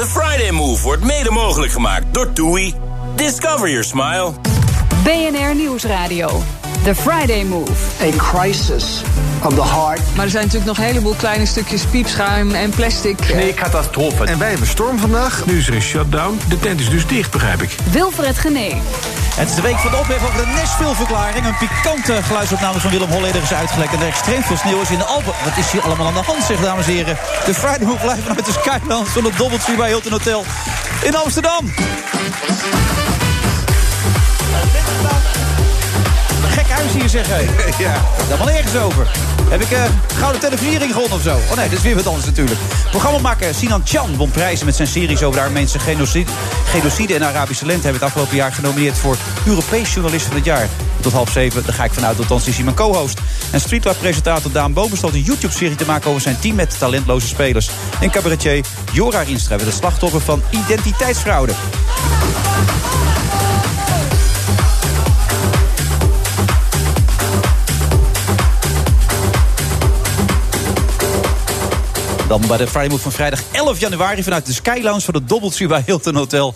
The Friday Move wordt mede mogelijk gemaakt door TUI. Discover your smile. BNR Nieuwsradio. The Friday Move. A crisis of the heart. Maar er zijn natuurlijk nog een heleboel kleine stukjes piepschuim en plastic. Nee, catastrofe. En wij hebben storm vandaag. Nu is er een shutdown. De tent is dus dicht, begrijp ik. Wilfred Genee. Het is de week van de ophef over de Nashville-verklaring. Een pikante geluidsopname van Willem Holleder is uitgelekt. En er extreem veel sneeuw is in de Alpen. Wat is hier allemaal aan de hand, zeg dames en heren. De Friday Move live vanuit de Skylands van het Doubletree bij Hilton Hotel in Amsterdam. Gek huis hier, zeg hé. Ja. Daar wel ergens over. Heb ik uh, gouden televisiering gewonnen of zo? Oh nee, dat is weer wat anders natuurlijk. Programmamaker Sinan Chan won prijzen met zijn series over de Armeense genocide. Genocide en Arabische lente hebben het afgelopen jaar genomineerd voor Europees Journalist van het Jaar. Tot half zeven, daar ga ik vanuit, althans is hij mijn co-host. En Streetlife-presentator Daan Boom besloot een YouTube-serie te maken over zijn team met talentloze spelers. En cabaretier Jora Rienstra werd het slachtoffer van identiteitsfraude. Dan bij de Friday van vrijdag 11 januari vanuit de Sky Lounge van de Doubletree bij Hilton Hotel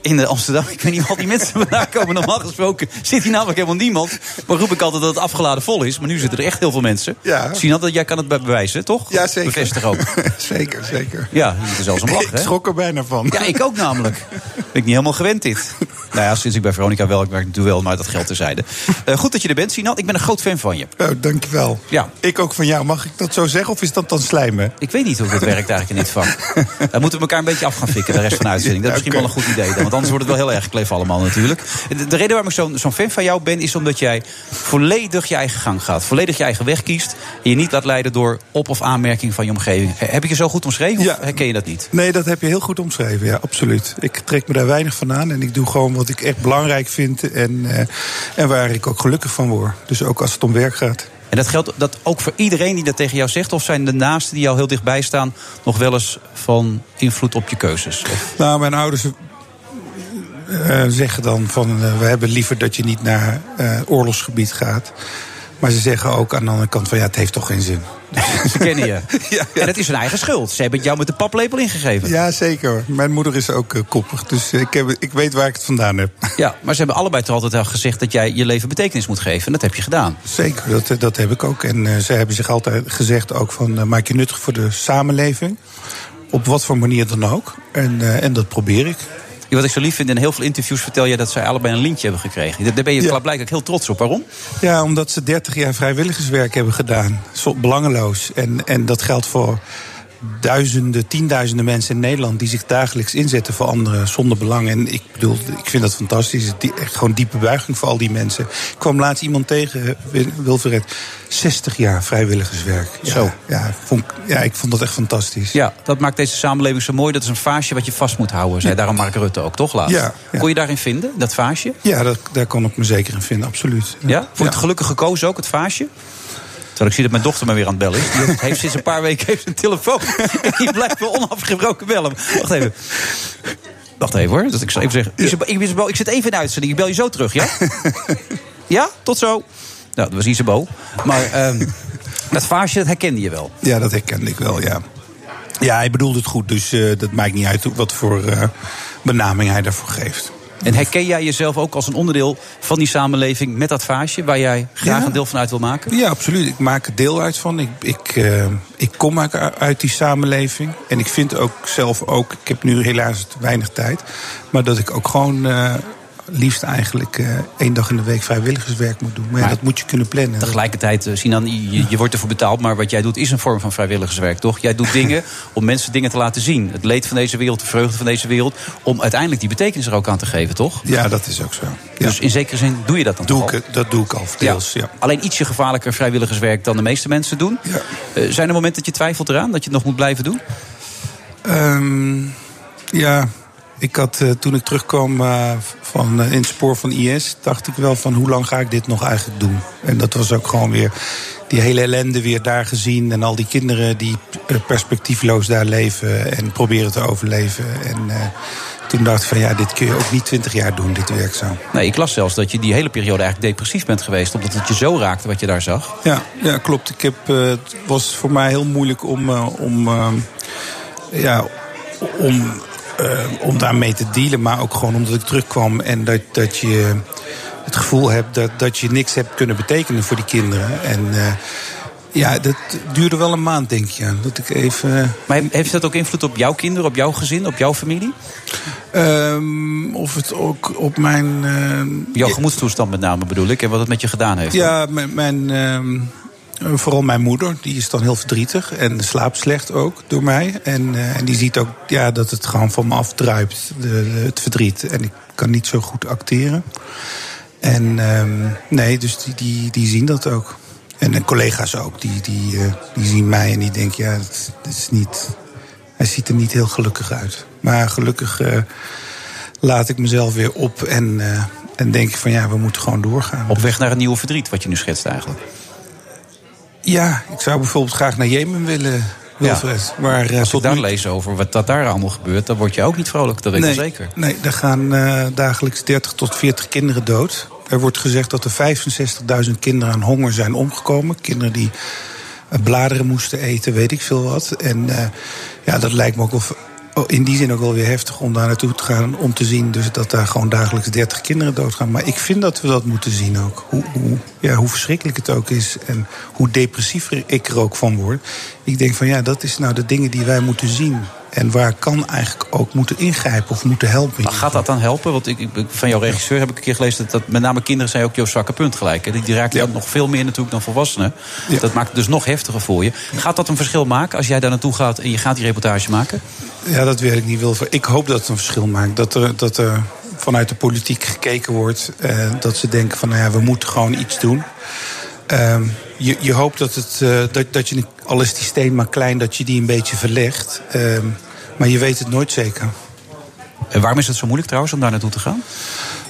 in Amsterdam. Ik weet niet al die mensen vandaan komen. Normaal gesproken zit hier namelijk helemaal niemand. Maar roep ik altijd dat het afgeladen vol is. Maar nu zitten er echt heel veel mensen. Ja. Sinan, dat jij kan het bewijzen, toch? Ja, zeker. Bevestig ook. zeker, zeker. Ja, je moet er zelfs om lachen, Ik schrok er bijna van. Ja, ik ook namelijk. Ben ik niet helemaal gewend dit. Nou ja, sinds ik bij Veronica wel, ik werk natuurlijk wel, maar dat geldt terzijde. Uh, goed dat je er bent, Sinan. Ik ben een groot fan van je. Oh, dankjewel. Ja. Ik ook van jou. Mag ik dat zo zeggen of is dat dan slijmen? Ik weet niet hoe dat werkt eigenlijk in dit vak. Dan moeten we elkaar een beetje af gaan fikken, de rest van de uitzending. Dat is misschien wel een goed idee. Dan, want anders wordt het wel heel erg kleef allemaal natuurlijk. De, de reden waarom ik zo'n zo'n fan van jou ben, is omdat jij volledig je eigen gang gaat. Volledig je eigen weg kiest. En je niet laat leiden door op- of aanmerking van je omgeving. Heb ik je zo goed omschreven Ja. of herken je dat niet? Nee, dat heb je heel goed omschreven. Ja, absoluut. Ik trek me daar weinig van aan. En ik doe gewoon wat ik echt belangrijk vind. En, eh, en waar ik ook gelukkig van word. Dus ook als het om werk gaat. En dat geldt dat ook voor iedereen die dat tegen jou zegt? Of zijn de naasten die jou heel dichtbij staan nog wel eens van invloed op je keuzes? Nou, mijn ouders eh, zeggen dan van... eh, we hebben liever dat je niet naar eh, oorlogsgebied gaat. Maar ze zeggen ook aan de andere kant van... ja, het heeft toch geen zin. Ze kennen je. Ja, En het is hun eigen schuld. Ze hebben het jou met de paplepel ingegeven. Ja, zeker. Mijn moeder is ook koppig. Dus ik, heb, ik weet waar ik het vandaan heb. Ja, maar ze hebben allebei toch altijd al gezegd dat jij je leven betekenis moet geven. En dat heb je gedaan. Zeker, dat, dat heb ik ook. En uh, ze hebben zich altijd gezegd ook van... Uh, maak je nuttig voor de samenleving. Op wat voor manier dan ook. En, uh, en dat probeer ik. Wat ik zo lief vind, in heel veel interviews vertel je dat zij allebei een lintje hebben gekregen. Daar ben je ja. blijkbaar heel trots op. Waarom? Ja, omdat ze 30 jaar vrijwilligerswerk hebben gedaan. Belangeloos. En, en dat geldt voor duizenden, tienduizenden mensen in Nederland die zich dagelijks inzetten voor anderen zonder belang. En ik bedoel, ik vind dat fantastisch. Die, echt gewoon diepe buiging voor al die mensen. Ik kwam laatst iemand tegen, Wilfred, 60 jaar vrijwilligerswerk. Ja, Zo. Ja, vond, ja, ik vond dat echt fantastisch. Ja, dat maakt deze samenleving zo mooi. Dat is een vaasje wat je vast moet houden, zei ja. daarom Mark Rutte ook, toch laatst? Ja, ja. Kon je daarin vinden, dat vaasje? Ja, dat, daar kon ik me zeker in vinden, absoluut. Ja? Vond je het gelukkig gekozen ook, het vaasje? Terwijl ik zie dat mijn dochter me weer aan het bellen is. Die heeft sinds een paar weken heeft een telefoon. En die blijft wel onafgebroken bellen. Wacht even. Wacht even hoor. Dat ik zal even zeggen. Isabel, ik, Isabel, ik zit even in de uitzending. Ik bel je zo terug, ja? ja? Tot zo. Nou, dat was Isabel. Maar um, dat vaasje, dat herkende je wel. Ja, dat herkende ik wel, ja. Ja, hij bedoelde het goed. Dus uh, dat maakt niet uit wat voor uh, benaming hij daarvoor geeft. En herken jij jezelf ook als een onderdeel van die samenleving met dat vaasje waar jij graag ja. een deel van uit wil maken? Ja, absoluut. Ik maak er deel uit van. Ik, ik, uh, ik kom uit die samenleving. En ik vind ook zelf ook, ik heb nu helaas weinig tijd, maar dat ik ook gewoon. Uh, liefst eigenlijk uh, één dag in de week vrijwilligerswerk moet doen. Maar, ja, dat moet je kunnen plannen. Tegelijkertijd, uh, Sinan, je, je, wordt ervoor betaald... maar wat jij doet is een vorm van vrijwilligerswerk, toch? Jij doet dingen om mensen dingen te laten zien. Het leed van deze wereld, de vreugde van deze wereld... om uiteindelijk die betekenis er ook aan te geven, toch? Ja, dat is ook zo. Ja. Dus in zekere zin doe je dat dan doe toch ik, al? Dat doe ik al, deels, ja. ja. Alleen ietsje gevaarlijker vrijwilligerswerk dan de meeste mensen doen. Uh, zijn er momenten dat je twijfelt eraan, dat je het nog moet blijven doen? Um Ja, ik had uh, toen ik terugkwam uh, van, uh, in het spoor van IS, dacht ik wel van hoe lang ga ik dit nog eigenlijk doen? En dat was ook gewoon weer die hele ellende weer daar gezien. En al die kinderen die perspectiefloos daar leven en proberen te overleven. En toen dacht ik van ja, dit kun je ook niet twintig jaar doen, dit werk zo. Nee, ik las zelfs dat je die hele periode eigenlijk depressief bent geweest. Omdat het je zo raakte wat je daar zag. Ja, ja klopt. Ik heb, het was voor mij heel moeilijk om, om, ja, om om daarmee te dealen. Maar ook gewoon omdat ik terugkwam en dat, dat je het gevoel hebt dat, dat je niks hebt kunnen betekenen voor die kinderen. En uh, ja, dat duurde wel een maand, denk je. Dat ik even... Maar heeft dat ook invloed op jouw kinderen, op jouw gezin, op jouw familie? Um, of het ook op mijn. Uh, jouw gemoedstoestand met name bedoel ik en wat het met je gedaan heeft. Ja, mijn. mijn uh, Vooral mijn moeder, die is dan heel verdrietig en slaapt slecht ook door mij. En, uh, en die ziet ook ja, dat het gewoon van me afdruipt, de, de, het verdriet. En ik kan niet zo goed acteren. En um, nee, dus die, die, die zien dat ook. En, en collega's ook, die, die, uh, die zien mij en die denken, ja, dat, is niet. Hij ziet er niet heel gelukkig uit. Maar gelukkig uh, laat ik mezelf weer op en, en denk van ja, we moeten gewoon doorgaan. Op weg naar een nieuwe verdriet, wat je nu schetst eigenlijk. Ja, ik zou bijvoorbeeld graag naar Jemen willen, Wilfred. Ja. Maar, uh, Als ik daar nu... lees over wat dat daar allemaal gebeurt... dan word je ook niet vrolijk, dat weet nee, ik zeker. Nee, er gaan uh, dagelijks 30 tot 40 kinderen dood. Er wordt gezegd dat er 65.000 kinderen aan honger zijn omgekomen. Kinderen die uh, bladeren moesten eten, weet ik veel wat. En ja, dat lijkt me ook wel in die zin ook wel weer heftig om daar naartoe te gaan. Om te zien dus dat daar gewoon dagelijks 30 kinderen doodgaan. Maar ik vind dat we dat moeten zien ook. Hoe, ja, hoe verschrikkelijk het ook is. En hoe depressief ik er ook van word. Ik denk van ja, dat is nou de dingen die wij moeten zien. En waar kan eigenlijk ook moeten ingrijpen of moeten helpen. Maar gaat dat dan helpen? Want ik, van jouw regisseur heb ik een keer gelezen dat, dat met name kinderen zijn ook jouw zwakke punt gelijk. Hè? Die, die raken ja. nog veel meer natuurlijk dan volwassenen. Ja. Dat maakt het dus nog heftiger voor je. Gaat dat een verschil maken als jij daar naartoe gaat en je gaat die reportage maken? Ja, dat weet ik niet, Wilver. Ik hoop dat het een verschil maakt. Dat er, dat er vanuit de politiek gekeken wordt. Eh, dat ze denken van nou ja, we moeten gewoon iets doen. Uh, je, je hoopt dat, het, uh, dat, dat je, al is die steen maar klein, dat je die een beetje verlegt. Uh, maar je weet het nooit zeker. En waarom is het zo moeilijk trouwens om daar naartoe te gaan?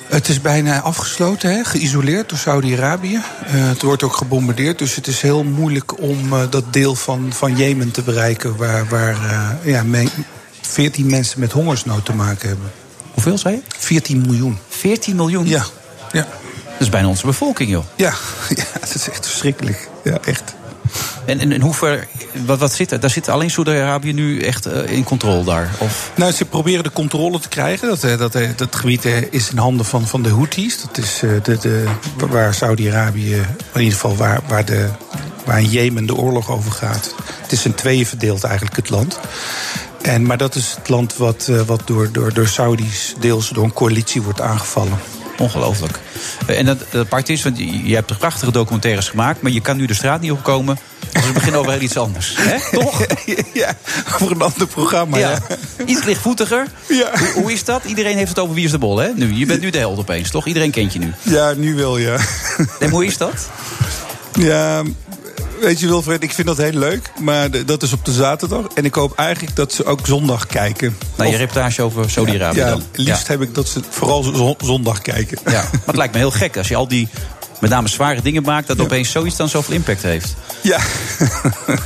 Het is bijna afgesloten, hè? geïsoleerd door Saudi-Arabië. Uh, het wordt ook gebombardeerd, dus het is heel moeilijk om uh, dat deel van, van Jemen te bereiken... waar, waar ja, 14 mensen met hongersnood te maken hebben. Hoeveel zei je? 14 miljoen. 14 miljoen? Ja. ja. Dat is bijna onze bevolking, joh. Ja, ja dat is echt verschrikkelijk. Ja, echt. En, en, en hoe ver, wat, wat zit er? Daar zit alleen Saudi-Arabië nu echt uh, in controle daar? Of? Nou, ze proberen de controle te krijgen. Dat, dat, dat gebied is in handen van, van de Houthis. Dat is uh, de, de, waar Saudi-Arabië, in ieder geval waar, waar, de, waar in Jemen de oorlog over gaat. Het is in tweeën verdeeld eigenlijk, het land. En, maar dat is het land wat, uh, wat door, door, door Saudis deels door een coalitie wordt aangevallen. Ongelooflijk. En dat, dat apart is, want je, je hebt prachtige documentaires gemaakt... maar je kan nu de straat niet opkomen dus we beginnen over heel iets anders. Hè? Toch? Ja, over een ander programma. Ja. ja. Iets lichtvoetiger. Ja. Hoe, hoe, is dat? Iedereen heeft het over Wie is de Bol, hè? Nu, je bent nu de held opeens, toch? Iedereen kent je nu. Ja, nu wel, ja. En hoe is dat? Ja, weet je Wilfred, ik vind dat heel leuk. Maar dat is op de zaterdag. En ik hoop eigenlijk dat ze ook zondag kijken. Nou, je reportage over Saudi-Arabië ja, dan. liefst ja. heb ik dat ze vooral zondag kijken. Ja, maar het lijkt me heel gek als je al die met name zware dingen maakt... dat ja. opeens zoiets dan zoveel impact heeft. Ja,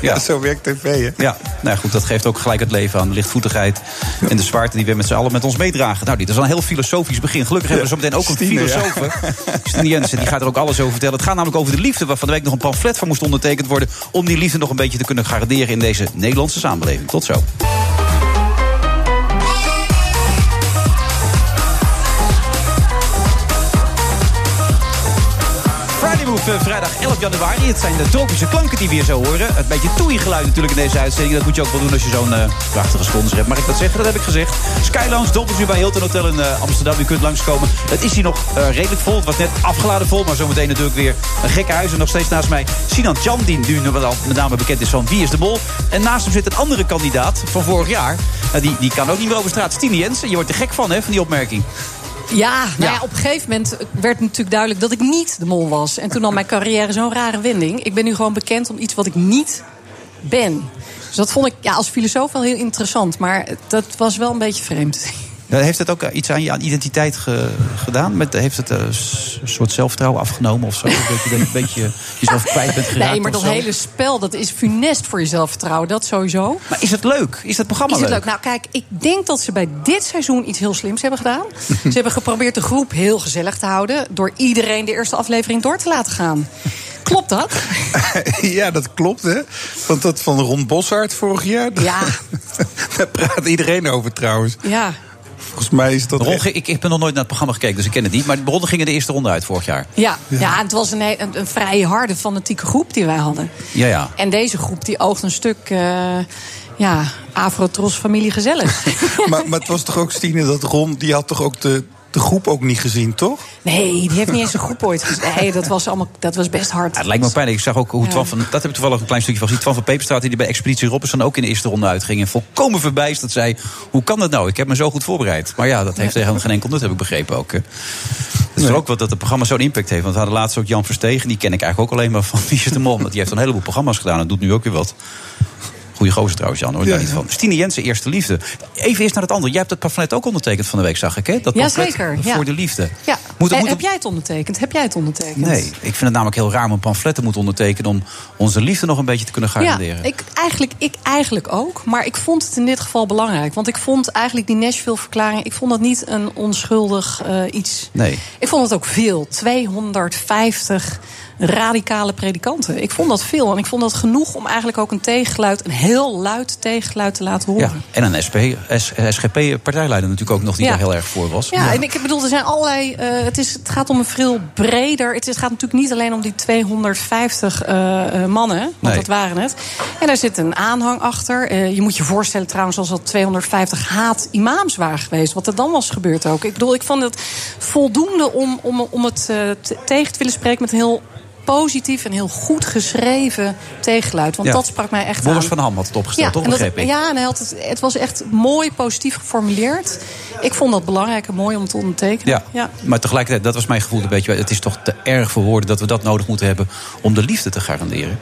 ja. zo werkt tv, hè? Ja, nou goed, dat geeft ook gelijk het leven aan. De lichtvoetigheid ja. en de zwaarte die we met z'n allen met ons meedragen. Nou, dit is een heel filosofisch begin. Gelukkig hebben we zo meteen ook een filosoof. Stine Jensen, die gaat er ook alles over vertellen. Het gaat namelijk over de liefde... waar van de week nog een pamflet van moest ondertekend worden... om die liefde nog een beetje te kunnen garanderen... in deze Nederlandse samenleving. Tot zo. Move vrijdag 11 januari. Het zijn de tropische klanken die we hier zo horen. Het beetje toei-geluid natuurlijk in deze uitzending. Dat moet je ook wel doen als je zo'n uh, prachtige sponsor hebt. Mag ik dat zeggen? Dat heb ik gezegd. Skylands, Dolphin bij Hilton Hotel in uh, Amsterdam. U kunt langskomen. Het is hier nog redelijk vol. Het was net afgeladen vol. Maar zometeen natuurlijk weer een gekke huis. En nog steeds naast mij Sinan Chan, die nu met name bekend is van Wie is de Bol. En naast hem zit een andere kandidaat van vorig jaar. die, die kan ook niet meer over straat. Stine Jensen. Je wordt er gek van, hè, van die opmerking. Ja, nou ja. op een gegeven moment werd natuurlijk duidelijk dat ik niet de mol was. En toen nam mijn carrière zo'n rare wending. Ik ben nu gewoon bekend om iets wat ik niet ben. Dus dat vond ik ja, als filosoof wel heel interessant. Maar dat was wel een beetje vreemd. Heeft het ook eh, iets aan je aan identiteit ge- gedaan? Met, heeft het eh, een soort zelfvertrouwen afgenomen of zo? Dat je een beetje jezelf kwijt bent geraakt Nee, maar dat hele spel, dat is funest voor je zelfvertrouwen. Dat sowieso. Maar is het leuk? Is dat programma Is het leuk? leuk? Nou, kijk, ik denk dat ze bij dit seizoen iets heel slims hebben gedaan. ze hebben geprobeerd de groep heel gezellig te houden... door iedereen de eerste aflevering door te laten gaan. Klopt dat? ja, dat klopt, hè? Want dat van Ron Boshart vorig jaar... Ja. daar praat iedereen over trouwens. Ja. Volgens mij is dat... Ron, ik, ik heb nog nooit naar het programma gekeken, dus ik ken het niet. Maar de bronnen gingen de eerste ronde uit vorig jaar. Ja, ja. en het was een, een, een vrij harde fanatieke groep die wij hadden. Ja, ja. En deze groep die oogt een stuk... eh ja, Afro-Tros familie gezellig. maar, maar het was toch ook, Stine, dat Ron... die had toch ook de, de groep ook niet gezien, toch? Nee, die heeft niet eens een groep ooit gezien. Nee, dat was, allemaal, dat was best hard. Ja, het lijkt me pijnlijk. Ik zag ook hoe Ja. Twan van... Dat heb ik toevallig een klein stukje van gezien. Twan van Peperstraat die bij Expeditie Robinson ook in de eerste ronde uitging. En volkomen verbijsterd zei... Hoe kan dat nou? Ik heb me zo goed voorbereid. Maar ja, dat heeft helemaal geen enkel nut, heb ik begrepen ook. Het is ook wat dat het programma zo'n impact heeft. Want we hadden laatst ook Jan Verstegen. Die ken ik eigenlijk ook alleen maar van Wie is de Mol. Want die heeft een heleboel programma's gedaan. En doet nu ook weer wat. Goeie gozer trouwens, Jan. Hoor, daar niet van. Stine Jensen, Eerste Liefde. Even eerst naar het andere. Jij hebt het pamflet ook ondertekend van de week, zag ik, hè? Dat Ja, Voor ja. de liefde. Ja. Moet, Eh, moet, heb jij het ondertekend? Heb jij het ondertekend? Nee, ik vind het namelijk heel raar om een pamflet te moeten ondertekenen... om onze liefde nog een beetje te kunnen garanderen. Ja, ik eigenlijk, ik eigenlijk ook. Maar ik vond het in dit geval belangrijk. Want ik vond eigenlijk die Nashville-verklaring... ik vond dat niet een onschuldig eh, iets. Nee. Ik vond het ook veel. 250 radicale predikanten. Ik vond dat veel. En ik vond dat genoeg om eigenlijk ook een tegengeluid... een heel luid tegengeluid te laten horen. Ja, en een SP, SGP-partijleider natuurlijk ook nog die Ja. daar heel erg voor was. Ja, en ik bedoel, er zijn allerlei. eh, het, is, het gaat om een veel breder. Het, is, het gaat natuurlijk niet alleen om die 250 eh, eh, mannen, want Nee. dat waren het. En daar zit een aanhang achter. Je moet je voorstellen trouwens als dat 250 haat-imams waren geweest. Wat er dan was gebeurd ook. Ik bedoel, ik vond het voldoende om, om, om het te- tegen te willen spreken met een heel positief en heel goed geschreven tegengeluid. Want Ja. dat sprak mij echt Boris aan. van Ham had het opgesteld, toch? dat- Begreep ik. Ja, en hij had het, het was echt mooi positief geformuleerd. Ik vond dat belangrijk en mooi om te ondertekenen. Ja, maar tegelijkertijd, dat was mijn gevoel een beetje. Het is toch te erg voor woorden dat we dat nodig moeten hebben om de liefde te garanderen.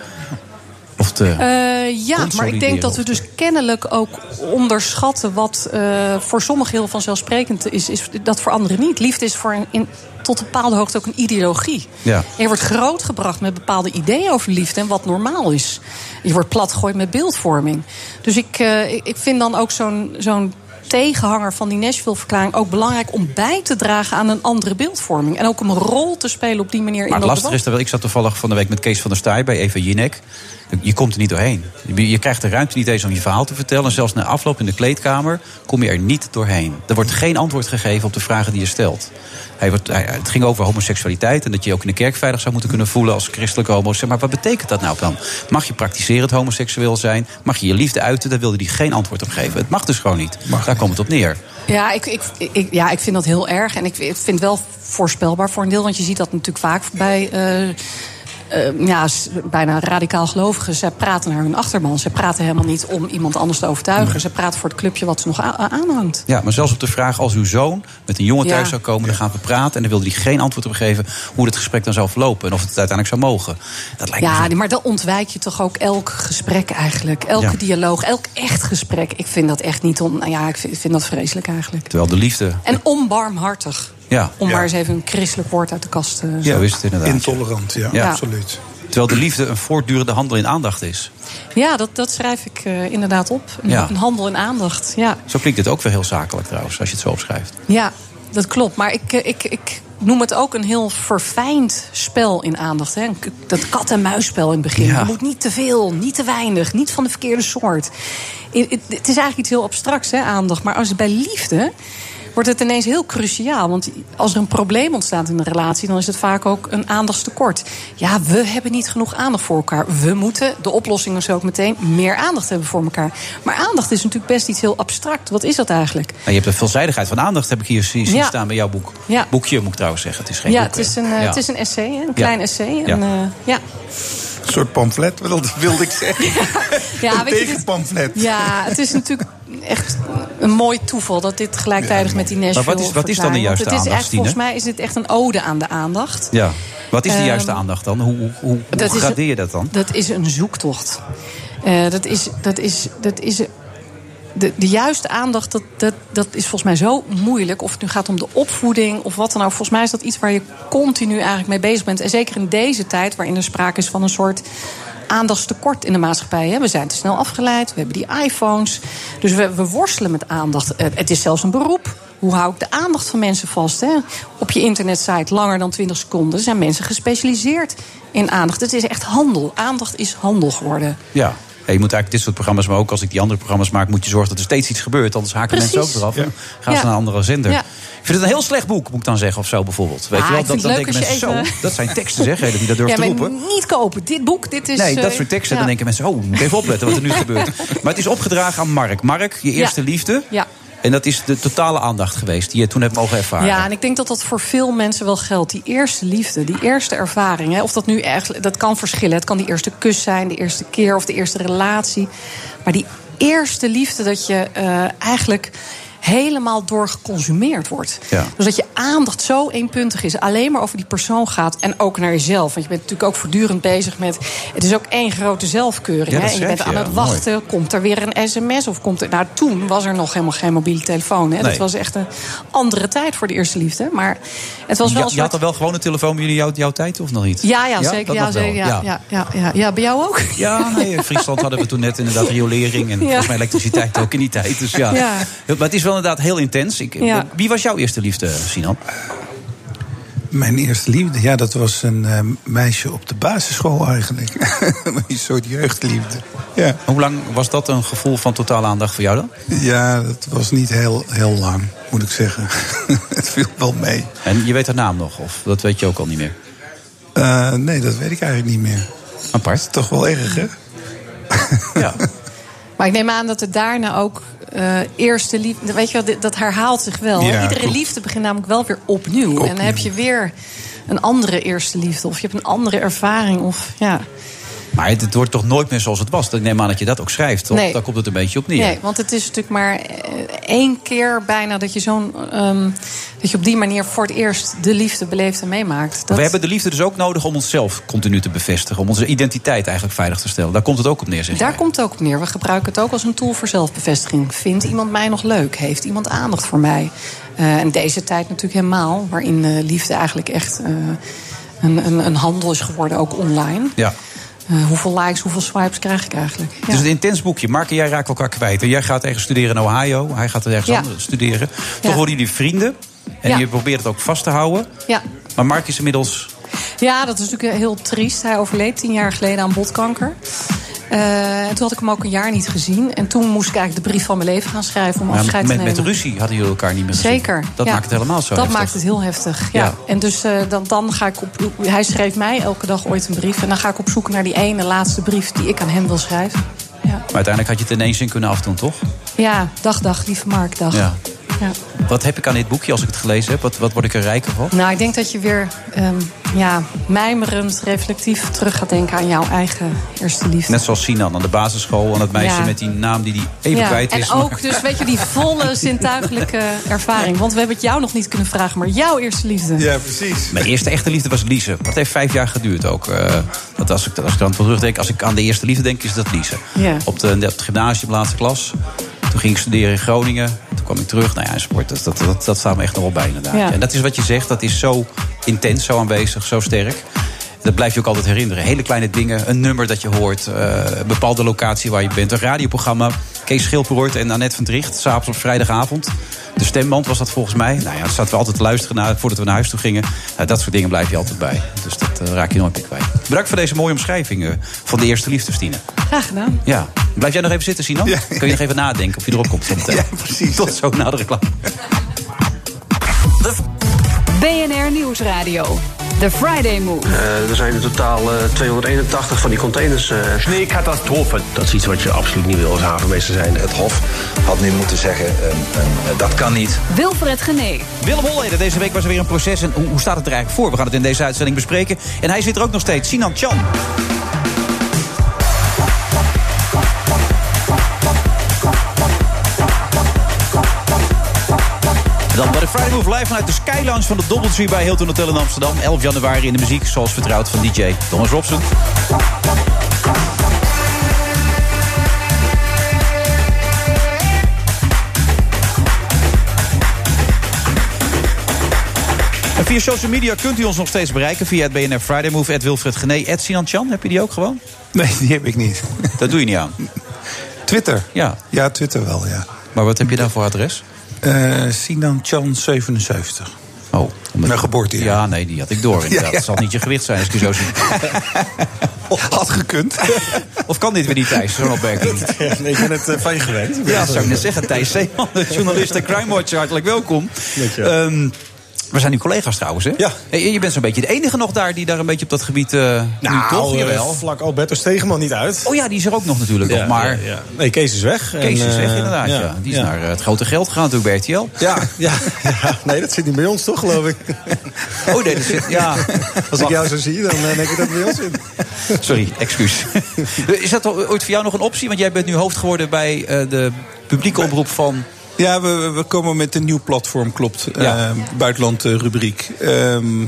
Of te, Eh, ja, maar ik denk dat we dus kennelijk ook onderschatten wat eh, voor sommigen heel vanzelfsprekend is, is dat voor anderen niet. Liefde is voor een, in, tot een bepaalde hoogte ook een ideologie. ja. Je wordt grootgebracht met bepaalde ideeën over liefde en wat normaal is. Je wordt platgegooid met beeldvorming. Dus ik, eh, ik ik vind dan ook zo'n zo'n tegenhanger van die Nashville-verklaring ook belangrijk om bij te dragen aan een andere beeldvorming. En ook om een rol te spelen op die manier Maar in het dat lastige is, dat wel- ik zat toevallig van de week met Kees van der Staaij bij Eva Jinek. Je komt er niet doorheen. Je- Je krijgt de ruimte niet eens om je verhaal te vertellen. En zelfs na afloop in de kleedkamer kom je er niet doorheen. Er wordt geen antwoord gegeven op de vragen die je stelt. Hij het ging over homoseksualiteit en dat je je ook in de kerk veilig zou moeten kunnen voelen als christelijke homo. Zeg maar wat betekent dat nou dan? Mag je praktiserend homoseksueel zijn? Mag je je liefde uiten? Daar wilde hij geen antwoord op geven. Het mag dus gewoon niet. Daar komt het op neer. Ja, ik, ik, ik, ja, ik vind dat heel erg. En ik, ik vind het wel voorspelbaar voor een deel. Want je ziet dat natuurlijk vaak bij. eh, eh, ja, bijna radicaal gelovigen. Zij praten naar hun achterban. Ze praten helemaal niet om iemand anders te overtuigen. Ze praten voor het clubje wat ze nog aanhangt. Ja, maar zelfs op de vraag als uw zoon met een jongen Ja. thuis zou komen, dan gaan we praten. En dan wilde hij geen antwoord op geven hoe het gesprek dan zou verlopen. En of het uiteindelijk zou mogen. Dat lijkt Ja, maar dan ontwijk je toch ook elk gesprek eigenlijk. Elke Ja. dialoog, elk echt gesprek. Ik vind dat echt niet on. nou Ja, ik vind, ik vind dat vreselijk eigenlijk. Terwijl de liefde. En onbarmhartig. Ja, Om Ja. maar eens even een christelijk woord uit de kast te ja zo is het inderdaad. Intolerant, ja, Ja. absoluut. Terwijl de liefde een voortdurende handel in aandacht is. Ja, dat, dat schrijf ik eh, inderdaad op. Een, Ja. een handel in aandacht. Ja. Zo klinkt het ook weer heel zakelijk trouwens, als je het zo opschrijft. Ja, dat klopt. Maar ik, eh, ik, ik noem het ook een heel verfijnd spel in aandacht. Hè? Dat kat-en-muisspel in het begin. Ja. Je moet niet te veel, niet te weinig, niet van de verkeerde soort. Het het is eigenlijk iets heel abstracts, hè, aandacht. Maar als het bij liefde wordt het ineens heel cruciaal. Want als er een probleem ontstaat in een relatie... dan is het vaak ook een aandachtstekort. Ja, we hebben niet genoeg aandacht voor elkaar. We moeten, de oplossing is ook meteen... meer aandacht hebben voor elkaar. Maar aandacht is natuurlijk best iets heel abstract. Wat is dat eigenlijk? En je hebt een veelzijdigheid van aandacht, heb ik hier zien Ja. staan bij jouw boek. Ja. Boekje moet ik trouwens zeggen, het is geen ja, boek. het is, een, eh, Ja. het is een essay, een klein essay. En, Ja. eh, ja. Een soort pamflet, wilde, wilde ik zeggen. Ja, een je, dit- tegenpamflet. ja, het is natuurlijk echt een mooi toeval dat dit gelijktijdig met die Nashville Maar wat is- wat is dan de juiste het is aandacht, echt, Volgens mij is dit echt een ode aan de aandacht. Ja. Wat is de Ehm, juiste aandacht dan? Hoe, hoe, hoe, gradeer je dat dan? Dat is een zoektocht. Eh, dat is, dat is, dat is de, de juiste aandacht, dat, dat, dat is volgens mij zo moeilijk. Of het nu gaat om de opvoeding of wat dan ook. Volgens mij is dat iets waar je continu eigenlijk mee bezig bent. En zeker in deze tijd, waarin er sprake is van een soort aandachtstekort in de maatschappij. We zijn te snel afgeleid, we hebben die iPhones. Dus we, we worstelen met aandacht. Eh, Het is zelfs een beroep. Hoe hou ik de aandacht van mensen vast? Hè? Op je internetsite langer dan 20 seconden zijn mensen gespecialiseerd in aandacht. Het is echt handel. Aandacht is handel geworden. Ja. Ja, je moet eigenlijk dit soort programma's, maar ook als ik die andere programma's maak, moet je zorgen dat er steeds iets gebeurt. Anders haken Precies. mensen ook eraf. En gaan ze naar een andere zender. Ja. Ik vind het een heel slecht boek, moet ik dan zeggen, of zo bijvoorbeeld. Weet Ah, je wel, vind dan denken mensen even- zo. Dat zijn teksten, zeg, hè, dat die dat durft ja, te roepen. niet kopen. Dit boek, dit is... Nee, dat eh, soort teksten, ja. dan denken mensen, oh, moet even opletten wat er nu gebeurt. Maar het is opgedragen aan Mark. Mark, je eerste Ja. liefde. Ja. En dat is de totale aandacht geweest die je toen hebt mogen ervaren. Ja, en ik denk dat dat voor veel mensen wel geldt. Die eerste liefde, die eerste ervaring. Hè, of dat nu echt, dat kan verschillen. Het kan die eerste kus zijn, de eerste keer of de eerste relatie. Maar die eerste liefde dat je eh, eigenlijk helemaal door geconsumeerd wordt. Ja. Dus dat je aandacht zo eenpuntig is, alleen maar over die persoon gaat en ook naar jezelf. Want je bent natuurlijk ook voortdurend bezig met. Het is ook één grote zelfkeuring. Ja, hè? En je bent aan het mooi. wachten. Komt er weer een sms of komt er. Nou, toen was er nog helemaal geen mobiele telefoon. Hè? Nee. Dat was echt een andere tijd voor de eerste liefde. Maar het was wel Je, had er wel gewoon een telefoon bij jullie jouw, jouw tijd, of nog niet? Ja, ja, zeker. Ja, zeker ja, ja. Ja, ja, ja. bij jou ook? Ja, nee, in Friesland hadden we toen net inderdaad riolering en volgens mij elektriciteit ook in die tijd. Dus ja. Ja. Maar het is wel inderdaad heel intens. Ik, Ja. Wie was jouw eerste liefde, Sinan? Mijn eerste liefde, ja, dat was een eh, meisje op de basisschool eigenlijk. een soort jeugdliefde. Ja. Hoe lang was dat een gevoel van totale aandacht voor jou dan? ja, dat was niet heel, heel lang, moet ik zeggen. het viel wel mee. En je weet haar naam nog, of dat weet je ook al niet meer? Eh, nee, dat weet ik eigenlijk niet meer. Apart. Toch wel erg, hè? Ja. Maar ik neem aan dat het daarna ook eh, eerste liefde... Weet je wel, dat herhaalt zich wel. Ja, Iedere klopt. liefde begint namelijk wel weer opnieuw. En dan heb je weer een andere eerste liefde. Of je hebt een andere ervaring. Of, ja. Maar het, het wordt toch nooit meer zoals het was? Ik neem aan dat je dat ook schrijft, toch? Nee. Daar komt het een beetje op neer. Nee, want het is natuurlijk maar eh, één keer bijna dat je zo'n... ehm, dat je op die manier voor het eerst de liefde beleeft en meemaakt. Dat, We hebben de liefde dus ook nodig om onszelf continu te bevestigen. Om onze identiteit eigenlijk veilig te stellen. Daar komt het ook op neer, zeg Daar jij. komt het ook op neer. We gebruiken het ook als een tool voor zelfbevestiging. Vindt iemand mij nog leuk? Heeft iemand aandacht voor mij? Eh, en deze tijd natuurlijk helemaal, waarin eh, liefde eigenlijk echt een, een, een handel is geworden, ook online. Ja. Eh, hoeveel likes, hoeveel swipes krijg ik eigenlijk? Het is een intens boekje. Mark en jij raken elkaar kwijt. En jij gaat ergens studeren in Ohio. Hij gaat er ergens Ja. anders studeren. Toch worden jullie vrienden. En je probeert het ook vast te houden. Ja. Maar Mark is inmiddels... Ja, dat is natuurlijk heel triest. Hij overleed tien jaar geleden aan botkanker. Eh, en toen had ik hem ook een jaar niet gezien. En toen moest ik eigenlijk de brief van mijn leven gaan schrijven om afscheid met, te met nemen. ruzie hadden jullie elkaar niet meer gezien. Zeker. Dat ja. maakt het helemaal zo Dat heftig. maakt het heel heftig. Ja. Ja. En dus eh, dan, dan ga ik op. Hij schreef mij elke dag ooit een brief. En dan ga ik op zoek naar die ene laatste brief die ik aan hem wil schrijven. Maar uiteindelijk had je het ineens in kunnen afdoen, toch? Ja, dag, dag, lieve Mark, dag. Ja. Ja. Wat heb ik aan dit boekje als ik het gelezen heb? Wat, wat word ik er rijker van? Nou, ik denk dat je weer ehm, ja, mijmerend, reflectief terug gaat denken aan jouw eigen eerste liefde. Net zoals Sinan aan de basisschool. En dat meisje Ja. met die naam die hij even Ja, kwijt en is. ook maar- dus, weet je, die volle zintuigelijke ervaring. Want we hebben het jou nog niet kunnen vragen, maar jouw eerste liefde. Ja, precies. Mijn eerste echte liefde was Lise. Dat heeft vijf jaar geduurd ook. Eh, want als ik, als ik dan terugdenk, als ik aan de eerste liefde denk, is dat Lise. Ja. Op, de, op het gymnasium, laatste klas. Toen ging ik studeren in Groningen. Kwam ik terug. Nou ja, sport, dat, dat, dat, dat staat me echt nog wel bij inderdaad. Ja. En dat is wat je zegt, dat is zo intens, zo aanwezig, zo sterk. Dat blijf je ook altijd herinneren. Hele kleine dingen, een nummer dat je hoort, eh, een bepaalde locatie waar je bent, een radioprogramma. Kees Schilperoort en Annette van Dricht, s'avonds op vrijdagavond. De stemband was dat volgens mij. Nou ja, daar zaten we altijd te luisteren naar, voordat we naar huis toe gingen. Nou, dat soort dingen blijf je altijd bij. Dus dat eh, raak je nooit meer kwijt. Bedankt voor deze mooie omschrijving eh, van de eerste liefde, Stine. Graag gedaan. Ja. Blijf jij nog even zitten, Sinan? Ja. Kun je nog even nadenken of je erop komt? zometeen? Ja, precies. Tot zo na de reclame. BNR Nieuwsradio. The Friday Move. er zijn in totaal eh, 281 van die containers. eh, Sneeuwcatastrofe. Dat is iets wat je absoluut niet wil als havenmeester zijn. Het Hof had nu moeten zeggen, ehm, ehm, dat kan niet. Wilfred Genee. Willem Holleder, deze week was er weer een proces. En hoe, hoe staat het er eigenlijk voor? We gaan het in deze uitzending bespreken. En hij zit er ook nog steeds, Sinan Chan. Groove live vanuit de Skylounge van de Doubletree bij Hilton Hotel in Amsterdam. 11 januari in de muziek, zoals vertrouwd van DJ Thomas Robson. En via social media kunt u ons nog steeds bereiken. Via het BNF Friday Move, Ed Wilfred Heb je die ook gewoon? Nee, die heb ik niet. Dat doe je niet aan? Twitter? Ja. Ja, Twitter wel, ja. Maar wat heb je daar voor adres? Uh, Sinan Chan 77. Oh, Mijn geboorte. Ja, nee, die had ik door. Inderdaad. Ja. Het zal niet je gewicht zijn, als ik je zo zie. Had gekund. Of kan dit weer niet, Thijs, zo'n opmerking? nee, ik ben het eh, van je gewend. Ja, zou ik net zeggen. Thijs Zeeman, journalist en Crime Watcher, hartelijk welkom. Ehm, we zijn nu collega's trouwens, hè? Ja. Hey, je bent zo'n beetje de enige nog daar die daar een beetje op dat gebied... nu Nou, toch? eh, Jawel. vlak Alberto Stegeman niet uit. Oh ja, die is er ook nog natuurlijk nog, maar... Ja. Nee, Kees is weg. Kees En, is weg, eh, inderdaad. Ja. Die is naar het grote geld gegaan natuurlijk bij RTL. Ja, ja, ja, nee, dat zit niet bij ons toch, geloof ik. Oh nee, dat zit... Ja. Als ik jou zo zie, dan denk ik dat het bij ons zit. Sorry, excuus. is dat ooit voor jou nog een optie? Want jij bent nu hoofd geworden bij de publieke omroep van... Ja, we, we komen met een nieuw platform, klopt. Ja. Eh, buitenland eh, rubriek. Ehm,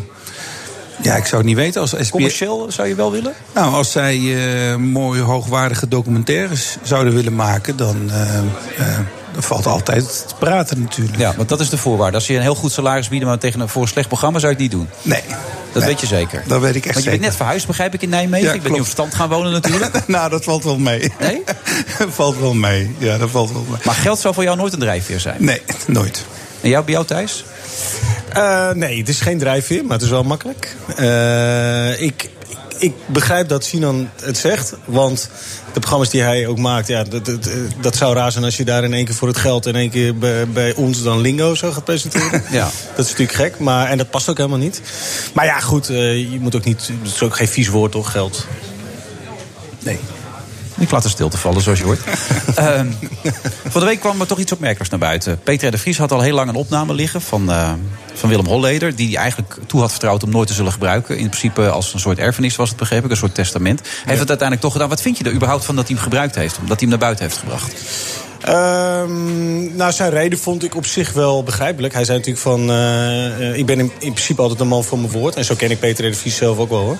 ja, ik zou het niet weten. Als SBS... Commercieel zou je wel willen? Nou, als zij eh, mooie, hoogwaardige documentaires zouden willen maken... dan, eh, dan valt altijd te praten natuurlijk. Ja, want dat is de voorwaarde. Als je een heel goed salaris biedt, maar tegen een, voor een slecht programma zou je het niet doen. Nee. Dat Nee. weet je zeker. Dat weet ik echt Want je zeker. bent net verhuisd, begrijp ik, in Nijmegen. Ja, ik ben nu op stand gaan wonen natuurlijk. nou, dat valt wel mee. Nee? dat valt wel mee. Ja, dat valt wel mee. Maar geld zou voor jou nooit een drijfveer zijn. Nee, nooit. En jou, bij jou Thijs? Eh, nee, het is geen drijfveer, maar het is wel makkelijk. Eh, ik, ik begrijp dat Sinan het zegt, want de programma's die hij ook maakt, ja, dat, dat, dat zou raar zijn als je daar in één keer voor het geld in één keer bij, bij ons dan Lingo zo gaat presenteren. Ja. Dat is natuurlijk gek, maar, en dat past ook helemaal niet. Maar ja, goed, eh, je moet ook niet, het is ook geen vies woord toch, geld. Nee. Ik laat de stilte vallen, zoals je hoort. Ehm, van de week kwam er toch iets opmerkelijks naar buiten. Peter de Vries had al heel lang een opname liggen van, eh, van Willem Holleder... die hij eigenlijk toe had vertrouwd om nooit te zullen gebruiken. In principe als een soort erfenis was het, begreep ik, een soort testament. Hij heeft het uiteindelijk toch gedaan. Wat vind je er überhaupt van dat hij hem gebruikt heeft? Omdat hij hem naar buiten heeft gebracht? Ehm, nou, zijn reden vond ik op zich wel begrijpelijk. Hij zei natuurlijk van... eh, eh, ik ben in, in principe altijd een man van mijn woord. En zo ken ik Peter R. de Vries zelf ook wel. Hoor.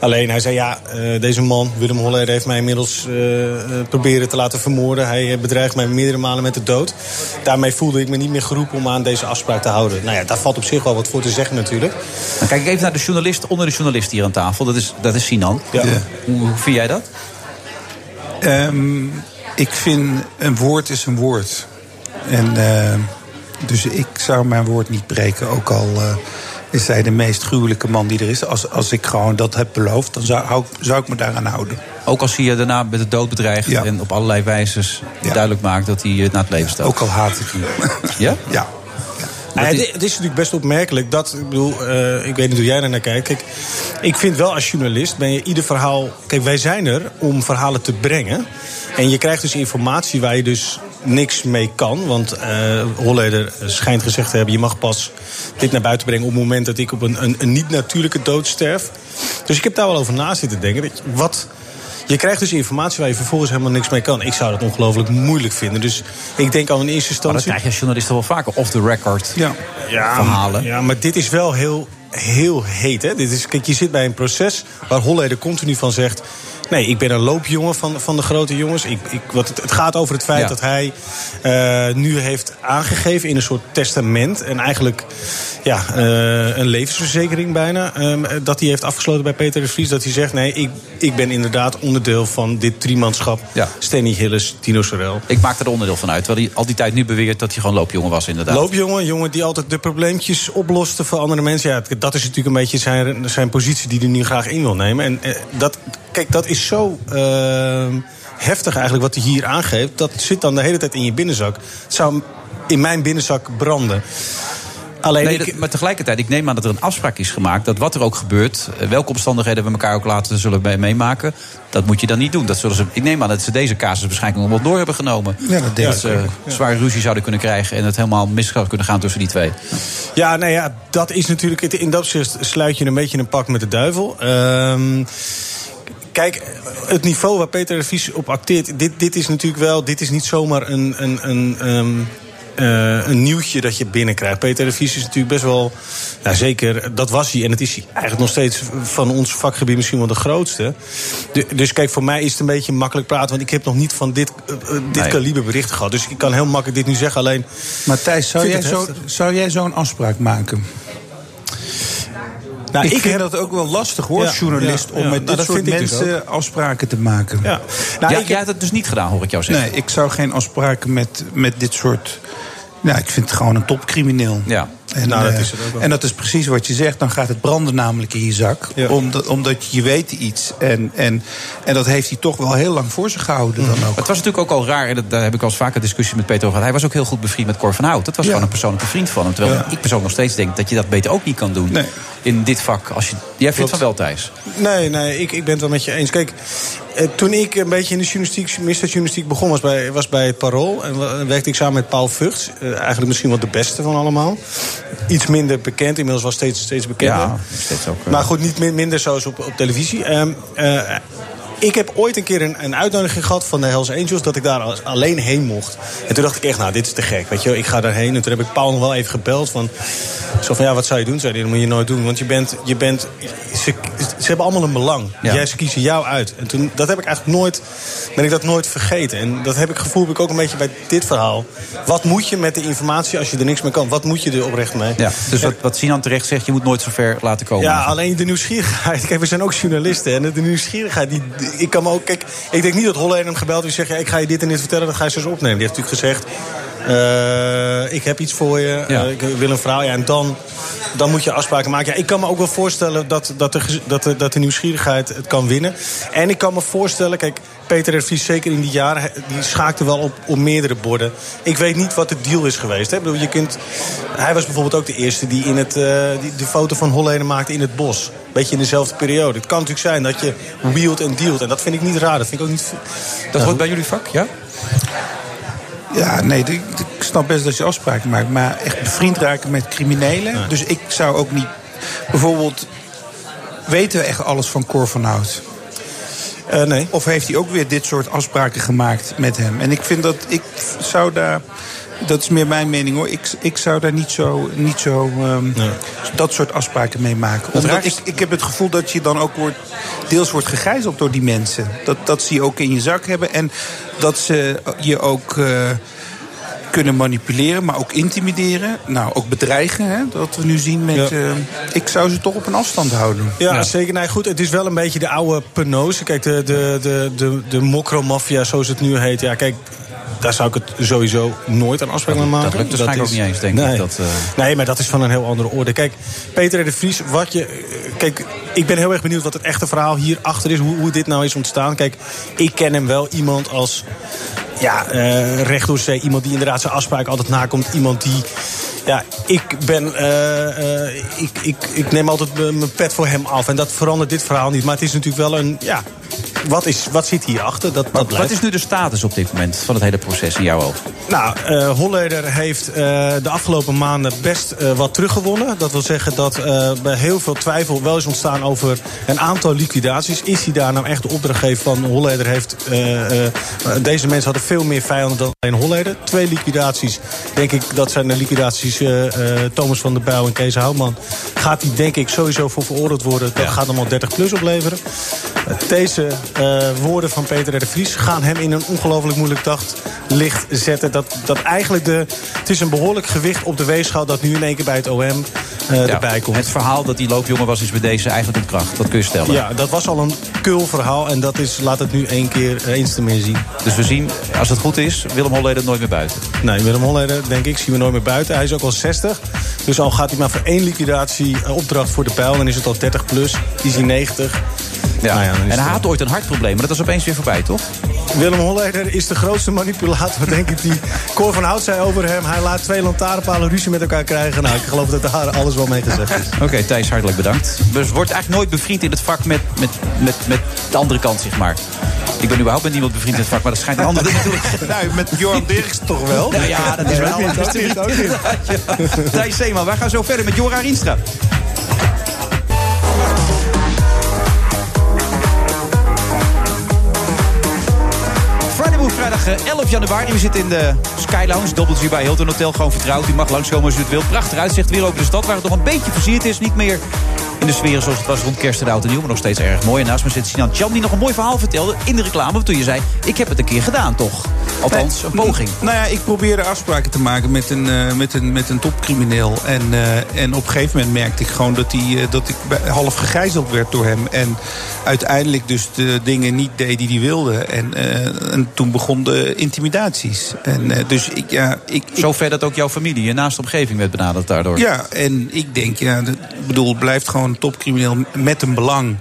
Alleen hij zei, ja, eh, deze man, Willem Holleder... heeft mij inmiddels eh, eh, proberen te laten vermoorden. Hij bedreigt mij meerdere malen met de dood. Daarmee voelde ik me niet meer geroepen om aan deze afspraak te houden. Nou ja, daar valt op zich wel wat voor te zeggen natuurlijk. Dan kijk ik even naar de journalist onder de journalist hier aan tafel. Dat is, dat is Sinan. Ja. Hoe, hoe vind jij dat? Ehm, ik vind een woord is een woord. En, eh, dus ik zou mijn woord niet breken. Ook al eh, is hij de meest gruwelijke man die er is. Als, als ik gewoon dat heb beloofd, dan zou, hou- zou ik me daaraan houden. Ook als hij je daarna met de dood bedreigt... Ja. en op allerlei wijzes Ja. duidelijk maakt dat hij je naar het leven staat. Ook al haat ik hem. Ja? Ja. Ja, het, is natuurlijk best opmerkelijk dat, ik bedoel, eh, ik weet niet hoe jij naar kijkt. Kijk, ik vind wel als journalist ben je ieder verhaal. Kijk, wij zijn er om verhalen te brengen. En je krijgt dus informatie waar je dus niks mee kan. Want eh Holleder schijnt gezegd te hebben: je mag pas dit naar buiten brengen op het moment dat ik op een, een, een niet-natuurlijke dood sterf. Dus ik heb daar wel over na zitten denken. Wat. Je krijgt dus informatie waar je vervolgens helemaal niks mee kan. Ik zou dat ongelooflijk moeilijk vinden. Dus ik denk al in eerste Maar dat instantie. krijg je als journalist wel vaker off the record Ja. Ja, verhalen. Ja, maar dit is wel heel, heel heet. Hè? Dit is, kijk, je zit bij een proces waar Holleder continu van zegt... Nee, ik ben een loopjongen van, van de grote jongens. Ik, ik, wat het, het gaat over het feit Ja. dat hij eh, nu heeft aangegeven in een soort testament. En eigenlijk ja, eh, een levensverzekering bijna. ehm, dat hij heeft afgesloten bij Peter de Vries. Dat hij zegt: Nee, ik, ik ben inderdaad onderdeel van dit driemanschap. Ja. Steny Hillis, Tino Sorel. Ik maak er onderdeel van uit. Terwijl hij al die tijd nu beweert dat hij gewoon loopjongen was, inderdaad. Loopjongen, jongen die altijd de probleempjes oploste voor andere mensen. Ja, dat is natuurlijk een beetje zijn, zijn positie die hij nu graag in wil nemen. En eh, dat, kijk, dat is zo eh, heftig eigenlijk wat hij hier aangeeft. Dat zit dan de hele tijd in je binnenzak. Het zou in mijn binnenzak branden. Alleen Nee, ik, dat- maar tegelijkertijd, ik neem aan dat er een afspraak is gemaakt... dat wat er ook gebeurt, eh, welke omstandigheden we elkaar ook later zullen bij- meemaken... dat moet je dan niet doen. Dat zullen ze, ik neem aan dat ze deze casus waarschijnlijk nog wel door hebben genomen. Ja, dat ik ze ook. zware ruzie zouden kunnen krijgen... en het helemaal mis zou kunnen gaan tussen die twee. Ja, nou ja, dat is natuurlijk. In dat opzicht sluit je een beetje een pak met de duivel. Ehm, kijk, het niveau waar Peter de Vries op acteert. Dit, dit is natuurlijk wel. Dit is niet zomaar een. een, een ehm, eh, een nieuwtje dat je binnenkrijgt. Peter de Vries is natuurlijk best wel. Nou, zeker, dat was hij. En het is hij eigenlijk nog steeds van ons vakgebied misschien wel de grootste. Du- dus kijk, voor mij is het een beetje makkelijk praten. Want ik heb nog niet van dit, eh, eh, dit Nee. kaliber berichten gehad. Dus ik kan heel makkelijk dit nu zeggen. Alleen. Maar Thijs, zou jij, het zo, heftig. zou jij zo'n afspraak maken? Nou, ik, ik vind dat ook wel lastig hoor, Ja, journalist, om met Nou, dit soort dus mensen afspraken te maken. Ja. Nou, ik jij had het dus niet gedaan, hoor ik jou zeggen. Nee, ik zou geen afspraken met, met dit soort. Nou, ik vind het gewoon een topcrimineel. Ja. En, Nou, dat eh, is het ook wel. en dat is precies wat je zegt. Dan gaat het branden namelijk in je zak. Ja. Omdat, omdat je weet iets. En, en, en dat heeft hij toch wel heel lang voor zich gehouden. Dan ook. Het was natuurlijk ook al raar, en dat, daar heb ik al eens vaker discussie met Peter over gehad. Hij was ook heel goed bevriend met Cor van Hout. Dat was gewoon een persoonlijke vriend van hem. Terwijl Ja. ik persoonlijk nog steeds denk dat je dat beter ook niet kan doen. Nee. In dit vak. Als je, jij vindt Klopt. van wel, Thijs. Nee, nee, ik, ik ben het wel met je eens. Kijk, eh, toen ik een beetje in de journalistiek, begon... was bij, was bij het Parool en werkte ik samen met Paul Vugts. Eh, eigenlijk misschien wel de beste van allemaal. Iets minder bekend, inmiddels was steeds, steeds bekender. Ja, steeds ook. eh, Maar goed, niet min- minder zoals op, op televisie. Ik heb ooit een keer een, een uitnodiging gehad van de Hells Angels... dat ik daar alleen heen mocht. En toen dacht ik echt, nou, dit is te gek. Weet je, wel. ik ga daarheen. En toen heb ik Paul nog wel even gebeld. Van, zo van, ja, wat zou je doen? Zei hij, dat moet je nooit doen. Want je bent... Je bent ze, ze hebben allemaal een belang. Ja. Jij, ze kiezen jou uit. En toen, dat heb ik eigenlijk nooit... Ben ik dat nooit vergeten. En dat heb ik gevoel heb ik ook een beetje bij dit verhaal. Wat moet je met de informatie als je er niks mee kan? Wat moet je er oprecht mee? ja, dus wat, wat Sinan terecht zegt, je moet nooit zo ver laten komen. Ja, alleen de nieuwsgierigheid. Kijk, we zijn ook journalisten. En de nieuwsgierigheid, die, ik kan me ook. Kijk, ik denk niet dat Holleder hem gebeld heeft en zegt: ja, Ik ga je dit en dit vertellen, dat ga je eens opnemen. Die heeft natuurlijk gezegd: eh, Ik heb iets voor je, Ja. eh, ik wil een verhaal. Ja, en dan, dan moet je afspraken maken. Ja, ik kan me ook wel voorstellen dat, dat, de, dat, de, dat de nieuwsgierigheid het kan winnen. En ik kan me voorstellen, kijk, Peter R. Vries, zeker in die jaren, die schaakte wel op, op meerdere borden. Ik weet niet wat de deal is geweest. Hè. Ik bedoel, je kunt, hij was bijvoorbeeld ook de eerste die, in het, eh, die de foto van Holleden maakte in het bos. Beetje in dezelfde periode. Het kan natuurlijk zijn dat je wheelt en dealt. En dat vind ik niet raar. Dat vind ik ook niet. Dat hoort bij jullie vak, ja? Ja, nee, ik, ik snap best dat je afspraken maakt. Maar echt bevriend raken met criminelen. Dus ik zou ook niet. Bijvoorbeeld. Weten we echt alles van Cor van Hout? Eh, nee. Of heeft hij ook weer dit soort afspraken gemaakt met hem? En ik vind dat. Ik zou daar. Dat is meer mijn mening hoor. Ik, ik zou daar niet zo, niet zo ehm, dat soort afspraken mee maken. Omdat ik, ik heb het gevoel dat je dan ook wordt, deels wordt gegijzeld door die mensen. Dat, dat ze je ook in je zak hebben. En dat ze je ook eh, kunnen manipuleren, maar ook intimideren. Nou, ook bedreigen, hè, dat we nu zien met... Ja. eh, ik zou ze toch op een afstand houden. Ja, zeker. Nee, goed, het is wel een beetje de oude penose. Kijk, de, de, de, de, de mokromafia, zoals het nu heet. Ja, kijk, daar zou ik het sowieso nooit aan afspraak mee maken. dat lukt waarschijnlijk ook niet eens, denk ik, nee. dat, eh. Nee, maar dat is van een heel andere orde. Kijk, Peter de Vries, wat je... Kijk, ik ben heel erg benieuwd wat het echte verhaal hierachter is. Hoe, hoe dit nou is ontstaan. Kijk, ik ken hem wel. Iemand als... Ja, eh recht door zee. Iemand die inderdaad zijn afspraak altijd nakomt. Iemand die... Ja, ik ben... eh, ik, ik, ik neem altijd mijn mijn pet voor hem af. En dat verandert dit verhaal niet. Maar het is natuurlijk wel een... Ja, wat, is, wat zit hierachter? Dat, dat Wat, is nu de status op dit moment van het hele proces in jouw ogen? Nou, eh Holleder heeft eh, de afgelopen maanden best eh, wat teruggewonnen. Dat wil zeggen dat bij heel veel twijfel wel is ontstaan over een aantal liquidaties. Is hij daar nou echt de opdrachtgever van? Holleder heeft... deze mensen hadden veel meer vijanden dan alleen Holleder. Twee liquidaties, denk ik, dat zijn de liquidaties Thomas van der Bijl en Kees Houtman. Gaat hij denk ik sowieso voor veroordeeld worden. Dat gaat hem al 30 plus opleveren. Deze eh, woorden van Peter R. de Vries gaan hem in een ongelooflijk moeilijk daglicht zetten. Dat, dat eigenlijk de, het is een behoorlijk gewicht op de weegschaal dat nu in één keer bij het OM eh, Ja, erbij komt. Het verhaal dat die loopjongen was, is bij deze eigenlijk een kracht. Dat kun je stellen. Ja, dat was al een kul verhaal en dat is, laat het nu één keer eh, eens te meer zien. Dus we zien, als het goed is, Willem Holleder nooit meer buiten. Nee, Willem Holleder, denk ik, zien we nooit meer buiten. Hij is ook al 60. Dus al gaat hij maar voor één liquidatie eh, opdracht voor de pijl... dan is het al 30 plus, is hij 90. Ja. Nou ja, en hij had ooit een hartprobleem, maar dat is opeens weer voorbij, toch? Willem Holleder is de grootste manipulator, denk ik. Die Cor van Hout zei over hem... hij laat twee lantaarnpalen ruzie met elkaar krijgen. Nou, ik geloof dat daar alles wel mee gezegd is. Oké, Thijs, hartelijk bedankt. Dus wordt eigenlijk nooit bevriend in het vak met, met, met, met de andere kant, zeg maar. Ik ben überhaupt met niemand bevriend in het vak, maar dat schijnt een andere natuurlijk. Nou, met Johan Dirks toch wel? Ja, ja, dat is wel. Thijs Zeeman, wij gaan zo verder met Jora Rienstra. Friday Move, vrijdag eh, 11 januari. We zitten in de Sky Lounge, dobbeltje bij Hilton Hotel. Gewoon vertrouwd. U mag langskomen als u het wilt. Prachtig uitzicht weer over de stad, waar het nog een beetje versierd is. Niet meer in de sfeer zoals het was rond kerst en oud en nieuw. Maar nog steeds erg mooi. En naast me zit Sinan Cham, die nog een mooi verhaal vertelde in de reclame. Toen je zei, ik heb het een keer gedaan, toch? Althans, een poging. Nou ja, ik probeerde afspraken te maken met een, eh, met een, met een topcrimineel. En, eh, en op een gegeven moment merkte ik gewoon dat, hij, eh, dat ik half gegijzeld werd door hem. En uiteindelijk dus de dingen niet deed die hij wilde. En, en toen begonnen de intimidaties. En, dus ik, ja, ik, Zover dat ook jouw familie, je naaste omgeving werd benaderd daardoor. Ja, en ik denk, ja, dat- bedoel, het blijft gewoon een topcrimineel met een belang.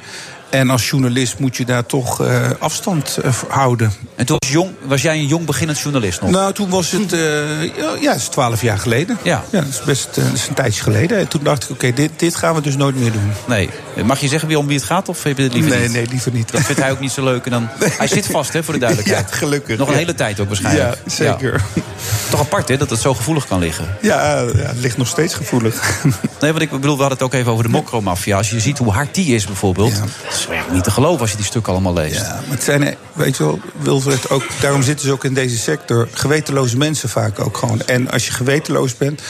En als journalist moet je daar toch eh, afstand eh, houden. En toen was, jong, was jij een jong beginnend journalist nog? Nou, toen was het, eh, ja, is twaalf jaar geleden. Ja. dat is best dat is een tijdje geleden. En toen dacht ik, oké, dit, dit gaan we dus nooit meer doen. Nee. Mag je zeggen wie om wie het gaat of heb je het liever Nee, niet? nee, liever niet. Dat vindt hij ook niet zo leuk. En dan, Hij zit vast, hè, voor de duidelijkheid. Ja, gelukkig. Nog een ja. hele tijd ook waarschijnlijk. Ja, zeker. Ja. Toch apart, hè, dat het zo gevoelig kan liggen. Ja, ja, het ligt nog steeds gevoelig. Nee, want ik bedoel, we hadden het ook even over de mokromafia. Als je ziet hoe hard die is bijvoorbeeld. Is eigenlijk niet te geloven als je die stukken allemaal leest. Ja, maar het zijn, weet je wel, Wilfred, ook, daarom zitten ze ook in deze sector. Gewetenloze mensen vaak ook gewoon. En als je gewetenloos bent,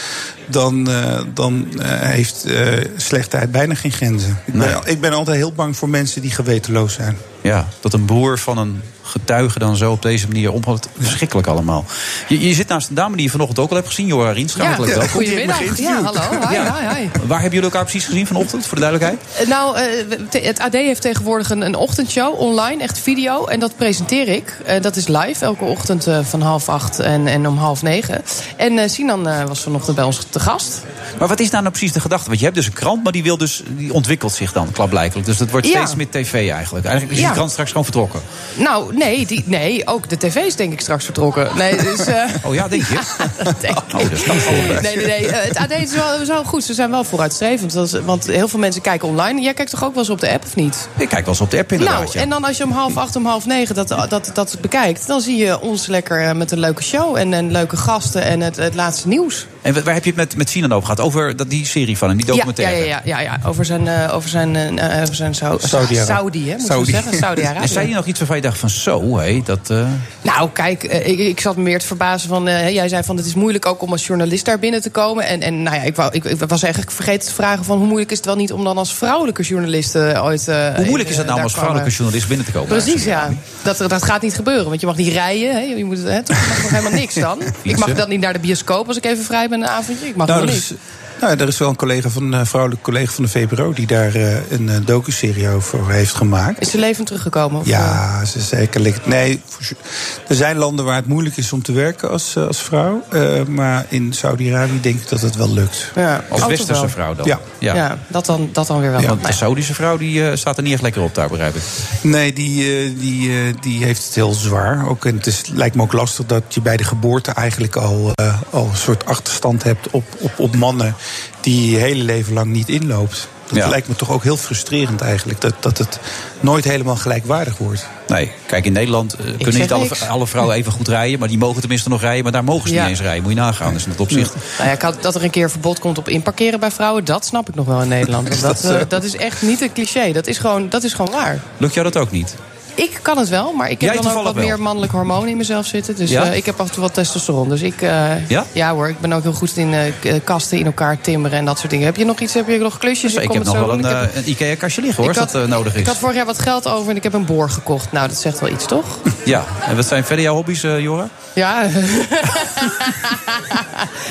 dan, eh, dan eh, heeft eh, slechtheid bijna geen grenzen. Ik ben, ik ben altijd heel bang voor mensen die gewetenloos zijn. Ja, dat een broer van een getuige dan zo op deze manier omgaat. Verschrikkelijk allemaal. Je, je zit naast een dame die je vanochtend ook al hebt gezien, Jora Riens. Ja, welkom. goedemiddag. Ja, hallo. Hi, Ja. hi, hi. Waar hebben jullie elkaar precies gezien vanochtend, voor de duidelijkheid? Eh, Nou, eh, het AD heeft tegenwoordig een, een ochtendshow online, echt video. En dat presenteer ik. Eh, dat is live, elke ochtend eh, van half acht en, en om half negen. En eh, Sinan eh, was vanochtend bij ons te gast. Maar wat is daar nou precies de gedachte? Want je hebt dus een krant, maar die, wil dus, die ontwikkelt zich dan klaarblijkelijk. Dus dat wordt Ja. steeds meer tv eigenlijk. Eigenlijk is Ja. die krant straks gewoon vertrokken. Nou, nee, die, nee, ook de tv is denk ik straks vertrokken. Nee, dus, eh, Oh ja, denk je? Oh, dat is allebei. Nee, nee, nee. eh, Het AD is wel, goed. Ze zijn wel vooruitstrevend. Dat is- want heel veel mensen kijken online. Jij kijkt toch ook wel eens op de app, of niet? Ik kijk wel eens op de app inderdaad. Nou, ja. en dan als je om half acht, om half negen dat, dat, dat bekijkt... dan zie je ons lekker eh, met een leuke show en, en leuke gasten en het, het laatste nieuws. En waar heb je het met, met Sinan over gehad? Over dat, die serie van hem, die Ja, ja, documentaire? ja, ja, ja, over zijn, eh, over zijn, eh, over zijn Sau- Saudi-Arabië. Saudi, hè, Saudi. zeggen. Saudi-Arabië. En zei je nog iets waarvan je dacht van zo, hé, dat... eh, Nou, kijk, eh, ik, ik zat me meer te verbazen van... eh, jij zei van het is moeilijk ook om als journalist daar binnen te komen. En, en nou ja, ik, wou, ik, ik was eigenlijk vergeten te vragen van... hoe moeilijk is het wel niet om dan als vrouwelijke journalist eh, ooit... eh, Hoe moeilijk is het eh, nou om als vrouwelijke komen? journalist binnen te komen? Precies, ja. Dat, dat gaat niet gebeuren, want je mag niet rijden. Hè? Je moet, hè, toch? Je mag nog helemaal niks dan. Ik mag dan niet naar de bioscoop als ik even vrij ben een avondje. Ik mag Nou, nog er niet. Nou, er is wel een collega van, een vrouwelijke collega van de VPRO... die daar eh, een uh, docuserie over heeft gemaakt. Is ze levend teruggekomen? Of, eh? Ja, ze zeker. ligt- Nee, er zijn landen waar het moeilijk is om te werken als, eh, als vrouw. Eh, maar in Saudi-Arabië denk ik dat het wel lukt. Ja, Als westerse vrouw dan? Ja. Ja, dat, dan, dat dan weer wel. Want de Saudische vrouw die, eh, staat er niet echt lekker op daar, begrijp ik. Nee, die, eh, die, eh, die heeft het heel zwaar. Ook, en het is, lijkt me ook lastig dat je bij de geboorte eigenlijk al, eh, al een soort achterstand hebt op, op, op mannen die je hele leven lang niet inloopt. Dat Ja. lijkt me toch ook heel frustrerend eigenlijk. Dat, dat het nooit helemaal gelijkwaardig wordt. Nee, kijk, in Nederland eh, kunnen niet alle, alle vrouwen even goed rijden... maar die mogen tenminste nog rijden, maar daar mogen ze Ja. niet eens rijden. Moet je nagaan, dus in dat opzicht... Nou ja, ik had- dat er een keer verbod komt op inparkeren bij vrouwen, dat snap ik nog wel in Nederland. Want dat, dat, eh, eh, dat is echt niet een cliché. Dat is gewoon, dat is gewoon waar. Lukt jou dat ook niet? Ik kan het wel, maar ik heb Jij dan ook wat wel. meer mannelijk hormoon in mezelf zitten. Dus Ja? eh, ik heb af en toe wat testosteron. Dus ik, eh, Ja? hoor, ik ben ook heel goed in eh, kasten in elkaar timmeren en dat soort dingen. Heb je nog iets? Heb je nog klusjes? ik kom heb nog wel een. Ik heb- een IKEA-kastje liggen, hoor, ik als dat nodig is. Ik had vorig jaar wat geld over en ik heb een boor gekocht. Nou, dat zegt wel iets, toch? Ja, en wat zijn verder jouw hobby's, Jora? Ja.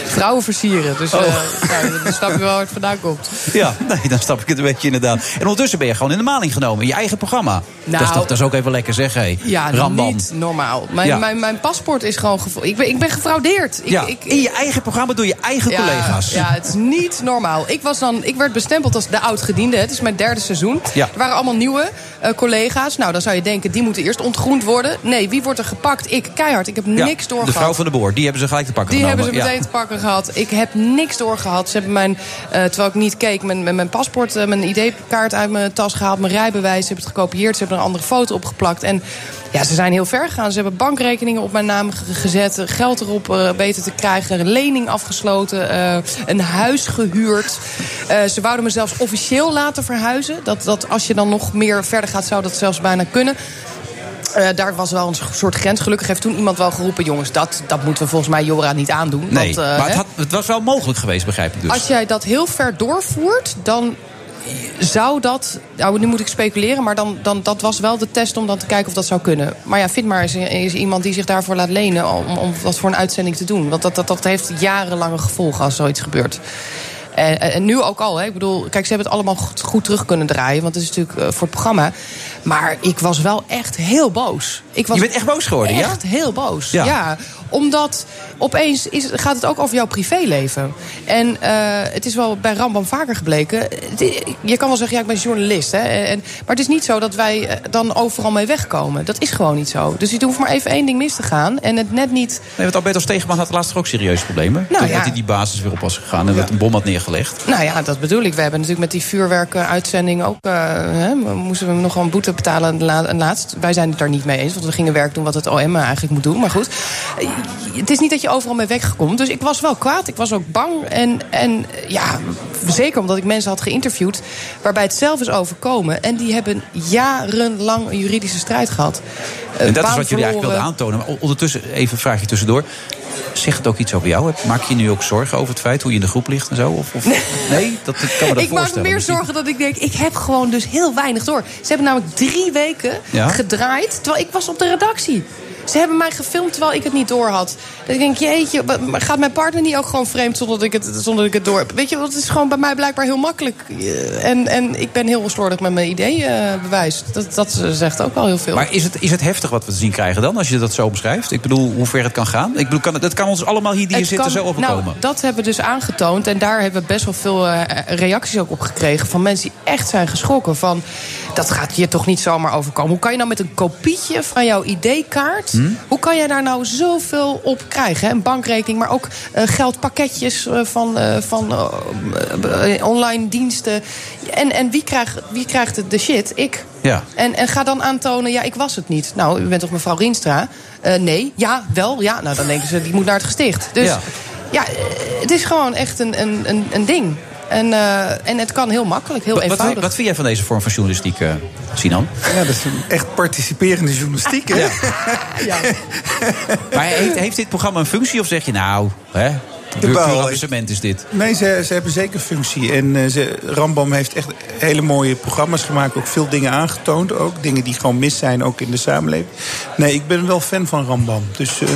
Vrouwen versieren. Dus Oh. nou, dan snap je wel waar het vandaan komt. Ja, nee, dan snap ik het een beetje inderdaad. En ondertussen ben je gewoon in de maling genomen, in je eigen programma. dat, is Nou. toch, dat is ook even lekker zeg, hé. Ja, Rambam. niet normaal. Mijn, Ja. mijn, mijn paspoort is gewoon... Ik ben, ik ben gefraudeerd. Ik, ja, ik, in je eigen programma door je eigen collega's. Ja, het is niet normaal. Ik, was dan, ik werd bestempeld als de oud-gediende. Het is mijn derde seizoen. Ja. Er waren allemaal nieuwe eh, collega's. Nou, dan zou je denken, die moeten eerst ontgroend worden. Nee, wie wordt er gepakt? Ik, keihard. Ik heb niks doorgehad. De vrouw van de boor, die hebben ze gelijk te pakken Die hebben ze meteen te pakken gehad. Ik heb niks doorgehad. Ze hebben mijn, eh, terwijl ik niet keek, mijn, mijn, mijn paspoort, eh, mijn ID-kaart uit mijn tas gehaald. Mijn rijbewijs, ze hebben het gekopieerd. Ze hebben er een andere foto opgeplakt. En ja, ze zijn heel ver gegaan. Ze hebben bankrekeningen op mijn naam ge- gezet. Geld erop eh, beter te krijgen. Een lening afgesloten. eh, een huis gehuurd. Eh, ze wouden me zelfs officieel laten verhuizen. Dat, dat als je dan nog meer verder gaat, zou dat zelfs bijna kunnen. Daar was wel een soort grens. Gelukkig heeft toen iemand wel geroepen... jongens, dat, dat moeten we volgens mij Jora niet aandoen. Nee, want, maar het, had, het was wel mogelijk geweest, begrijp ik dus. Als jij dat heel ver doorvoert, dan zou dat, nou nu moet ik speculeren, maar dan, dan, dat was wel de test om dan te kijken of dat zou kunnen. Maar ja, vind maar eens, eens iemand die zich daarvoor laat lenen om, om wat voor een uitzending te doen. Want dat, dat, dat heeft jarenlange gevolgen als zoiets gebeurt. En, en nu ook al. Hè. Ik bedoel, kijk, ze hebben het allemaal goed, goed terug kunnen draaien. Want het is natuurlijk eh, voor het programma. Maar ik was wel echt heel boos. Ik was Je bent echt boos geworden, ja? Echt heel boos, Ja. ja. Omdat opeens is, gaat het ook over jouw privéleven. En eh, het is wel bij Rambam vaker gebleken. Je kan wel zeggen, ja, ik ben journalist. Hè, en, maar het is niet zo dat wij eh, dan overal mee wegkomen. Dat is gewoon niet zo. Dus je hoeft maar even één ding mis te gaan. En het net niet... Nee, want Alberto Stegeman had laatst ook serieuze problemen. Nou, Toen ja. hij die basis weer op was gegaan en dat een bom had neergelegd. Nou ja, dat bedoel ik. We hebben natuurlijk met die vuurwerkuitzending ook... eh, hè, moesten we nog wel een boete betalen la- laatst. Wij zijn het daar niet mee eens, want we gingen werk doen... wat het OM eigenlijk moet doen. Maar goed, het is niet dat je overal mee wegkomt. Dus ik was wel kwaad, ik was ook bang. En, en ja, zeker omdat ik mensen had geïnterviewd... waarbij het zelf is overkomen. En die hebben jarenlang een juridische strijd gehad. Eh, En dat is wat jullie eigenlijk wilden aantonen. Maar ondertussen, even een vraagje tussendoor. Zegt het ook iets over jou? Maak je nu ook zorgen over het feit hoe je in de groep ligt en zo? Of, of... Nee, dat kan me dat ik maak me meer zorgen dat ik denk, ik heb gewoon dus heel weinig door. Ze hebben namelijk drie weken Ja? gedraaid, terwijl ik was op de redactie. Ze hebben mij gefilmd terwijl ik het niet door had. Dat ik denk, jeetje, gaat mijn partner niet ook gewoon vreemd zonder dat ik het, zonder dat ik het door heb? Weet je, want het is gewoon bij mij blijkbaar heel makkelijk. Eh, En, en ik ben heel slordig met mijn ideeënbewijs. Dat, dat zegt ook wel heel veel. Maar is het, is het heftig wat we te zien krijgen dan, als je dat zo beschrijft? Ik bedoel, hoe ver het kan gaan? Ik bedoel, kan het, dat kan ons allemaal hier die Het zitten kan- zo overkomen. Nou, dat hebben we dus aangetoond. En daar hebben we best wel veel eh, reacties ook op gekregen. Van mensen die echt zijn geschrokken. Van, dat gaat je toch niet zomaar overkomen. Hoe kan je nou met een kopietje van jouw ID-kaart... Hm? hoe kan je daar nou zoveel op krijgen? hè? Een bankrekening, maar ook eh, geldpakketjes eh, van, eh, van online diensten. En, en wie, krijgt, wie krijgt de, shit? Ik. Ja. En, en ga dan aantonen, ja, ik was het niet. Nou, u bent toch mevrouw Rienstra? Eh, nee, ja, wel, ja. Nou, dan denken ze, die moet naar het gesticht. Dus Ja. ja, het is gewoon echt een, een, een, een ding. En, eh, en het kan heel makkelijk, heel Wat, wat, eenvoudig. wat vind jij van deze vorm van journalistiek, eh, Sinan? Ja, dat is een echt participerende journalistiek, hè? Maar heeft, heeft dit programma een functie of zeg je nou, hè, amusement is dit? Nee, ze, ze hebben zeker functie. En eh, ze, Rambam heeft echt hele mooie programma's gemaakt. Ook veel dingen aangetoond. Ook dingen die gewoon mis zijn, ook in de samenleving. Nee, ik ben wel fan van Rambam. Dus eh,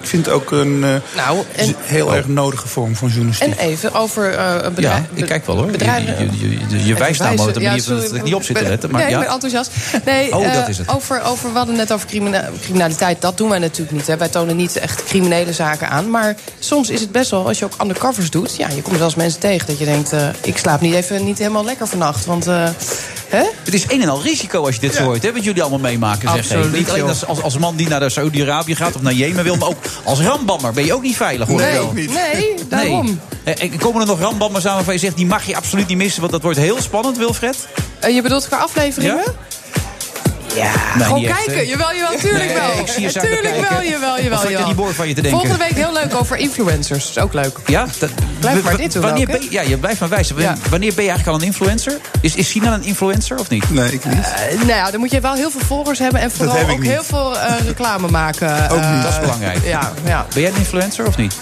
ik vind het ook een eh, Nou, en- heel erg nodige vorm van journalistiek. En even over eh een bedrijf. Ja, ik kijk wel hoor. Je, bedrijven- je, je, je, je wijst nou maar op een manier sorry. dat ik niet op zit te letten. Maar nee, ja. ik ben enthousiast. Nee, Oh, eh, dat is het. Over, over, we hadden net over crimina- criminaliteit. Dat doen wij natuurlijk niet. Hè. Wij tonen niet echt criminele zaken aan. Maar soms is het best wel, als je ook undercovers doet... ja, je komt wel eens mensen tegen dat je denkt... eh, ik slaap niet even niet helemaal lekker vannacht. Want, eh, hè? Het is een en al risico als je dit zo hoort, hè, wat jullie allemaal meemaken. Zeg, Absoluut, Niet alleen als, als, als man die naar Saudi-Arabië gaat of naar Jemen wil, maar ook als rambammer ben je ook niet veilig, hoor Nee, wel. nee, daarom. Eh, en komen er nog rambammers aan waarvan je zegt, die mag je absoluut niet missen, want dat wordt heel spannend, Wilfred? Eh, je bedoelt qua afleveringen? Ja, Gewoon kijken. Jawel, jawel, tuurlijk Nee, wel. ik zie je Tuurlijk kijken. wel, jawel, jawel, je jawel. die boor van je te denken? Volgende week heel leuk over influencers. Dat is ook leuk. Ja, dat, Blijf maar dit doen wanneer ook, ben je, Ja, je blijft maar wijzen. Ja. Wanneer ben je eigenlijk al een influencer? Is, is Sinan een influencer of niet? Nee, ik niet. Eh, nou ja, dan moet je wel heel veel volgers hebben... en vooral ook niet. heel veel eh, reclame maken. Ook Eh, niet. Dat is belangrijk. Ja, ja. Ben jij een influencer of niet?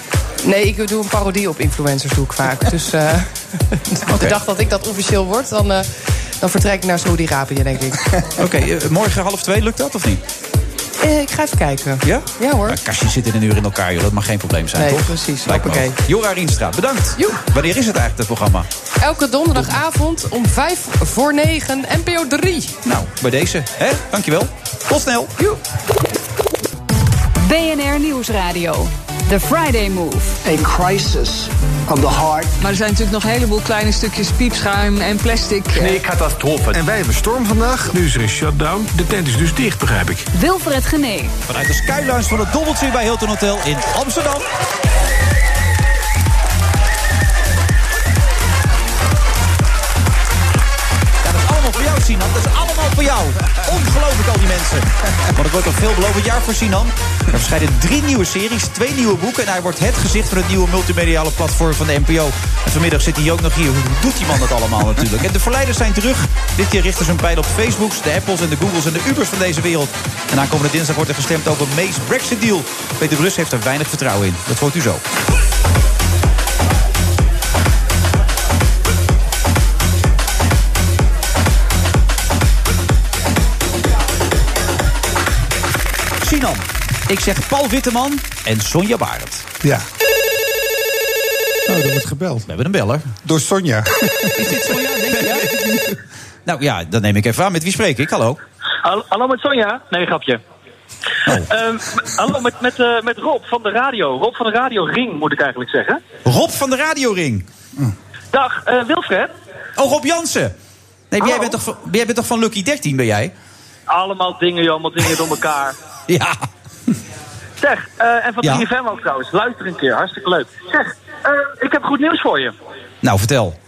Nee, ik doe een parodie op influencers, doe ik vaak. Dus eh, de dag dat ik dat officieel word, dan, eh, dan vertrek ik naar Saudi-Arabië, denk ik. Oké, eh, morgen half twee, lukt dat of niet? Eh, ik ga even kijken. Ja? Ja hoor. Maar kastjes zitten een uur in elkaar, joh. dat mag geen probleem zijn, Nee, toch? precies. Ook. Jora Rienstra, bedankt. Wanneer is het eigenlijk, het programma? Elke donderdagavond om vijf voor negen, NPO 3. Nou, bij deze. Hè? Dankjewel. Tot snel. BNR Nieuwsradio. The Friday Move. A crisis of the heart. Maar er zijn natuurlijk nog een heleboel kleine stukjes piepschuim en plastic. Catastrofe. En wij hebben storm vandaag. Nu is er een shutdown. De tent is dus dicht, begrijp ik. Wilfred Genee. Vanuit de skylounge van het Doubletree bij Hilton Hotel in Amsterdam. Sinan. Dat is allemaal voor jou. Ongelooflijk, al die mensen. Maar het wordt een veelbelovend jaar voor Sinan. Er verschijnen drie nieuwe series, twee nieuwe boeken... en hij wordt het gezicht van het nieuwe multimediale platform van de NPO. En vanmiddag zit hij ook nog hier. Hoe doet die man dat allemaal natuurlijk? En de verleiders zijn terug. Dit keer richten ze hun pijl op Facebooks, de Apples en de Googles en de Ubers van deze wereld. En aankomende dinsdag wordt er gestemd over May's Brexit-deal. Peter Brus heeft er weinig vertrouwen in. Dat hoort u zo. Ik zeg Paul Witteman en Sonja Barend. Ja. Oh, er wordt gebeld. We hebben een beller. Door Sonja. Is dit Sonja, denk je? Ja? Nou ja, dan neem ik even aan. Met wie spreek ik? Hallo. Hallo, met Sonja? Nee, grapje. Ehm, hallo, met, met, eh, met Rob van de radio. Rob van de radio Ring, moet ik eigenlijk zeggen. Rob van de Radioring. Dag, eh, Wilfred. Oh, Rob Jansen. Nee, jij bent, toch van, jij bent toch van Lucky 13, ben jij? Allemaal dingen, joh, allemaal dingen door elkaar. Ja. Zeg, eh, en van Ja. 3FM ook trouwens. Luister een keer, hartstikke leuk. Zeg, eh, ik heb goed nieuws voor je. Nou, vertel.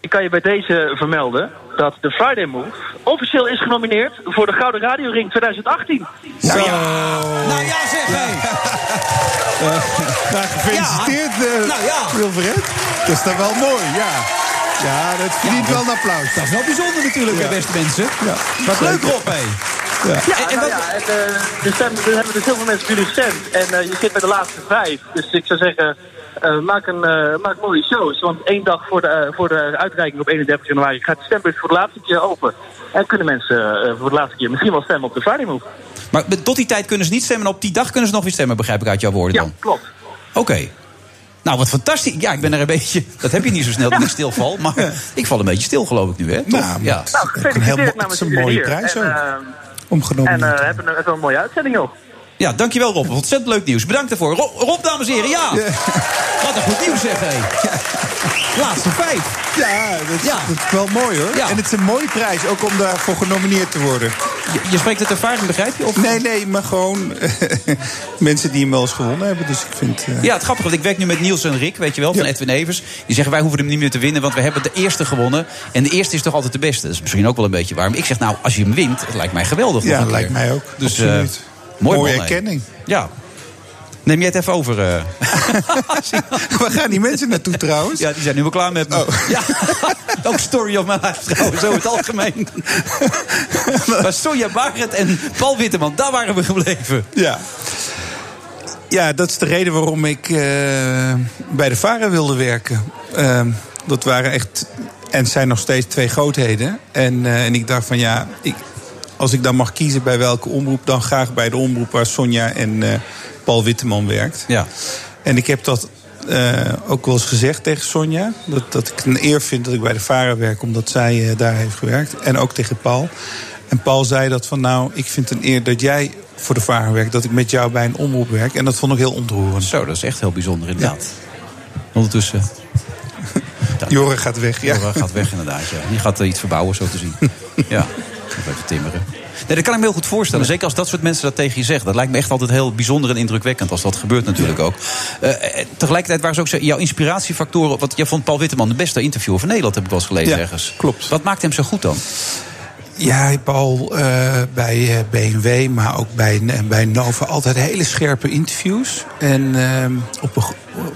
Ik kan je bij deze vermelden dat de Friday Move officieel is genomineerd voor de Gouden Radio Ring 2018. Nou ja. Nou ja, zeg hé. Nou, gefeliciteerd, eh, Nou ja. Wilfred. Dat is dan wel mooi, ja. Ja, dat verdient wel een applaus. Dat is wel bijzonder natuurlijk, hè, beste mensen. Ja. Wat leuk, Rob, hé. Ja. Ja, En- en nou wat- ja, en, eh, de stem, er hebben dus heel veel mensen voor jullie gestemd. En eh, je zit bij de laatste vijf. Dus ik zou zeggen, eh, maak, een, eh, maak mooie shows. Want één dag voor de, voor de uitreiking op 31 januari gaat de stembus voor de laatste keer open. En kunnen mensen voor de laatste keer misschien wel stemmen op de Friday Move. Maar tot die tijd kunnen ze niet stemmen. en Op die dag kunnen ze nog weer stemmen, begrijp ik uit jouw woorden Ja, dan. klopt. Oké. Nou, wat fantastisch. Ja, ik ben er een beetje... Dat heb je niet zo snel, dat ik stilval. Maar ik val een beetje stil, geloof ik nu, hè? Toch? Nou, ja. Nou, heel gefeliciteerd namens is een mooie prijs en, ook. eh, Om en eh, hebben, een, hebben een mooie uitzending, joh. Ja, dankjewel Rob. Ontzettend leuk nieuws. Bedankt daarvoor. Rob, Rob dames en heren, ja. Wat een goed nieuws, zeg hé. Laatste vijf. Ja, dat, is- Ja. dat is wel mooi hoor. Ja. En het is een mooie prijs, ook om daarvoor genomineerd te worden. Je, je spreekt het ervaring, begrijp je? Of? Nee, nee, maar gewoon mensen die hem wel eens gewonnen hebben. Dus ik vind... eh, Ja, het grappige, want ik werk nu met Niels en Rick, weet je wel, van Ja. Edwin Evers. Die zeggen, wij hoeven hem niet meer te winnen, want we hebben de eerste gewonnen. En de eerste is toch altijd de beste. Dat is misschien ook wel een beetje waar. Maar ik zeg, nou, als je hem wint, het lijkt mij geweldig. Ja, lijkt mij ook. Dus, Absoluut. eh, mooi Mooie erkenning. Ja. Neem jij het even over? eh? Waar gaan die mensen naartoe trouwens? Ja, die zijn nu wel klaar met me. Ja. ook story of my life trouwens, zo in het algemeen. maar Sonja Barret en Paul Witteman, daar waren we gebleven. Ja. Ja, dat is de reden waarom ik eh, bij de VARA wilde werken. Ehm, dat waren echt, en het zijn nog steeds twee grootheden. En, eh, en ik dacht van ja, ik, als ik dan mag kiezen bij welke omroep... dan graag bij de omroep waar Sonja en eh, Paul Witteman werkt. Ja. En ik heb dat eh, ook wel eens gezegd tegen Sonja. Dat, dat ik een eer vind dat ik bij de VARA werk, omdat zij eh, daar heeft gewerkt. En ook tegen Paul. En Paul zei dat van nou, ik vind het een eer dat jij voor de VARA werkt. Dat ik met jou bij een omroep werk. En dat vond ik heel ontroerend. Zo, dat is echt heel bijzonder inderdaad. Ondertussen... Jorre gaat weg, ja. Jorre gaat weg inderdaad, ja. Die gaat iets verbouwen, zo te zien. ja, even timmeren. Nee, dat kan ik me heel goed voorstellen. Zeker als dat soort mensen dat tegen je zeggen. Dat lijkt me echt altijd heel bijzonder en indrukwekkend als dat gebeurt natuurlijk ook. Eh, eh, tegelijkertijd waren ze ook zo- jouw inspiratiefactoren... Want jij vond Paul Witteman de beste interviewer van Nederland, heb ik wel eens gelezen Ja, ergens. klopt. Wat maakt hem zo goed dan? Ja, Paul eh, bij BMW, maar ook bij, bij Nova altijd hele scherpe interviews. En op een,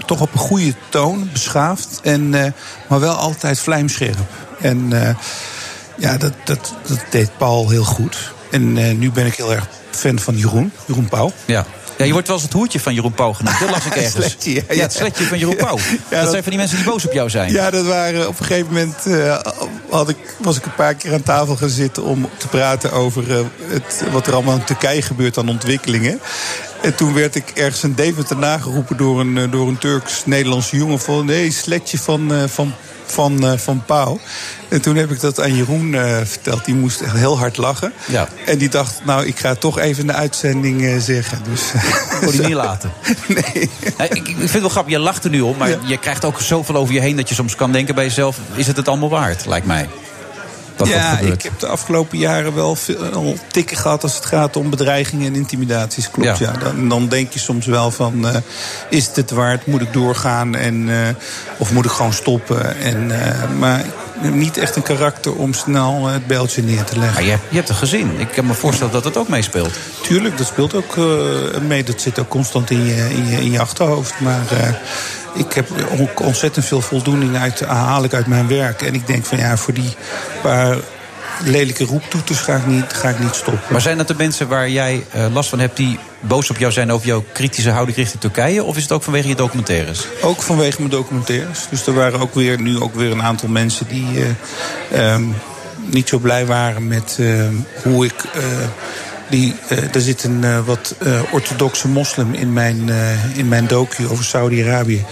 toch op een goede toon, beschaafd. En, maar wel altijd vlijmscherp. En ja, dat, dat, dat deed Paul heel goed. En eh, nu ben ik heel erg fan van Jeroen, Jeroen Pauw. Ja. Ja, je wordt wel eens het hoertje van Jeroen Pauw genoemd. Dat las ik ergens. Sletje, ja, ja, ja. het sletje van Jeroen Pauw. Ja, dat, dat- zijn van die mensen die boos op jou zijn. Ja, dat waren op een gegeven moment eh, had ik, was ik een paar keer aan tafel gaan zitten om te praten over eh, het, wat er allemaal in Turkije gebeurt aan ontwikkelingen. En toen werd ik ergens in Deventer nageroepen door een, eh, door een Turks-Nederlandse jongen van nee, sletje van, eh, van, van, eh, van Pauw. En toen heb ik dat aan Jeroen verteld. Die moest echt heel hard lachen. Ja. En die dacht, nou, ik ga het toch even in de uitzending zeggen. Dus, Kon die niet laten. nee. Ja, ik, ik vind het wel grappig, je lacht er nu om, maar je krijgt ook zoveel over je heen dat je soms kan denken bij jezelf: is het het allemaal waard, lijkt mij. Dat ja, dat gebeurt. ik heb de afgelopen jaren wel veel tikken gehad als het gaat om bedreigingen en intimidaties. Klopt, Ja. ja. Dan, dan denk je soms wel van, eh, is het het waard? Moet ik doorgaan? En, eh, of moet ik gewoon stoppen? En, eh, maar niet echt een karakter om snel eh, het bijltje neer te leggen. Maar je hebt, je hebt een gezin. Ik kan me voorstellen dat dat ook meespeelt. Tuurlijk, dat speelt ook eh, mee. Dat zit ook constant in je, in je, in je achterhoofd. Maar eh, ik heb ook ontzettend veel voldoening uit, haal ik uit mijn werk. En ik denk van ja, voor die paar lelijke roeptoeters ga ik niet, ga ik niet stoppen. Maar zijn dat de mensen waar jij eh, last van hebt die boos op jou zijn over jouw kritische houding richting Turkije? Of is het ook vanwege je documentaires? Ook vanwege mijn documentaires. Dus er waren ook weer, nu ook weer een aantal mensen die eh, ehm, niet zo blij waren met eh, hoe ik die, uh, er zit een uh, wat uh, orthodoxe moslim in mijn, in mijn docu over Saudi-Arabië.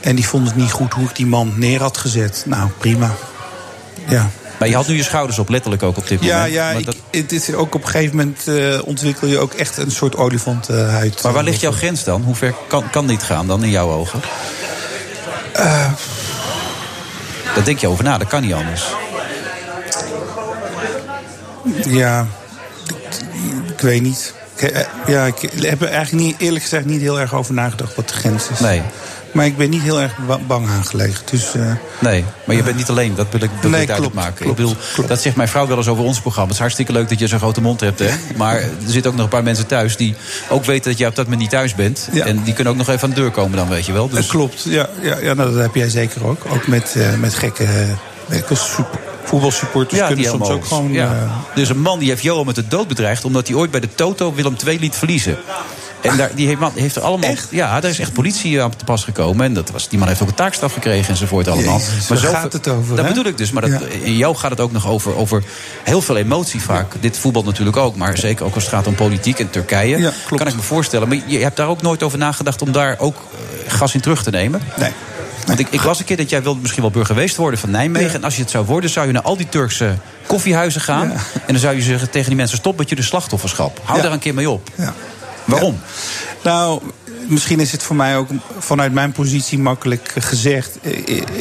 En die vond het niet goed hoe ik die man neer had gezet. Nou, prima. Ja. Maar je had nu je schouders op, letterlijk ook op dit ja, moment. Ja, maar ik, dat... het is ook op een gegeven moment uh, ontwikkel je ook echt een soort olifantenhuid. Maar waar ligt jouw grens dan? Hoe ver kan, kan dit gaan dan in jouw ogen? Uh, Daar denk je over na, dat kan niet anders. Ja, ik, weet niet. Ik, ja, ik heb er eigenlijk niet, eerlijk gezegd niet heel erg over nagedacht wat de grens is. Nee. Maar ik ben niet heel erg bang aangelegen. Dus, uh, nee, maar je bent niet alleen. Dat wil ik, dat nee, ik duidelijk klopt, maken. Klopt, ik bedoel, klopt. Dat zegt mijn vrouw wel eens over ons programma. Het is hartstikke leuk dat je zo'n grote mond hebt. Hè? Maar er zitten ook nog een paar mensen thuis die ook weten dat jij op dat moment niet thuis bent. Ja. En die kunnen ook nog even aan de deur komen dan, weet je wel. Dus... Dat klopt, ja, ja, ja nou, dat heb jij zeker ook. Ook met, uh, met gekke uh, voetbalsupporters ja, kunnen soms ook gewoon... Ja. Uh, is een man die heeft Johan met de dood bedreigd... omdat hij ooit bij de Toto Willem II liet verliezen. En daar, die heeft, man, heeft er allemaal. Echt? Ja, daar is echt politie aan te pas gekomen. En dat was, die man heeft ook een taakstraf gekregen enzovoort allemaal. Jezus, maar zo gaat het over, Dat hè? bedoel ik dus. Maar dat, Ja. in jou gaat het ook nog over, over heel veel emotie vaak. Dit voetbal natuurlijk ook. Maar zeker ook als het gaat om politiek en Turkije. Ja, kan ik me voorstellen. Maar je hebt daar ook nooit over nagedacht om daar ook eh, gas in terug te nemen? Nee. Want ik, ik las een keer dat jij wilde misschien wel burgemeester worden van Nijmegen. Ja. En als je het zou worden, zou je naar al die Turkse koffiehuizen gaan. Ja. En dan zou je zeggen tegen die mensen: stop met je de slachtofferschap. Hou Ja. daar een keer mee op. Waarom? Nou, misschien is het voor mij ook vanuit mijn positie makkelijk gezegd.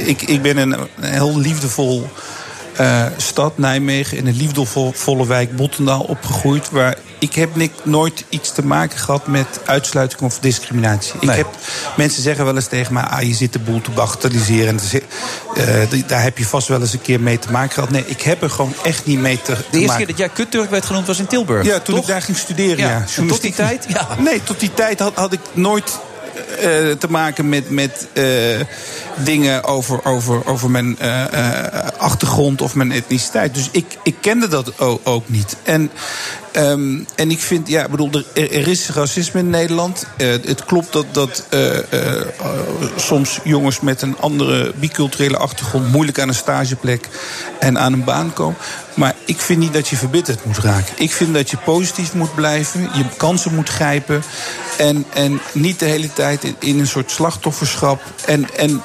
Ik, ik ben een heel liefdevol uh, stad, Nijmegen, in een liefdevolle wijk Bottendaal opgegroeid. Waar ik heb nik, nooit iets te maken gehad met uitsluiting of discriminatie. Ik heb, mensen zeggen wel eens tegen mij, ah, je zit de boel te bagatelliseren. En te, uh, daar heb je vast wel eens een keer mee te maken gehad. Nee, ik heb er gewoon echt niet mee te, te De eerste maken. keer dat jij kutturk werd genoemd was in Tilburg. Ja, toen toch? ik daar ging studeren, Ja, ja. en tot die tijd? Ja. Nee, tot die tijd had, had ik nooit eh, te maken met, met eh, dingen over, over, over mijn achtergrond of mijn etniciteit. Dus ik, ik kende dat ook niet. En, ehm, en ik vind, ja, ik bedoel, er, er is racisme in Nederland. Eh, het klopt dat, dat eh, eh, soms jongens met een andere biculturele achtergrond moeilijk aan een stageplek en aan een baan komen. Maar ik vind niet dat je verbitterd moet raken. Ik vind dat je positief moet blijven, je kansen moet grijpen. En, en niet de hele tijd in, in een soort slachtofferschap. En, en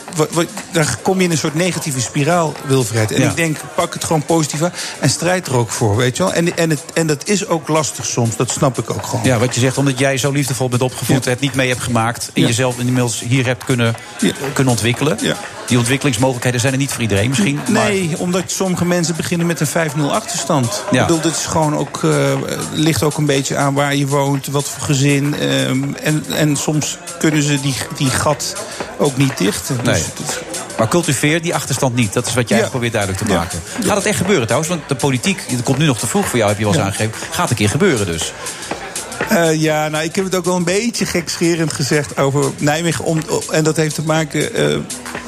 dan kom je in een soort negatieve spiraal, Wilfred. En Ja. ik denk, pak het gewoon positief aan en strijd er ook voor, weet je wel. En, en, het, en dat is ook lastig soms, dat snap ik ook gewoon. Ja, wat je zegt, omdat jij zo liefdevol bent opgevoed, het niet mee hebt gemaakt. En Ja. jezelf inmiddels hier hebt kunnen, Ja. kunnen ontwikkelen. Ja. Die ontwikkelingsmogelijkheden zijn er niet voor iedereen misschien. maar- Nee, omdat sommige mensen beginnen met een 5-0 achterstand. Ja. Ik bedoel, dit is gewoon ook, eh, ligt ook een beetje aan waar je woont, wat voor gezin. ehm, en, en soms kunnen ze die, die gat ook niet dichten. Nee. Dus Maar cultiveer die achterstand niet. Dat is wat jij Ja. probeert duidelijk te Ja. maken. Gaat het echt gebeuren trouwens? Want de politiek, het komt nu nog te vroeg voor jou, heb je wel eens Ja. aangegeven. Gaat een keer gebeuren dus. Eh, ja, nou, ik heb het ook wel een beetje gekscherend gezegd over Nijmegen. Om, en dat heeft te maken, eh,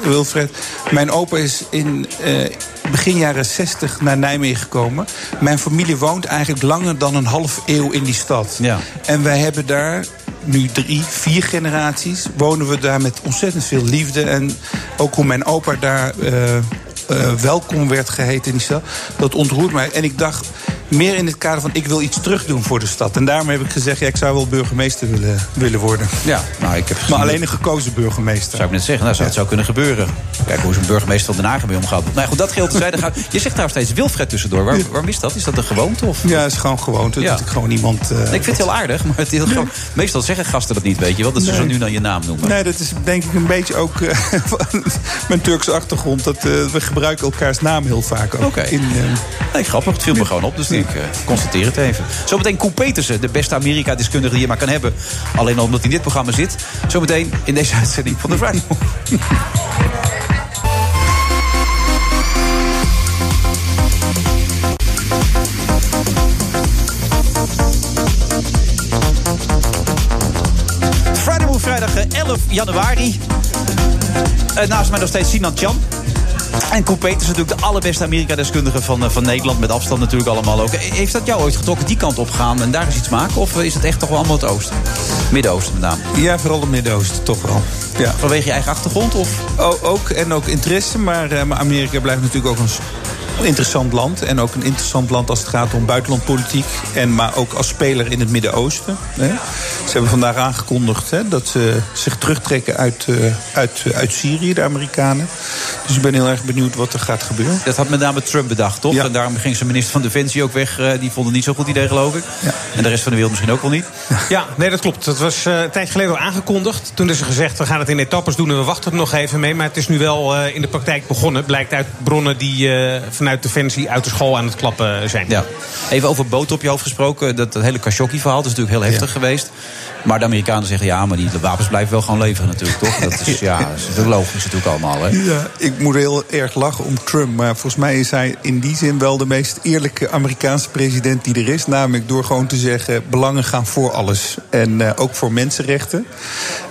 Wilfred. Mijn opa is in eh, begin jaren 60 naar Nijmegen gekomen. Mijn familie woont eigenlijk langer dan een half eeuw in die stad. Ja. En wij hebben daar nu drie, vier generaties. Wonen we daar met ontzettend veel liefde. En ook hoe mijn opa daar. eh, eh, welkom werd geheten in die. Dat ontroert mij. En ik dacht meer in het kader van ik wil iets terugdoen voor de stad. En daarom heb ik gezegd, ja, ik zou wel burgemeester willen, willen worden. Ja, nou, ik heb Maar alleen een gekozen burgemeester. Zou ik net zeggen, nou, zou, het zou kunnen gebeuren. Kijk hoe zo'n burgemeester van Den Haag ermee omgaat. Nou goed, dat geldt terzijde. Je zegt daar steeds Wilfred tussendoor. Waar, waarom is dat? Is dat een gewoonte? Of? Ja, het is gewoon gewoonte. Ja. Dat ik gewoon iemand... eh, Nee, ik vind het heel aardig, maar het heel gewoon- meestal zeggen gasten dat niet, weet je wel. Dat ze zo nu dan je naam noemen. Nee, dat is denk ik een beetje ook eh, mijn Turkse achtergrond. Dat, eh, we gebruiken elkaars naam heel vaak ook. Oké. Nee, grappig. Het viel me gewoon op, dus ik eh, constateer het even. Zometeen Koen Petersen, de beste Amerika-deskundige die je maar kan hebben. Alleen al omdat hij in dit programma zit. Zometeen in deze uitzending van de Friday. Friday vrijdag eh, 11 januari. Eh, naast mij nog steeds Sinan Chan. En Peters is natuurlijk de allerbeste Amerika-deskundige van, eh, van Nederland. Met afstand natuurlijk allemaal ook. Eh, Heeft dat jou ooit getrokken die kant op gaan en daar eens iets maken? Of is het echt toch wel allemaal het oosten? Midden-oosten met name. ja, vooral het Midden-Oosten, toch wel. Ja. Vanwege je eigen achtergrond? Of? O- ook, en ook interesse, maar, eh, maar Amerika blijft natuurlijk ook een interessant land. En ook een interessant land als het gaat om buitenlandpolitiek. En, maar ook als speler in het Midden-Oosten. hè. Ze hebben vandaag aangekondigd hè, dat ze zich terugtrekken uit, eh, uit, uit Syrië, de Amerikanen. Dus ik ben heel erg benieuwd wat er gaat gebeuren. Dat had met name Trump bedacht, toch? En daarom ging zijn minister van Defensie ook weg. Eh, die vond het niet zo'n goed idee, geloof ik. En de rest van de wereld misschien ook wel niet. Ja, nee, dat klopt. Dat was eh, een tijd geleden al aangekondigd. Toen is er gezegd, we gaan het in etappes doen en we wachten er nog even mee. Maar het is nu wel eh, in de praktijk begonnen. Blijkt uit bronnen die eh, vanuit Defensie uit de school aan het klappen zijn. Ja. Even over boot op je hoofd gesproken. Dat, dat hele Khashoggi-verhaal dat is natuurlijk heel heftig geweest. Maar de Amerikanen zeggen ja, maar die de wapens blijven wel gewoon leveren natuurlijk, toch? Dat is, ja, dat is natuurlijk logisch natuurlijk allemaal. Hè? Ja, ik moet heel erg lachen om Trump. Maar volgens mij is hij in die zin wel de meest eerlijke Amerikaanse president die er is. Namelijk door gewoon te zeggen: belangen gaan voor alles. En eh, ook voor mensenrechten.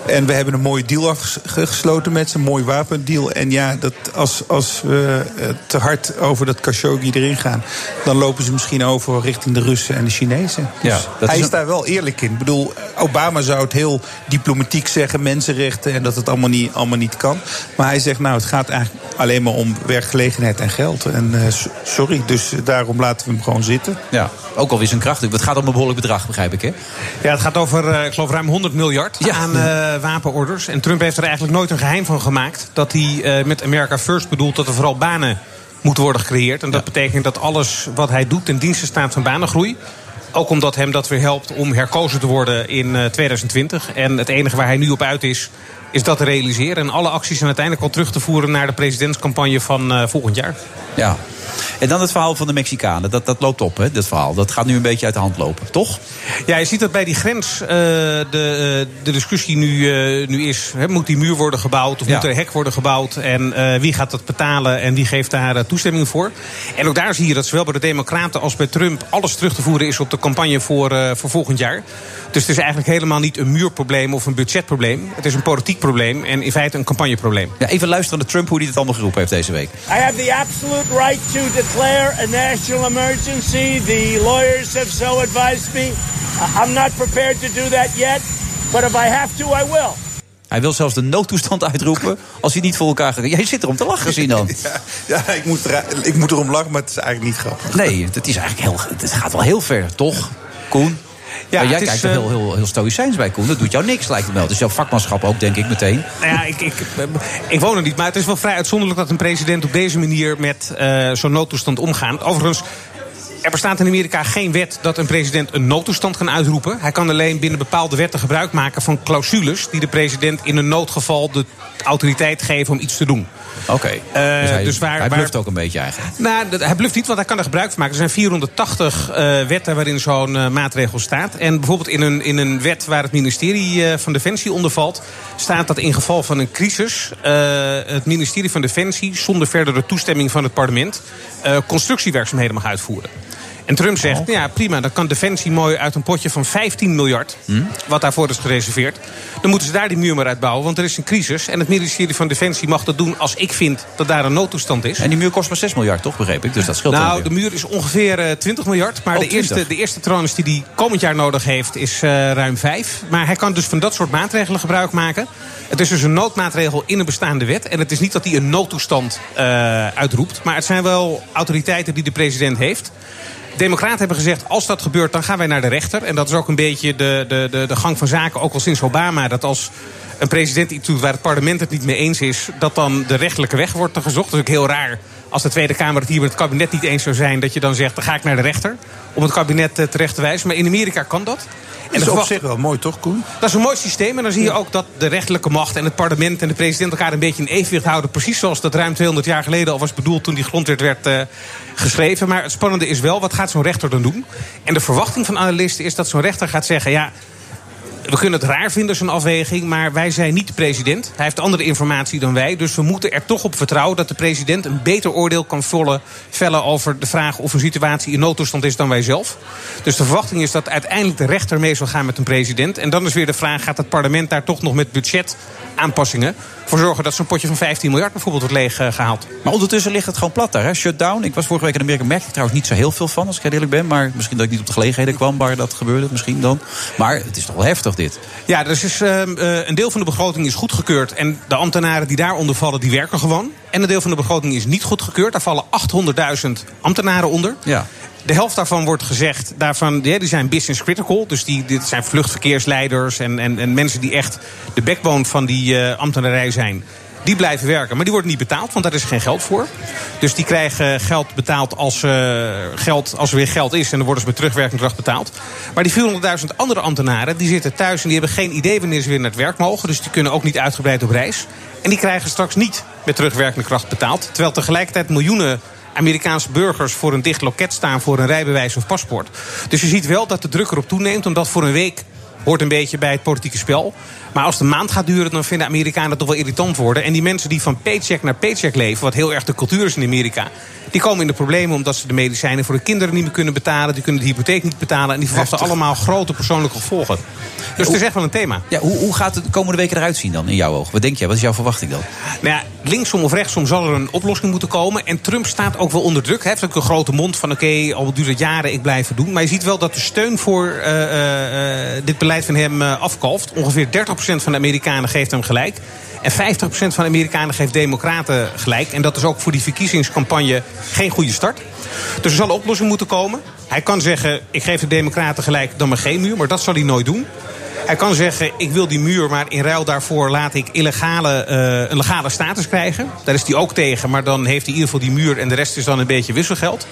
En we hebben een mooie deal afgesloten met ze, een mooi wapendeal. En ja, dat als, als we eh, te hard over dat Khashoggi erin gaan, dan lopen ze misschien over richting de Russen en de Chinezen. Dus Ja, dat hij is is een- daar wel eerlijk in. Ik bedoel, Obama zou het heel diplomatiek zeggen, mensenrechten en dat het allemaal niet, allemaal niet kan. Maar hij zegt, nou, het gaat eigenlijk alleen maar om werkgelegenheid en geld. En eh, sorry, dus daarom laten we hem gewoon zitten. Ja, ook alweer zijn kracht. Het gaat om een behoorlijk bedrag, begrijp ik, hè? Ja, het gaat over, eh, ik geloof, ruim 100 miljard aan eh, wapenorders. En Trump heeft er eigenlijk nooit een geheim van gemaakt... dat hij eh, met America First bedoelt dat er vooral banen moeten worden gecreëerd. En dat betekent dat alles wat hij doet ten dienste staat van banengroei. Ook omdat hem dat weer helpt om herkozen te worden in eh, 2020. En het enige waar hij nu op uit is, is dat te realiseren. En alle acties zijn uiteindelijk al terug te voeren... naar de presidentscampagne van eh, volgend jaar. Ja. En dan het verhaal van de Mexicanen. Dat, dat loopt op, hè, dat verhaal. Dat gaat nu een beetje uit de hand lopen, toch? Ja, je ziet dat bij die grens eh, de, eh, de discussie nu, nu is... Hè, moet die muur worden gebouwd of Ja. moet er een hek worden gebouwd... en wie gaat dat betalen en wie geeft daar toestemming voor? En ook daar zie je dat zowel bij de Democraten als bij Trump... alles terug te voeren is op de campagne voor, voor volgend jaar. Dus het is eigenlijk helemaal niet een muurprobleem of een budgetprobleem. Het is een politiek probleem en in feite een campagneprobleem. Ja, even luisteren naar Trump hoe hij het allemaal geroepen heeft deze week. I have the absolute right to declare a national emergency. The lawyers have so advised me. I'm not prepared to do that yet, but if I have to, I will. Hij wil zelfs de noodtoestand uitroepen als hij niet voor elkaar gaat. Jij zit er om te lachen, zien dan. Ja, ik moet, er, ik moet erom lachen, maar het is eigenlijk niet grappig. Nee, het, is eigenlijk heel, het gaat wel heel ver, toch, Koen? Ja, Maar jij kijkt er eh, heel, heel, heel stoïcijns bij, Koen. Dat doet jou niks, lijkt het wel. Is jouw vakmanschap ook, denk ik, meteen. Nou ja, ik, ik, ik woon er niet, maar het is wel vrij uitzonderlijk dat een president op deze manier met eh, zo'n noodtoestand omgaat. Overigens. Er bestaat in Amerika geen wet dat een president een noodtoestand kan uitroepen. Hij kan alleen binnen bepaalde wetten gebruik maken van clausules die de president in een noodgeval de autoriteit geven om iets te doen. Oké. Eh, dus hij, dus waar- hij waar- bluft ook een beetje eigenlijk. Nou, hij bluft niet, want hij kan er gebruik van maken. Er zijn 480 eh, wetten waarin zo'n eh, maatregel staat. En bijvoorbeeld in een, in een wet waar het ministerie van Defensie onder valt... staat dat in geval van een crisis... het ministerie van Defensie zonder verdere toestemming van het parlement... constructiewerkzaamheden mag uitvoeren. En Trump zegt, nou ja prima, dan kan Defensie mooi uit een potje van 15 miljard... wat daarvoor is gereserveerd... dan moeten ze daar die muur maar uitbouwen, want er is een crisis... en het ministerie van Defensie mag dat doen als ik vind dat daar een noodtoestand is. En die muur kost maar 6 miljard, toch, begreep ik? Dus dat scheelt Nou, de muur is ongeveer eh, 20 miljard. Maar Oh, de, 20. eerste, de eerste die hij komend jaar nodig heeft is eh, ruim 5. Maar hij kan dus van dat soort maatregelen gebruik maken. Het is dus een noodmaatregel in een bestaande wet. En het is niet dat hij een noodtoestand eh, uitroept. Maar het zijn wel autoriteiten die de president heeft. Democraten hebben gezegd, als dat gebeurt, dan gaan wij naar de rechter. En dat is ook een beetje de, de, de, de gang van zaken, ook al sinds Obama. Dat als een president iets doet waar het parlement het niet mee eens is... dat dan de rechtelijke weg wordt gezocht. Dat is ook heel raar als de Tweede Kamer het hier met het kabinet niet eens zou zijn... dat je dan zegt, dan ga ik naar de rechter om het kabinet eh, terecht te wijzen. Maar in Amerika kan dat. Dat is op zich wel mooi, toch, Koen? dat is een mooi systeem. En dan zie je ook dat de rechterlijke macht en het parlement en de president elkaar een beetje in evenwicht houden. Precies zoals dat ruim 200 jaar geleden al was bedoeld toen die grondwet werd eh, geschreven. Maar het spannende is wel, wat gaat zo'n rechter dan doen? En de verwachting van analisten is dat zo'n rechter gaat zeggen: ja. We kunnen het raar vinden, zo'n afweging, maar wij zijn niet de president. Hij heeft andere informatie dan wij, dus we moeten er toch op vertrouwen... dat de president een beter oordeel kan vellen over de vraag... of een situatie in noodtoestand is dan wij zelf. Dus de verwachting is dat uiteindelijk de rechter mee zal gaan met een president. En dan is weer de vraag, gaat het parlement daar toch nog met budgetaanpassingen... voor zorgen dat zo'n potje van 15 miljard bijvoorbeeld wordt leeg eh, gehaald. Maar ondertussen ligt het gewoon plat daar, hè? Shutdown. Ik was vorige week in Amerika, merkte ik trouwens niet zo heel veel van, als ik heel eerlijk ben. Maar misschien dat ik niet op de gelegenheden kwam waar dat gebeurde, misschien dan. Maar het is toch wel heftig, dit. Ja, dus is, ehm, eh, een deel van de begroting is goedgekeurd. En de ambtenaren die daaronder vallen, die werken gewoon. En een deel van de begroting is niet goedgekeurd. Daar vallen 800.000 ambtenaren onder. Ja. De helft daarvan wordt gezegd, daarvan, die zijn business critical. Dus die, dit zijn vluchtverkeersleiders en, en, en mensen die echt de backbone van die eh, ambtenarij zijn. Die blijven werken, maar die worden niet betaald, want daar is geen geld voor. Dus die krijgen geld betaald als, eh, geld, als er weer geld is. En dan worden ze met terugwerkende kracht betaald. Maar die 400.000 andere ambtenaren die zitten thuis en die hebben geen idee wanneer ze weer naar het werk mogen. Dus die kunnen ook niet uitgebreid op reis. En die krijgen straks niet met terugwerkende kracht betaald. Terwijl tegelijkertijd miljoenen Amerikaanse burgers voor een dicht loket staan voor een rijbewijs of paspoort. Dus je ziet wel dat de druk erop toeneemt, omdat voor een week hoort een beetje bij het politieke spel. Maar als de maand gaat duren, dan vinden Amerikanen het toch wel irritant worden. En die mensen die van paycheck naar paycheck leven, wat heel erg de cultuur is in Amerika, die komen in de problemen omdat ze de medicijnen voor de kinderen niet meer kunnen betalen. Die kunnen de hypotheek niet betalen. En die verwachten allemaal grote persoonlijke gevolgen. Dus het is echt wel een thema. Ja, hoe, hoe gaat het de komende weken eruit zien dan, in jouw ogen? Wat denk jij? Wat is jouw verwachting dan? Nou ja, linksom of rechtsom zal er een oplossing moeten komen. En Trump staat ook wel onder druk. Hij heeft ook een grote mond van oké, al duurt het jaren, ik blijf het doen. Maar je ziet wel dat de steun voor uh, uh, dit beleid van hem afkalft. Ongeveer 30% van de Amerikanen geeft hem gelijk. En 50% van de Amerikanen geeft Democraten gelijk. En dat is ook voor die verkiezingscampagne geen goede start. Dus er zal een oplossing moeten komen. Hij kan zeggen: ik geef de Democraten gelijk, dan maar geen muur. Maar dat zal hij nooit doen. Hij kan zeggen, ik wil die muur, maar in ruil daarvoor laat ik illegale, uh, een legale status krijgen. Daar is hij ook tegen, maar dan heeft hij in ieder geval die muur en de rest is dan een beetje wisselgeld.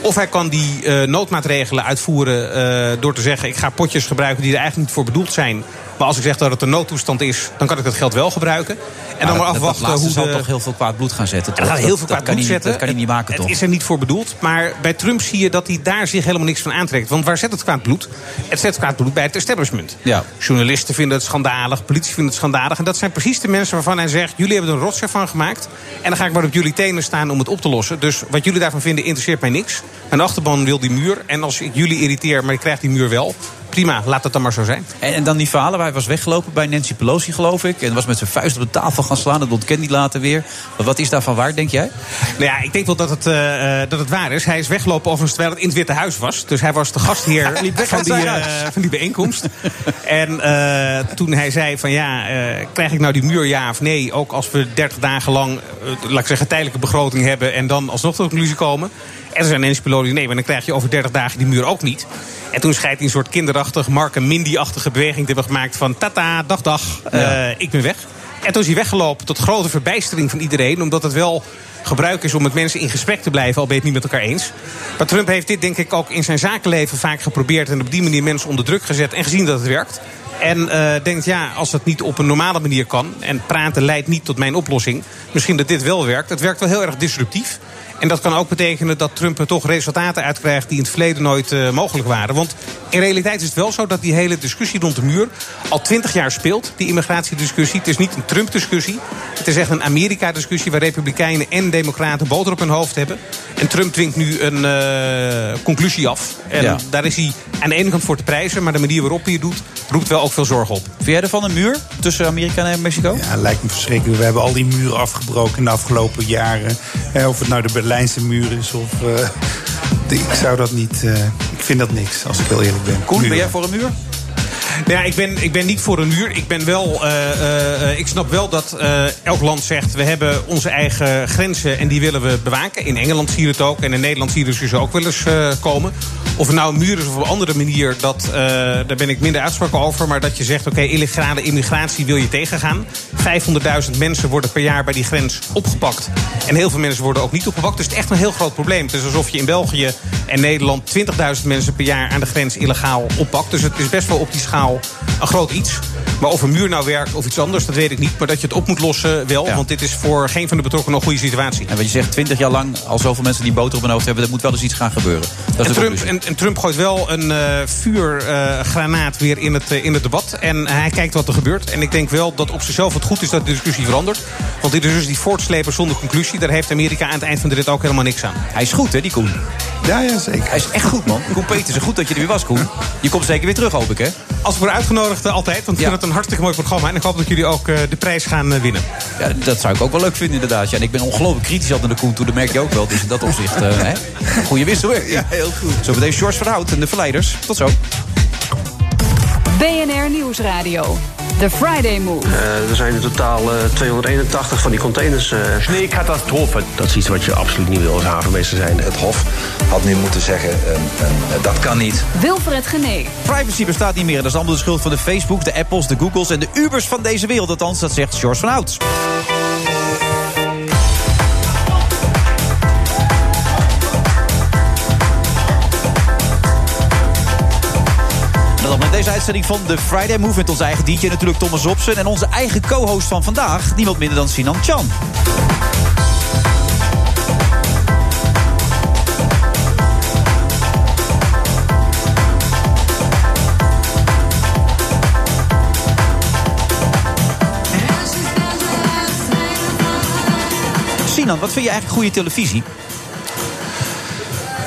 Of hij kan die uh, noodmaatregelen uitvoeren uh, door te zeggen, ik ga potjes gebruiken die er eigenlijk niet voor bedoeld zijn. Maar als ik zeg dat het een noodtoestand is, dan kan ik dat geld wel gebruiken. En dan maar afwachten dat hoe de... zal toch heel veel kwaad bloed gaan zetten. Dat gaat heel veel kwaad bloed zetten. Dat kan hij niet maken, toch? Het is er niet voor bedoeld. Maar bij Trump zie je dat hij daar zich helemaal niks van aantrekt. Want waar zet het kwaad bloed? Het zet kwaad bloed bij het establishment. Ja. Journalisten vinden het schandalig, politici vinden het schandalig. En dat zijn precies de mensen waarvan hij zegt... jullie hebben er een rotscher van gemaakt. En dan ga ik maar op jullie tenen staan om het op te lossen. Dus wat jullie daarvan vinden, interesseert mij niks. Mijn achterban wil die muur. En als ik jullie irriteer, maar ik krijg die muur wel... prima, laat het dan maar zo zijn. En, en dan die verhalen, hij was weggelopen bij Nancy Pelosi, geloof ik. En was met zijn vuist op de tafel gaan slaan. Dat ontkent hij later weer. Maar wat is daarvan waar, denk jij? Nou ja, ik denk wel dat het, uh, dat het waar is. Hij is weggelopen overigens terwijl het in het Witte Huis was. Dus hij was de gastheer van, die, uh, van die bijeenkomst. en uh, toen hij zei van ja, krijg ik nou die muur ja of nee? Ook als we 30 dagen lang, laat ik zeggen, tijdelijke begroting hebben... en dan alsnog tot de conclusie komen. En er zijn Nancy Pelosi, nee, maar dan krijg je over 30 dagen die muur ook niet. En toen schijnt hij een soort kinderachtig, Mark en Mindy-achtige beweging te hebben gemaakt van... tata, dag, dag, ja. ik ben weg. En toen is hij weggelopen tot grote verbijstering van iedereen. Omdat het wel gebruik is om met mensen in gesprek te blijven, al ben je het niet met elkaar eens. Maar Trump heeft dit denk ik ook in zijn zakenleven vaak geprobeerd en op die manier mensen onder druk gezet en gezien dat het werkt. En uh, denkt, ja, als het niet op een normale manier kan... en praten leidt niet tot mijn oplossing... misschien dat dit wel werkt. Het werkt wel heel erg disruptief. En dat kan ook betekenen dat Trump er toch resultaten uitkrijgt... die in het verleden nooit uh, mogelijk waren. Want in realiteit is het wel zo dat die hele discussie rond de muur... al twintig jaar speelt, die immigratiediscussie. Het is niet een Trump-discussie. Het is echt een Amerika-discussie... waar republikeinen en democraten boter op hun hoofd hebben. En Trump dwingt nu een uh, conclusie af. En ja. daar is hij aan de ene kant voor te prijzen... maar de manier waarop hij het doet, roept wel ook veel zorg op. Vind jij ervan een muur tussen Amerika en Mexico? Ja, lijkt me verschrikkelijk. We hebben al die muren afgebroken in de afgelopen jaren. Eh, of het nou de Berlijnse muur is of... Uh, ik zou dat niet... Uh, ik vind dat niks, als ik heel eerlijk ben. Koen, ben jij voor een muur? Nou ja, ik ben, ik ben niet voor een muur. Ik ben wel. Uh, uh, ik snap wel dat uh, elk land zegt. We hebben onze eigen grenzen en die willen we bewaken. In Engeland zie je het ook. En in Nederland zie je dus ook wel eens komen. Of het nou een muur is of op een andere manier, dat, daar ben ik minder uitspraken over. Maar dat je zegt, oké, okay, illegale immigratie wil je tegengaan. 500.000 mensen worden per jaar bij die grens opgepakt. En heel veel mensen worden ook niet opgepakt. Dus het is echt een heel groot probleem. Het is alsof je in België en Nederland 20.000 mensen per jaar aan de grens illegaal oppakt. Dus het is best wel op die schaal een groot iets. Maar of een muur nou werkt of iets anders, dat weet ik niet. Maar dat je het op moet lossen, wel. Ja. Want dit is voor geen van de betrokkenen een goede situatie. En wat je zegt, 20 jaar lang al zoveel mensen die boter op hun hoofd hebben... er moet wel eens iets gaan gebeuren. Dat en, Trump, en, en, Trump gooit wel een uh, vuurgranaat uh, weer in het, uh, in het debat. En hij kijkt wat er gebeurt. En ik denk wel dat op zichzelf het goed is dat de discussie verandert. Want dit is dus die voortslepen zonder conclusie. Daar heeft Amerika aan het eind van de rit ook helemaal niks aan. Hij is goed, hè, die Koen? Ja, ja, zeker. Hij is echt goed, man. Koen Petersen, goed dat je er weer was, Koen. Je komt zeker weer terug, hoop ik, hè? Als we worden uitgenodigd, eh, altijd. Want ik vind het een hartstikke mooi programma. En ik hoop dat jullie ook eh, de prijs gaan eh, winnen. Ja, dat zou ik ook wel leuk vinden, inderdaad. Ja, en ik ben ongelooflijk kritisch altijd naar de Koen toe. Dat merk je ook wel. Dus in dat opzicht, eh hè? goede wisselwerking. Ja, heel goed. Zo meteen George van Hout en de Verleiders. Tot zo. BNR Nieuwsradio. The Friday Move. Eh, er zijn in totaal eh, 281 van die containers. Uh... Sneeuwcatastrofe. Dat is iets wat je absoluut niet wil als havenmeester zijn. Het Hof had nu moeten zeggen, dat kan niet. Wilfred Genee. Privacy bestaat niet meer. Dat is allemaal de schuld van de Facebook, de Apples, de Googles en de Ubers van deze wereld. Althans, dat zegt George van Hout. Uitzending van de Friday Move met onze eigen DJ natuurlijk Thomas Robson. En onze eigen co-host van vandaag, niemand minder dan Sinan Chan. Sinan, wat vind je eigenlijk goede televisie?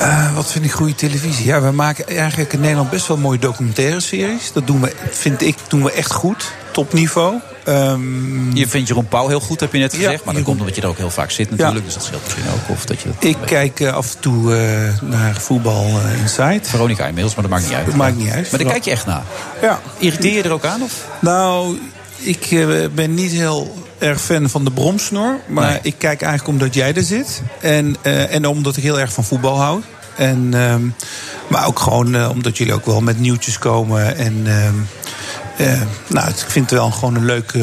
Eh, wat vind ik goede televisie? Ja, we maken eigenlijk in Nederland best wel mooie documentaire series. Dat doen we, vind ik, doen we echt goed. Topniveau. Ehm, Je vindt Jeroen Pauw heel goed, heb je net gezegd. Ja, maar dat komt omdat je er ook heel vaak zit natuurlijk. Dus dat scheelt misschien ook. Of dat je dat ik kijk eh, af en toe eh, naar voetbal uh, Insight. Veronica inmiddels, maar dat maakt niet uit. Dat maakt niet uit. Maar daar kijk je echt naar. Ja. Irriteer je er ook aan? Of? Nou, ik ben niet heel erg fan van de bromsnor. Maar Nee. ik kijk eigenlijk omdat jij er zit. En, eh, en omdat ik heel erg van voetbal hou. En, ehm, maar ook gewoon eh, omdat jullie ook wel met nieuwtjes komen. En ehm, eh, nou, ik vind het wel gewoon een leuk,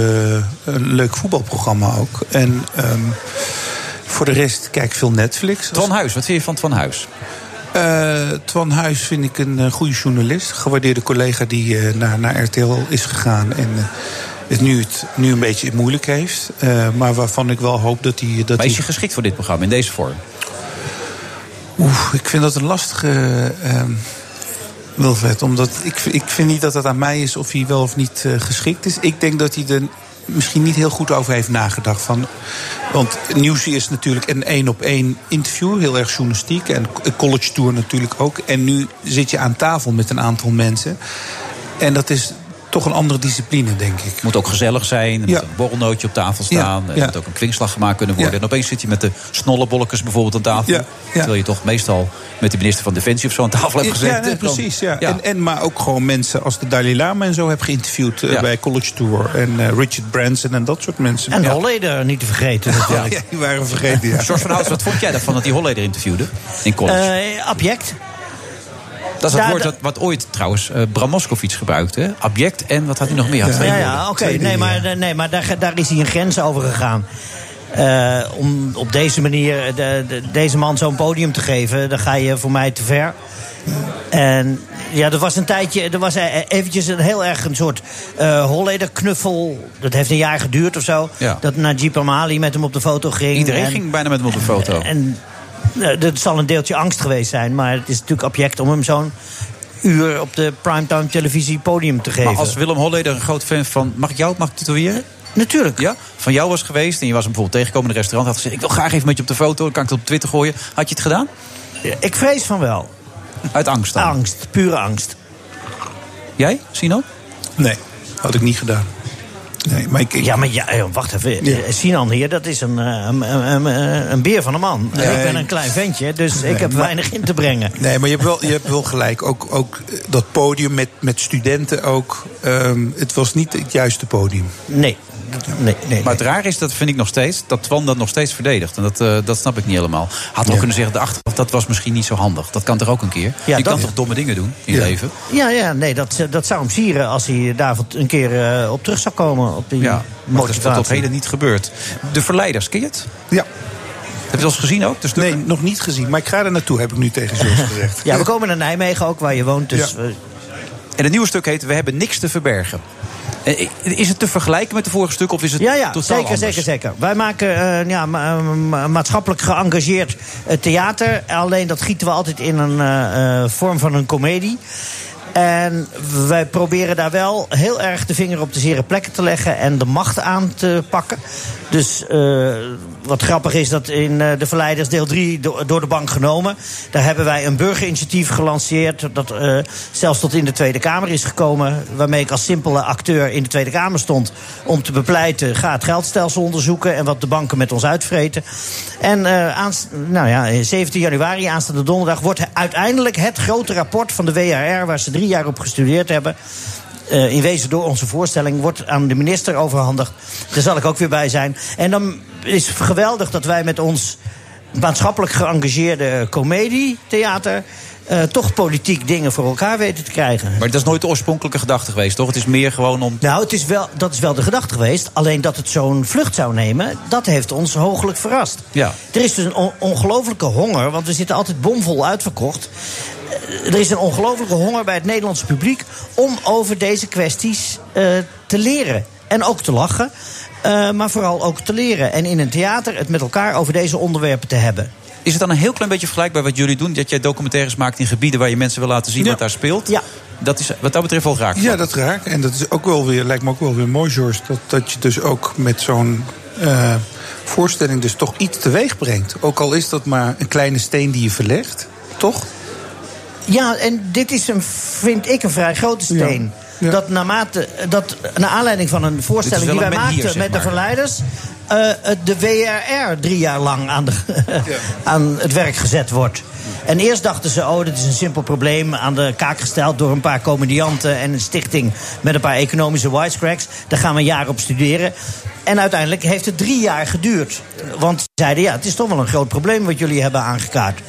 een leuk voetbalprogramma ook. En ehm, voor de rest kijk ik veel Netflix. Twan Huis, wat vind je van Twan Huis? Eh, Twan Huis vind ik een goede journalist. Gewaardeerde collega die naar, naar RTL is gegaan. En het nu, het nu een beetje moeilijk heeft. Eh, maar waarvan ik wel hoop dat hij... Dat Maar is hij je geschikt voor dit programma in deze vorm? Oeh, ik vind dat een lastige... ehm Wilfred, omdat ik, ik vind niet dat het aan mij is of hij wel of niet eh, geschikt is. Ik denk dat hij er misschien niet heel goed over heeft nagedacht. Van, want Nieuwsie is natuurlijk een één op één interview, heel erg journalistiek. En college tour natuurlijk ook. En nu zit je aan tafel met een aantal mensen. En dat is toch een andere discipline, denk ik. Het moet ook gezellig zijn. Er Ja. moet een borrelnootje op tafel staan. Ja, Er moet ook een kwinkslag gemaakt kunnen worden. Ja. En opeens zit je met de snollebolletjes bijvoorbeeld aan tafel. Ja, ja. Terwijl je toch meestal met de minister van Defensie of zo aan tafel hebt gezeten. Ja, nee, precies. Ja. En, en, maar ook gewoon mensen als de Dalai Lama en zo heb geïnterviewd eh, Ja. bij College Tour. En eh, Richard Branson en dat soort mensen. En ja. Holleder niet te vergeten Ja, natuurlijk. ja, die waren vergeten, ja. George van Hout, wat vond jij daarvan dat die Holleder interviewde in college? Eh, abject. Dat is het ja, woord dat- wat, ooit trouwens eh Bram Moskowitz gebruikte. hè? Abject en wat had hij nog meer? Had twee Ja, woorden. ja, oké. Nee, maar, eh, nee, maar daar, daar is hij een grens over gegaan. Eh, om op deze manier de, de- deze man zo'n podium te geven, dan ga je voor mij te ver. En ja, er was een tijdje, er was eventjes een heel erg een soort eh Holleder knuffel. Dat heeft een jaar geduurd of zo. Ja. Dat Najib Amali met hem op de foto ging. Iedereen En- ging bijna met hem op de foto. En dat zal een deeltje angst geweest zijn. Maar het is natuurlijk object om hem zo'n uur op de primetime televisie podium te geven. Maar als Willem Holleder een groot fan van... Mag ik jou mag ik tatoeëren? Natuurlijk. Ja? Van jou was geweest en je was hem bijvoorbeeld tegengekomen in een restaurant. Had gezegd, ik wil graag even met je op de foto. Dan kan ik het op Twitter gooien. Had je het gedaan? Ik vrees van wel. Uit angst dan? Angst, pure angst. Jij, Sino? Nee, had ik niet gedaan. Nee, maar ik, ik- Ja, maar ja, eh, wacht even. Ja. Eh, Sinan hier, dat is een, eh, een, een, een, beer van een man. Nee. Ik ben een klein ventje, dus Nee, ik heb maar- weinig in te brengen. Nee, maar je hebt wel, je hebt wel gelijk. Ook, ook dat podium met, met studenten ook. ehm, het was niet het juiste podium. Nee. Nee, nee, Maar het raar is, dat vind ik nog steeds, dat Twan dat nog steeds verdedigt. En dat, eh, dat snap ik niet helemaal. Had ook kunnen zeggen, de achteraf, dat was misschien niet zo handig. Dat kan toch ook een keer? Ja, je dat- kan toch domme dingen doen in je Ja. leven? Ja, ja, nee, dat, dat zou hem sieren als hij daar een keer eh, op terug zou komen. Op die Ja, maar dat is tot heden niet gebeurd. De Verleiders, ken je het? Ja. Heb je het al eens gezien ook? Dus Nee, nog niet gezien. Maar ik ga er naartoe, heb ik nu tegen George gezegd. Ja, we komen naar Nijmegen ook, waar je woont. Dus Ja. eh, En het nieuwe stuk heet We hebben niks te verbergen. Eh, Is het te vergelijken met de vorige stuk of is het Ja, ja, totaal zeker, anders? zeker, zeker. Wij maken eh, ja, ma- ma- maatschappelijk geëngageerd eh, theater. Alleen dat gieten we altijd in een eh, eh, vorm van een komedie. En wij proberen daar wel heel erg de vinger op de zere plekken te leggen en de macht aan te pakken. Dus uh, wat grappig is dat in uh, de Verleiders deel 3 do door de bank genomen. Daar hebben wij een burgerinitiatief gelanceerd. Dat uh, zelfs tot in de Tweede Kamer is gekomen. Waarmee ik als simpele acteur in de Tweede Kamer stond. Om te bepleiten, ga het geldstelsel onderzoeken. En wat de banken met ons uitvreten. En nou ja, 17 januari, aanstaande donderdag, wordt uiteindelijk het grote rapport van de WRR. Waar ze drie jaar op gestudeerd hebben uh, in wezen door onze voorstelling wordt aan de minister overhandigd. Daar zal ik ook weer bij zijn. En dan is het geweldig dat wij met ons maatschappelijk geëngageerde comedietheater. Uh, toch politiek dingen voor elkaar weten te krijgen. Maar dat is nooit de oorspronkelijke gedachte geweest, toch? Het is meer gewoon om. Nou, het is wel, dat is wel de gedachte geweest. Alleen dat het zo'n vlucht zou nemen, dat heeft ons hooglijk verrast. Ja. Er is dus een on ongelofelijke honger, want we zitten altijd bomvol uitverkocht er is een ongelofelijke honger bij het Nederlandse publiek om over deze kwesties uh, te leren. En ook te lachen, uh, maar vooral ook te leren. En in een theater het met elkaar over deze onderwerpen te hebben. Is het dan een heel klein beetje vergelijkbaar wat jullie doen? Dat jij documentaires maakt in gebieden waar je mensen wil laten zien ja. wat daar speelt? Ja. Dat is wat dat betreft wel raak. Ja, dat raakt. En dat is ook wel weer, lijkt me ook wel weer mooi, George. Dat, dat je dus ook met zo'n uh, voorstelling dus toch iets teweeg brengt. Ook al is dat maar een kleine steen die je verlegt, toch? Ja, en dit is een, vind ik, een vrij grote steen. Ja. Ja. Dat naarmate, dat naar aanleiding van een voorstelling die wij maakten hier, met de verleiders. Uh, de WRR drie jaar lang aan, de, ja. aan het werk gezet wordt. En eerst dachten ze, oh, dit is een simpel probleem aan de kaak gesteld door een paar comedianten en een stichting met een paar economische wisecracks. Daar gaan we een jaar op studeren. En uiteindelijk heeft het drie jaar geduurd. Want ze zeiden, ja, het is toch wel een groot probleem wat jullie hebben aangekaart.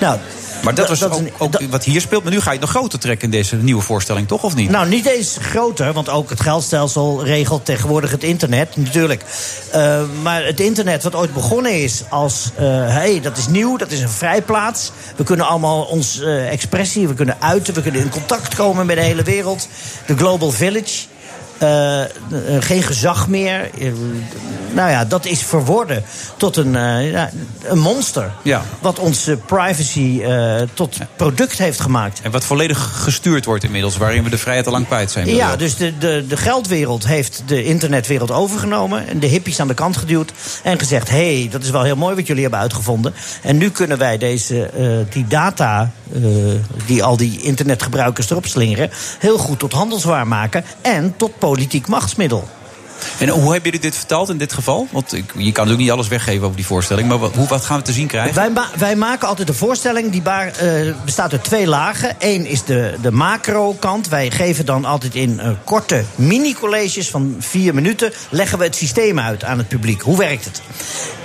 Nou, maar dat was dat, ook, ook dat, wat hier speelt. Maar nu ga je het nog groter trekken in deze nieuwe voorstelling, toch? Of niet? Nou, niet eens groter, want ook het geldstelsel regelt tegenwoordig het internet, natuurlijk. Uh, maar het internet, wat ooit begonnen is als... Uh, hey, dat is nieuw, dat is een vrijplaats. We kunnen allemaal onze uh, expressie, we kunnen uiten... we kunnen in contact komen met de hele wereld. De Global Village... Uh, geen gezag meer. Uh, nou ja, dat is verworden tot een, een monster. Ja. Wat onze privacy tot product heeft gemaakt. En wat volledig gestuurd wordt inmiddels, waarin we de vrijheid al lang kwijt zijn. Ja, dus de, de, de geldwereld heeft de internetwereld overgenomen. En de hippies aan de kant geduwd. En gezegd: hé, hey, dat is wel heel mooi wat jullie hebben uitgevonden. En nu kunnen wij deze, die data, die al die internetgebruikers erop slingeren, heel goed tot handelswaar maken. En tot politiek machtsmiddel. En hoe hebben jullie dit verteld in dit geval? Want ik, je kan natuurlijk niet alles weggeven over die voorstelling. Maar wat, hoe, wat gaan we te zien krijgen? Wij, ma wij maken altijd een voorstelling die uh, bestaat uit twee lagen. Eén is de, de macro-kant. Wij geven dan altijd in uh, korte mini-colleges van vier minuten... leggen we het systeem uit aan het publiek. Hoe werkt het?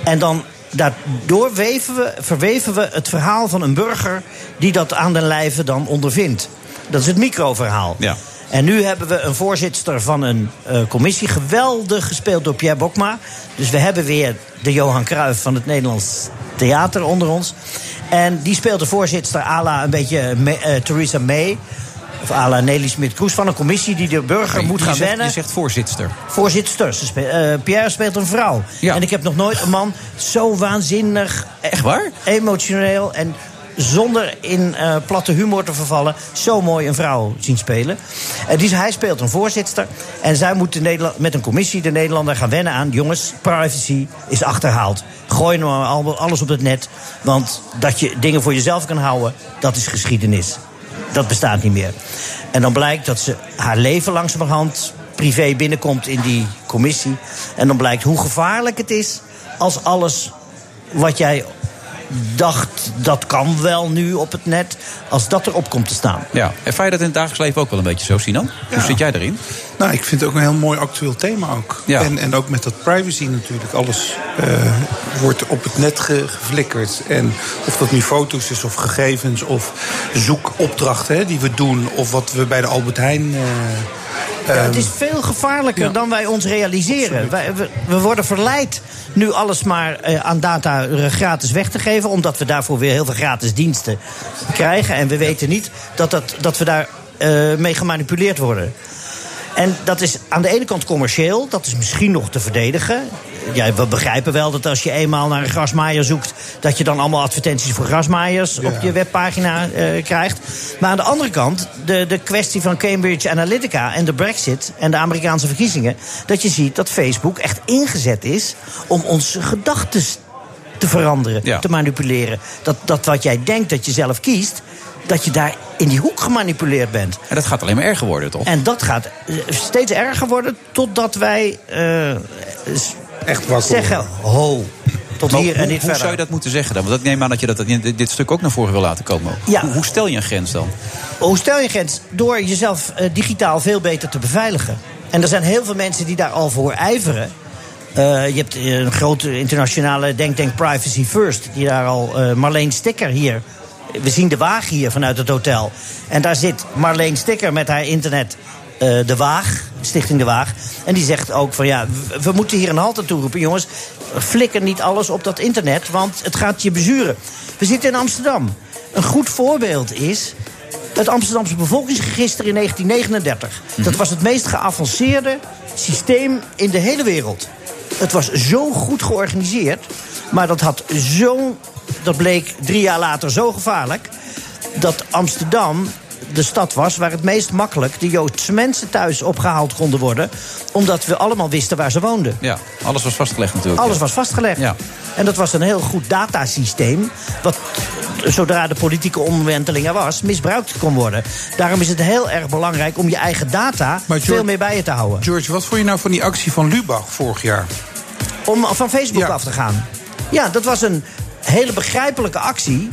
En dan daardoor weven we, verweven we het verhaal van een burger... die dat aan den lijve dan ondervindt. Dat is het microverhaal. Ja. En nu hebben we een voorzitter van een uh, commissie. Geweldig gespeeld door Pierre Bokma. Dus we hebben weer de Johan Cruijff van het Nederlands Theater onder ons. En die speelt de voorzitter à la een beetje uh, Theresa May. Of à la Nelly Smit-Kroes van een commissie die de burger moet gaan zegt, wennen. Je zegt voorzitter. Voorzitter. Uh, Pierre speelt een vrouw. Ja. En ik heb nog nooit een man zo waanzinnig... Echt waar? Emotioneel en zonder in uh, platte humor te vervallen, zo mooi een vrouw zien spelen. Uh, hij speelt een voorzitter. En zij moet met een commissie de Nederlander gaan wennen aan... jongens, privacy is achterhaald. Gooi nou alles op het net. Want dat je dingen voor jezelf kan houden, dat is geschiedenis. Dat bestaat niet meer. En dan blijkt dat ze haar leven langzamerhand privé binnenkomt in die commissie. En dan blijkt hoe gevaarlijk het is als alles wat jij dacht, dat kan wel nu op het net, als dat erop komt te staan. Ja, ervaar je dat in het dagelijks leven ook wel een beetje zo, Sinan? Ja. Hoe zit jij erin? Nou, ik vind het ook een heel mooi actueel thema ook. Ja. En, en ook met dat privacy natuurlijk. Alles uh, wordt op het net ge geflikkerd. En of dat nu foto's is of gegevens of zoekopdrachten hè, die we doen... of wat we bij de Albert Heijn... Uh, ja, het is veel gevaarlijker ja. dan wij ons realiseren. Wij, we, we, worden verleid nu alles maar uh, aan data gratis weg te geven... omdat we daarvoor weer heel veel gratis diensten krijgen. En we weten niet dat, dat, dat we daar uh, mee gemanipuleerd worden. En dat is aan de ene kant commercieel, dat is misschien nog te verdedigen. Ja, we begrijpen wel dat als je eenmaal naar een grasmaaier zoekt... dat je dan allemaal advertenties voor grasmaaiers op je webpagina eh, krijgt. Maar aan de andere kant, de, de kwestie van Cambridge Analytica... en de brexit en de Amerikaanse verkiezingen... dat je ziet dat Facebook echt ingezet is om onze gedachten te veranderen, te manipuleren. Dat, dat wat jij denkt dat je zelf kiest dat je daar in die hoek gemanipuleerd bent. En dat gaat alleen maar erger worden, toch? En dat gaat eh, steeds erger worden totdat wij uh, Echt wakker zeggen: ho. Tot Maar hier hoe, en niet hoe verder. zou je dat moeten zeggen dan? Want ik neem aan dat je dat in dit stuk ook naar voren wil laten komen. Ja. Hoe, hoe stel je een grens dan? Hoe stel je een grens? Door jezelf eh, digitaal veel beter te beveiligen. En er zijn heel veel mensen die daar al voor ijveren. Eh, je hebt eh, een grote internationale denktank Privacy First... die daar al eh, Marleen Sticker hier... We zien de Waag hier vanuit het hotel. En daar zit Marleen Sticker met haar internet... eh, de Waag, Stichting De Waag. En die zegt ook van ja, we, moeten hier een halt aan toeroepen. Jongens, flikker niet alles op dat internet, want het gaat je bezuren. We zitten in Amsterdam. Een goed voorbeeld is het Amsterdamse bevolkingsregister in 1939. Dat was het meest geavanceerde systeem in de hele wereld. Het was zo goed georganiseerd, maar dat had zo'n. Dat bleek drie jaar later zo gevaarlijk. dat Amsterdam de stad was waar het meest makkelijk de Joodse mensen thuis opgehaald konden worden. omdat we allemaal wisten waar ze woonden. Ja, alles was vastgelegd natuurlijk. Alles was vastgelegd. Ja. En dat was een heel goed datasysteem. Wat zodra de politieke omwenteling er was, misbruikt kon worden. Daarom is het heel erg belangrijk om je eigen data veel meer bij je te houden. George, wat vond je nou van die actie van Lubach vorig jaar? Om van Facebook af te gaan. Ja, dat was een hele begrijpelijke actie.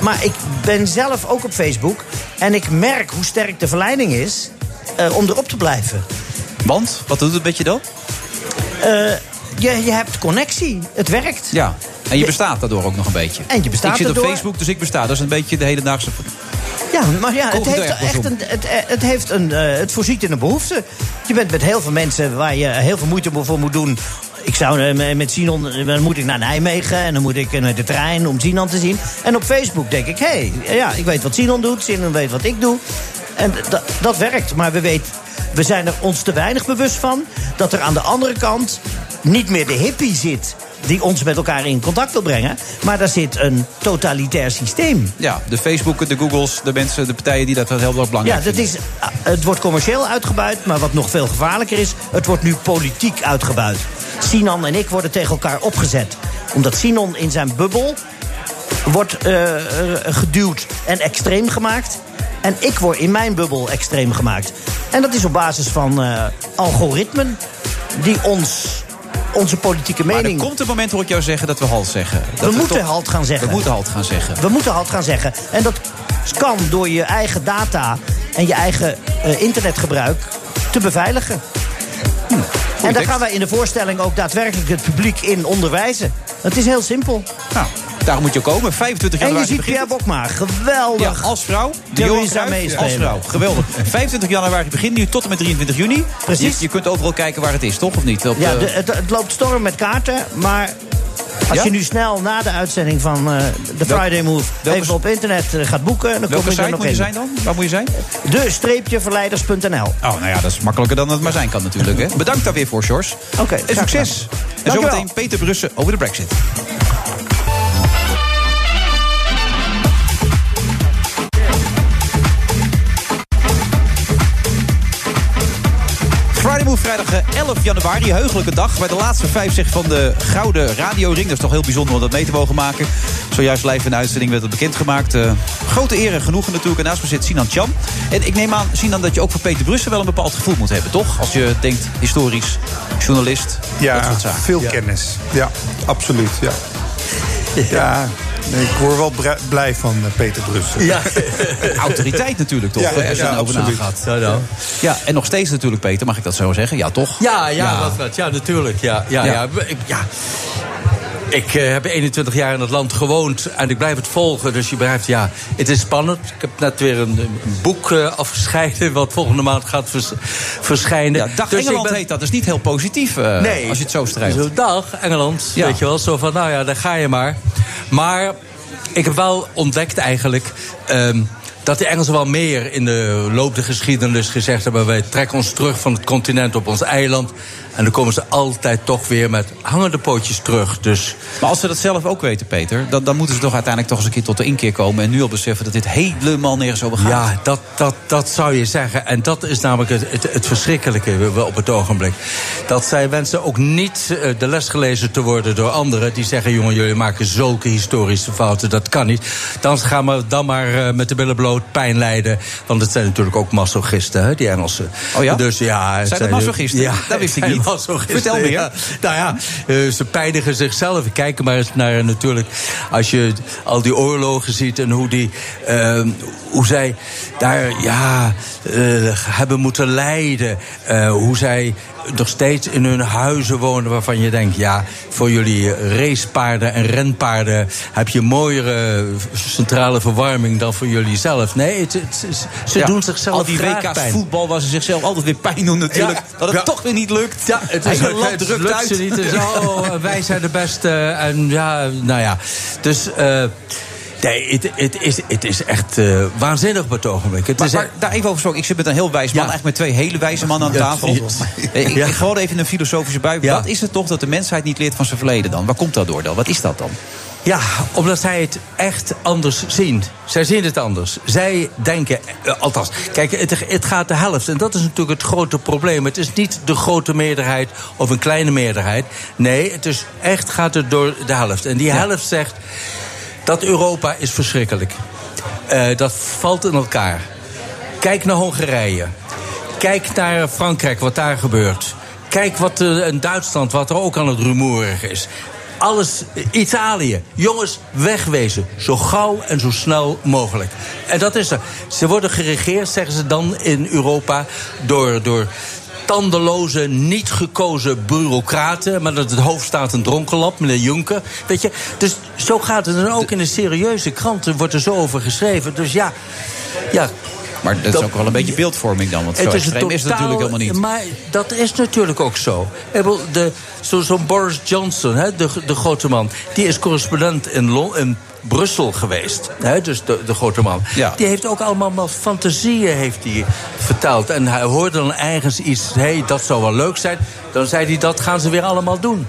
Maar ik ben zelf ook op Facebook. En ik merk hoe sterk de verleiding is eh, om erop te blijven. Want? Wat doet het met je dan? Eh, je, je hebt connectie. Het werkt. Ja. En je bestaat daardoor ook nog een beetje. En je bestaat Ik zit op daardoor. Facebook, dus ik besta. Dat is een beetje de hedendaagse... Ja, maar ja, het, heeft echt een, het, het, heeft een, eh, het voorziet in een behoefte. Je bent met heel veel mensen waar je heel veel moeite voor moet doen. Ik zou eh, met Sinon, eh, dan moet ik naar Nijmegen en dan moet ik eh, met de trein om Sinon te zien. En op Facebook denk ik, hé, hey, ja, ik weet wat Sinon doet, Sinon weet wat ik doe. En dat, dat werkt, maar we, weten, we zijn er ons te weinig bewust van dat er aan de andere kant niet meer de hippie zit die ons met elkaar in contact wil brengen. Maar daar zit een totalitair systeem. Ja, de Facebooken, de Googles, de mensen, de partijen die dat heel erg belangrijk Ja, dat is, ah, het wordt commercieel uitgebuit, maar wat nog veel gevaarlijker is, het wordt nu politiek uitgebuit. Sinan en ik worden tegen elkaar opgezet. Omdat Sinan in zijn bubbel wordt eh, eh, geduwd en extreem gemaakt. En ik word in mijn bubbel extreem gemaakt. En dat is op basis van eh, algoritmen die ons, onze politieke Maar mening... er komt een moment, hoor ik jou zeggen, dat we halt zeggen. Dat we moeten halt gaan zeggen. We moeten halt gaan zeggen. We moeten halt gaan zeggen. En dat kan door je eigen data en je eigen eh, internetgebruik te beveiligen. en daar gaan wij in de voorstelling ook daadwerkelijk het publiek in onderwijzen. Het is heel simpel. Nou, daarom moet je komen. 25 En je januari ziet Pierre Bokma. Geweldig. Ja, als vrouw. Johan daar Cruijff? Als vrouw. Geweldig. 25 januari begint nu tot en met 23 juni. Precies. Je, je kunt overal kijken waar het is, toch? Of niet? Op, Ja, eh, de- het, het loopt storm met kaarten, maar... Als Ja? je nu snel na de uitzending van eh de Friday Move welke- even op internet eh, gaat boeken, dan kom je er nog moet je zijn dan? Waar moet je zijn? De-verleiders.nl. Oh, nou ja, dat is makkelijker dan het maar zijn kan natuurlijk. Hè. Bedankt daar weer voor, George. Oké, En succes. gedaan. En zometeen Peter Brussen over de brexit. Vrijdag eh, 11 januari, heugelijke dag. Bij de laatste vijf zeg van de Gouden Radioring. Dat is toch heel bijzonder om dat mee te mogen maken. Zojuist live in de uitzending werd het bekendgemaakt. Eh, grote eer en genoegen natuurlijk. En naast me zit Sinan Cham. En ik neem aan, Sinan, dat je ook voor Peter Brussen wel een bepaald gevoel moet hebben, toch? Als je denkt, historisch, journalist, dat Ja, soort zaken. veel kennis. Ja, absoluut. Ja. Ja, ik word wel blij van eh, Peter Brussen. Ja. Autoriteit natuurlijk, toch? Ja, hè, als je ja, erover absoluut. nagaat. Ja, nou. Ja, en nog steeds natuurlijk, Peter, mag ik dat zo zeggen? Ja, toch? Ja, ja, dat wat. Ja, natuurlijk. Ja, ja, Ja. ja. Ik- eh, heb 21 jaar in het land gewoond en ik blijf het volgen. Dus je begrijpt, ja, het is spannend. Ik heb net weer een, een boek eh, afgescheiden... wat volgende maand gaat vers- verschijnen. Ja, Dag Dus Engeland ben- heet dat. Dat is niet heel positief eh, Nee. als je het zo strijdt. Dag, Engeland. Ja. Weet je wel, zo van, nou ja, daar ga je maar. Maar ik heb wel ontdekt eigenlijk... ehm, dat de Engelsen wel meer in de loop der geschiedenis gezegd hebben... wij trekken ons terug van het continent op ons eiland... En dan komen ze altijd toch weer met hangende pootjes terug. Dus... Maar als ze dat zelf ook weten, Peter... Dan, dan moeten ze toch uiteindelijk toch eens een keer tot de inkeer komen... en nu al beseffen dat dit helemaal nergens over gaat. Ja, dat, dat, dat zou je zeggen. En dat is namelijk het, het, het verschrikkelijke op het ogenblik. Dat zij wensen ook niet eh, de les gelezen te worden door anderen... die zeggen, jongen, jullie maken zulke historische fouten. Dat kan niet. Dan gaan we dan maar eh, met de billen bloot pijn lijden. Want het zijn natuurlijk ook masochisten, hè, die Engelsen. Oh ja? Dus ja, Zijn dat masochisten? Ja, Dat wist ik masochisten, Vertel meer. ja. Nou ja, eh, ze pijnigen zichzelf. Kijk maar eens naar natuurlijk... als je al die oorlogen ziet en hoe die... eh, hoe zij daar ja, eh, hebben moeten lijden. Eh, hoe zij nog steeds in hun huizen wonen waarvan je denkt... ja, voor jullie racepaarden en renpaarden... heb je mooiere centrale verwarming dan voor jullie zelf. Nee, het, het- ze Ja, doen zichzelf Al die WK's pijn. voetbal waar ze zichzelf altijd weer pijn doen natuurlijk. Ja, dat het ja. toch weer niet lukt. Ja, het is Eigen land het drukt uit. ze niet. Dus, oh, wij zijn de beste. En ja, nou ja. Dus. eh, Nee, het, het, is, het is echt eh, waanzinnig op het ogenblik. Het Maar, is maar daar even over gesproken. Ik zit met een heel wijs man, eigenlijk met twee hele wijze mannen aan Ja, tafel. ja. Ik, Ja. ik gooi even een filosofische bui. Ja. Wat is het toch dat de mensheid niet leert van zijn verleden dan? Waar komt dat door dan? Wat is dat dan? Ja, omdat zij het echt anders zien. Zij zien het anders. Zij denken, eh, althans, kijk, het, het gaat de helft. En dat is natuurlijk het grote probleem. Het is niet de grote meerderheid of een kleine meerderheid. Nee, het is echt gaat het door de helft. En die helft zegt dat Europa is verschrikkelijk. Eh, dat valt in elkaar. Kijk naar Hongarije. Kijk naar Frankrijk, wat daar gebeurt. Kijk wat eh, in Duitsland, wat er ook aan het rumoerig is. Alles, eh, Italië. Jongens, wegwezen. Zo gauw en zo snel mogelijk. En dat is er. Ze worden geregeerd, zeggen ze dan in Europa, door, door tandeloze, niet gekozen bureaucraten. Maar dat het hoofd staat een dronkenlap, meneer Juncker. Weet je, dus zo gaat het. En ook in de serieuze kranten wordt er zo over geschreven. Dus ja, ja Maar dat, is ook wel een beetje beeldvorming dan. Want zo extreem is het natuurlijk helemaal niet. Maar dat is natuurlijk ook zo- Zo'n Boris Johnson, hè, de, de grote man... die is correspondent in, Lon- in Brussel geweest. Hè, dus de, de grote man. Die heeft ook allemaal fantasieën heeft hij verteld. En hij hoorde dan ergens iets... hé, hey, dat zou wel leuk zijn. Dan zei hij, dat gaan ze weer allemaal doen.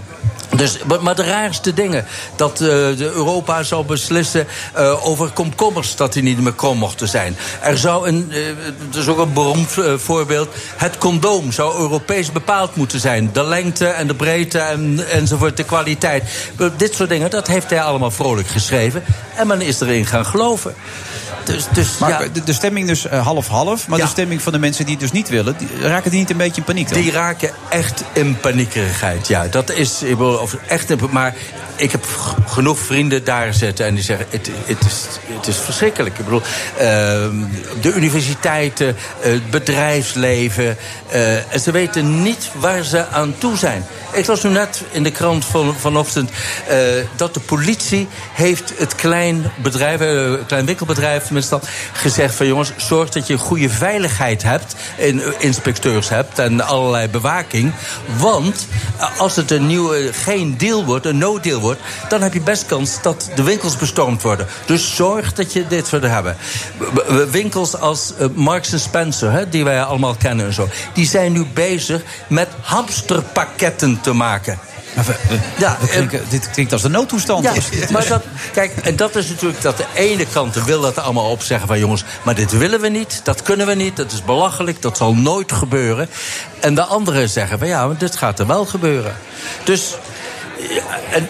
Dus, maar- de raarste dingen. Dat eh, de Europa zou beslissen eh, over komkommers dat die niet meer krom mochten zijn. Er zou een, eh, dat is ook een beroemd voorbeeld. Het condoom zou Europees bepaald moeten zijn. De lengte en de breedte en, enzovoort, de kwaliteit. Dit soort dingen, dat heeft hij allemaal vrolijk geschreven. En men is erin gaan geloven. Dus, dus Maar ja. de, de stemming dus half-half. maar Ja. de stemming van de mensen die het dus niet willen... Die, raken die niet een beetje in paniek dan? Die raken echt in paniekerigheid. Ja, dat is ik bedoel, of echt. in- Maar ik heb genoeg vrienden daar zitten en die zeggen: het, het, is, het is verschrikkelijk. Ik bedoel, ehm, de universiteiten, het bedrijfsleven. eh, en ze weten niet waar ze aan toe zijn. Ik las nu net in de krant van, vanochtend eh, dat de politie heeft het klein bedrijf, eh, klein winkelbedrijf tenminste gezegd van jongens, zorg dat je goede veiligheid hebt, in, inspecteurs hebt en allerlei bewaking. Want als het een nieuwe, geen deal wordt, een no-deal wordt, dan heb je best kans dat de winkels bestormd worden. Dus zorg dat je dit soort hebben. Winkels als eh, Marks Spencer, hè, die wij allemaal kennen en zo, die zijn nu bezig met hamsterpakketten te maken. Ja, dit klinkt als de noodtoestand. Ja, Is maar dat, kijk, en dat is natuurlijk dat de ene kant wil dat er allemaal op zeggen van jongens, maar dit willen we niet, dat kunnen we niet, dat is belachelijk, dat zal nooit gebeuren. En de anderen zeggen van ja, maar dit gaat er wel gebeuren. Dus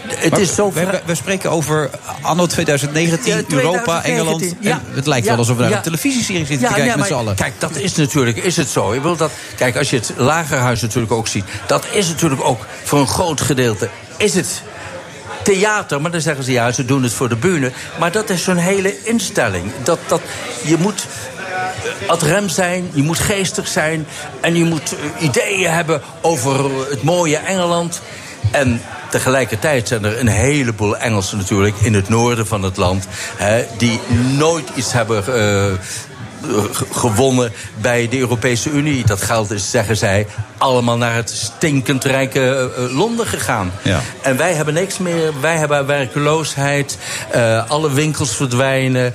het Maar is zo. we, spreken over anno 2019, Ja, Europa, 2019, Engeland. ja. En het lijkt wel alsof we naar een televisieserie zitten te kijken met z'n allen. Kijk, dat is natuurlijk is het zo. Je wil dat, kijk, als je het lagerhuis natuurlijk ook ziet, dat is natuurlijk ook voor een groot gedeelte is het theater, maar dan zeggen ze ja, ze doen het voor de bühne. Maar dat is zo'n hele instelling. Dat, dat, je moet eh, ad rem zijn, je moet geestig zijn en je moet eh, ideeën hebben over het mooie Engeland. En tegelijkertijd zijn er een heleboel Engelsen natuurlijk in het noorden van het land, hè, die nooit iets hebben. Eh, gewonnen bij de Europese Unie. Dat geld is, zeggen zij, allemaal naar het stinkend rijke eh, Londen gegaan. Ja. En wij hebben niks meer. Wij hebben werkeloosheid. eh, alle winkels verdwijnen.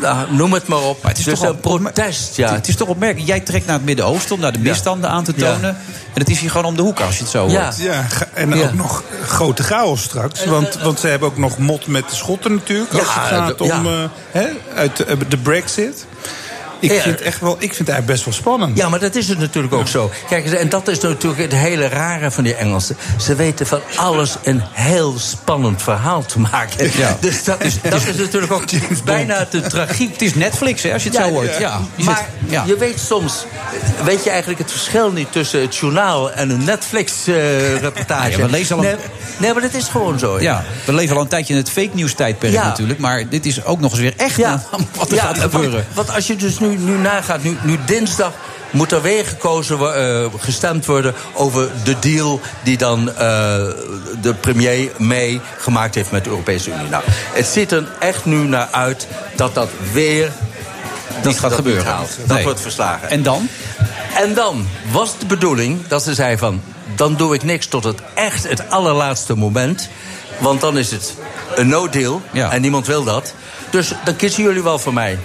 Nou, noem het maar op. het is dus toch een protest, ja. Het is toch opmerkelijk. Jij trekt naar het Midden-Oosten om daar de misstanden aan te Ja. tonen. En het is hier gewoon om de hoek als je het zo hoort. Ja, en ook nog grote chaos straks. Want, want ze hebben ook nog mot met de Schotten natuurlijk. Als Ja, het gaat om eh, uit de, de Brexit. Ik Ja. vind het echt wel, ik vind het eigenlijk best wel spannend. Ja, maar dat is het natuurlijk ook zo. Kijk eens, en dat is natuurlijk het hele rare van die Engelsen. Ze weten van alles een heel spannend verhaal te maken. Ja. Dus dat is, dat is natuurlijk ook bijna de tragiek. Het is Netflix, hè, als je het zo hoort. Ja. Je maar zit- je weet soms, weet je eigenlijk het verschil niet tussen het journaal en een Netflix-reportage? We lezen al een- nee, nee, maar dat is gewoon zo. Ja, we leven al een tijdje in het fake news tijdperk Ja. natuurlijk. Maar dit is ook nog eens weer echt Ja. wat er Ja, gaat gebeuren. Want als je dus nu, nu nagaat, nu, nu dinsdag moet er weer gekozen, eh, gestemd worden over de deal die dan eh, de premier May gemaakt heeft met de Europese Unie. Nou, het ziet er echt nu naar uit dat dat weer Dat gaat gebeuren. Dat Nee. wordt verslagen. En dan? En dan was de bedoeling dat ze zei van... dan doe ik niks tot het echt het allerlaatste moment. Want dan is het een no-deal. En niemand wil dat. Dus dan kiezen jullie wel voor mij.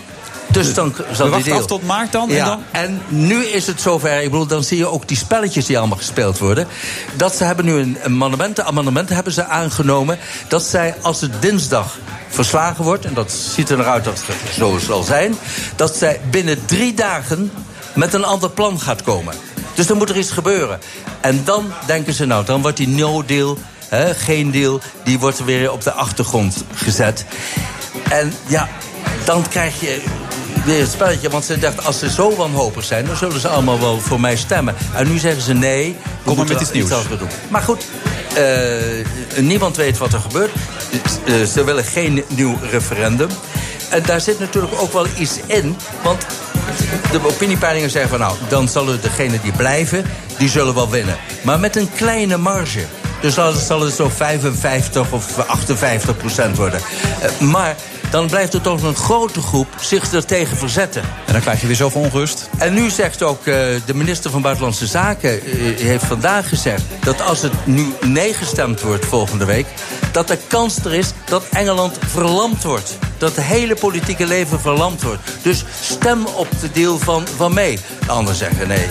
Dus dan zal die deal. af tot maart dan, en dan? en nu is het zover. Ik bedoel, dan zie je ook die spelletjes die allemaal gespeeld worden. Dat ze hebben nu een amendement, amendement hebben ze aangenomen. Dat zij, als het dinsdag verslagen wordt... en dat ziet er naar uit dat het zo zal zijn... dat zij binnen drie dagen met een ander plan gaat komen. Dus dan moet er iets gebeuren. En dan denken ze, nou, dan wordt die no-deal... geen deal, die wordt weer op de achtergrond gezet. En ja, dan krijg je het spelletje. Want ze dachten, als ze zo wanhopig zijn... dan zullen ze allemaal wel voor mij stemmen. En nu zeggen ze nee, we maar met iets nieuws. doen. Maar goed, eh, niemand weet wat er gebeurt. Eh, ze willen geen nieuw referendum. En daar zit natuurlijk ook wel iets in. Want de opiniepeilingen zeggen van... nou, dan zullen degenen die blijven, die zullen wel winnen. Maar met een kleine marge. Dus dan zal het zo 55 of 58 procent worden. Eh, maar dan blijft er toch een grote groep zich er tegen verzetten. En dan krijg je weer zoveel onrust. En nu zegt ook eh, de minister van Buitenlandse Zaken... eh, heeft vandaag gezegd dat als het nu nee gestemd wordt volgende week... dat de kans er is dat Engeland verlamd wordt. Dat het hele politieke leven verlamd wordt. Dus stem op de deal van, van mee. De anderen zeggen nee.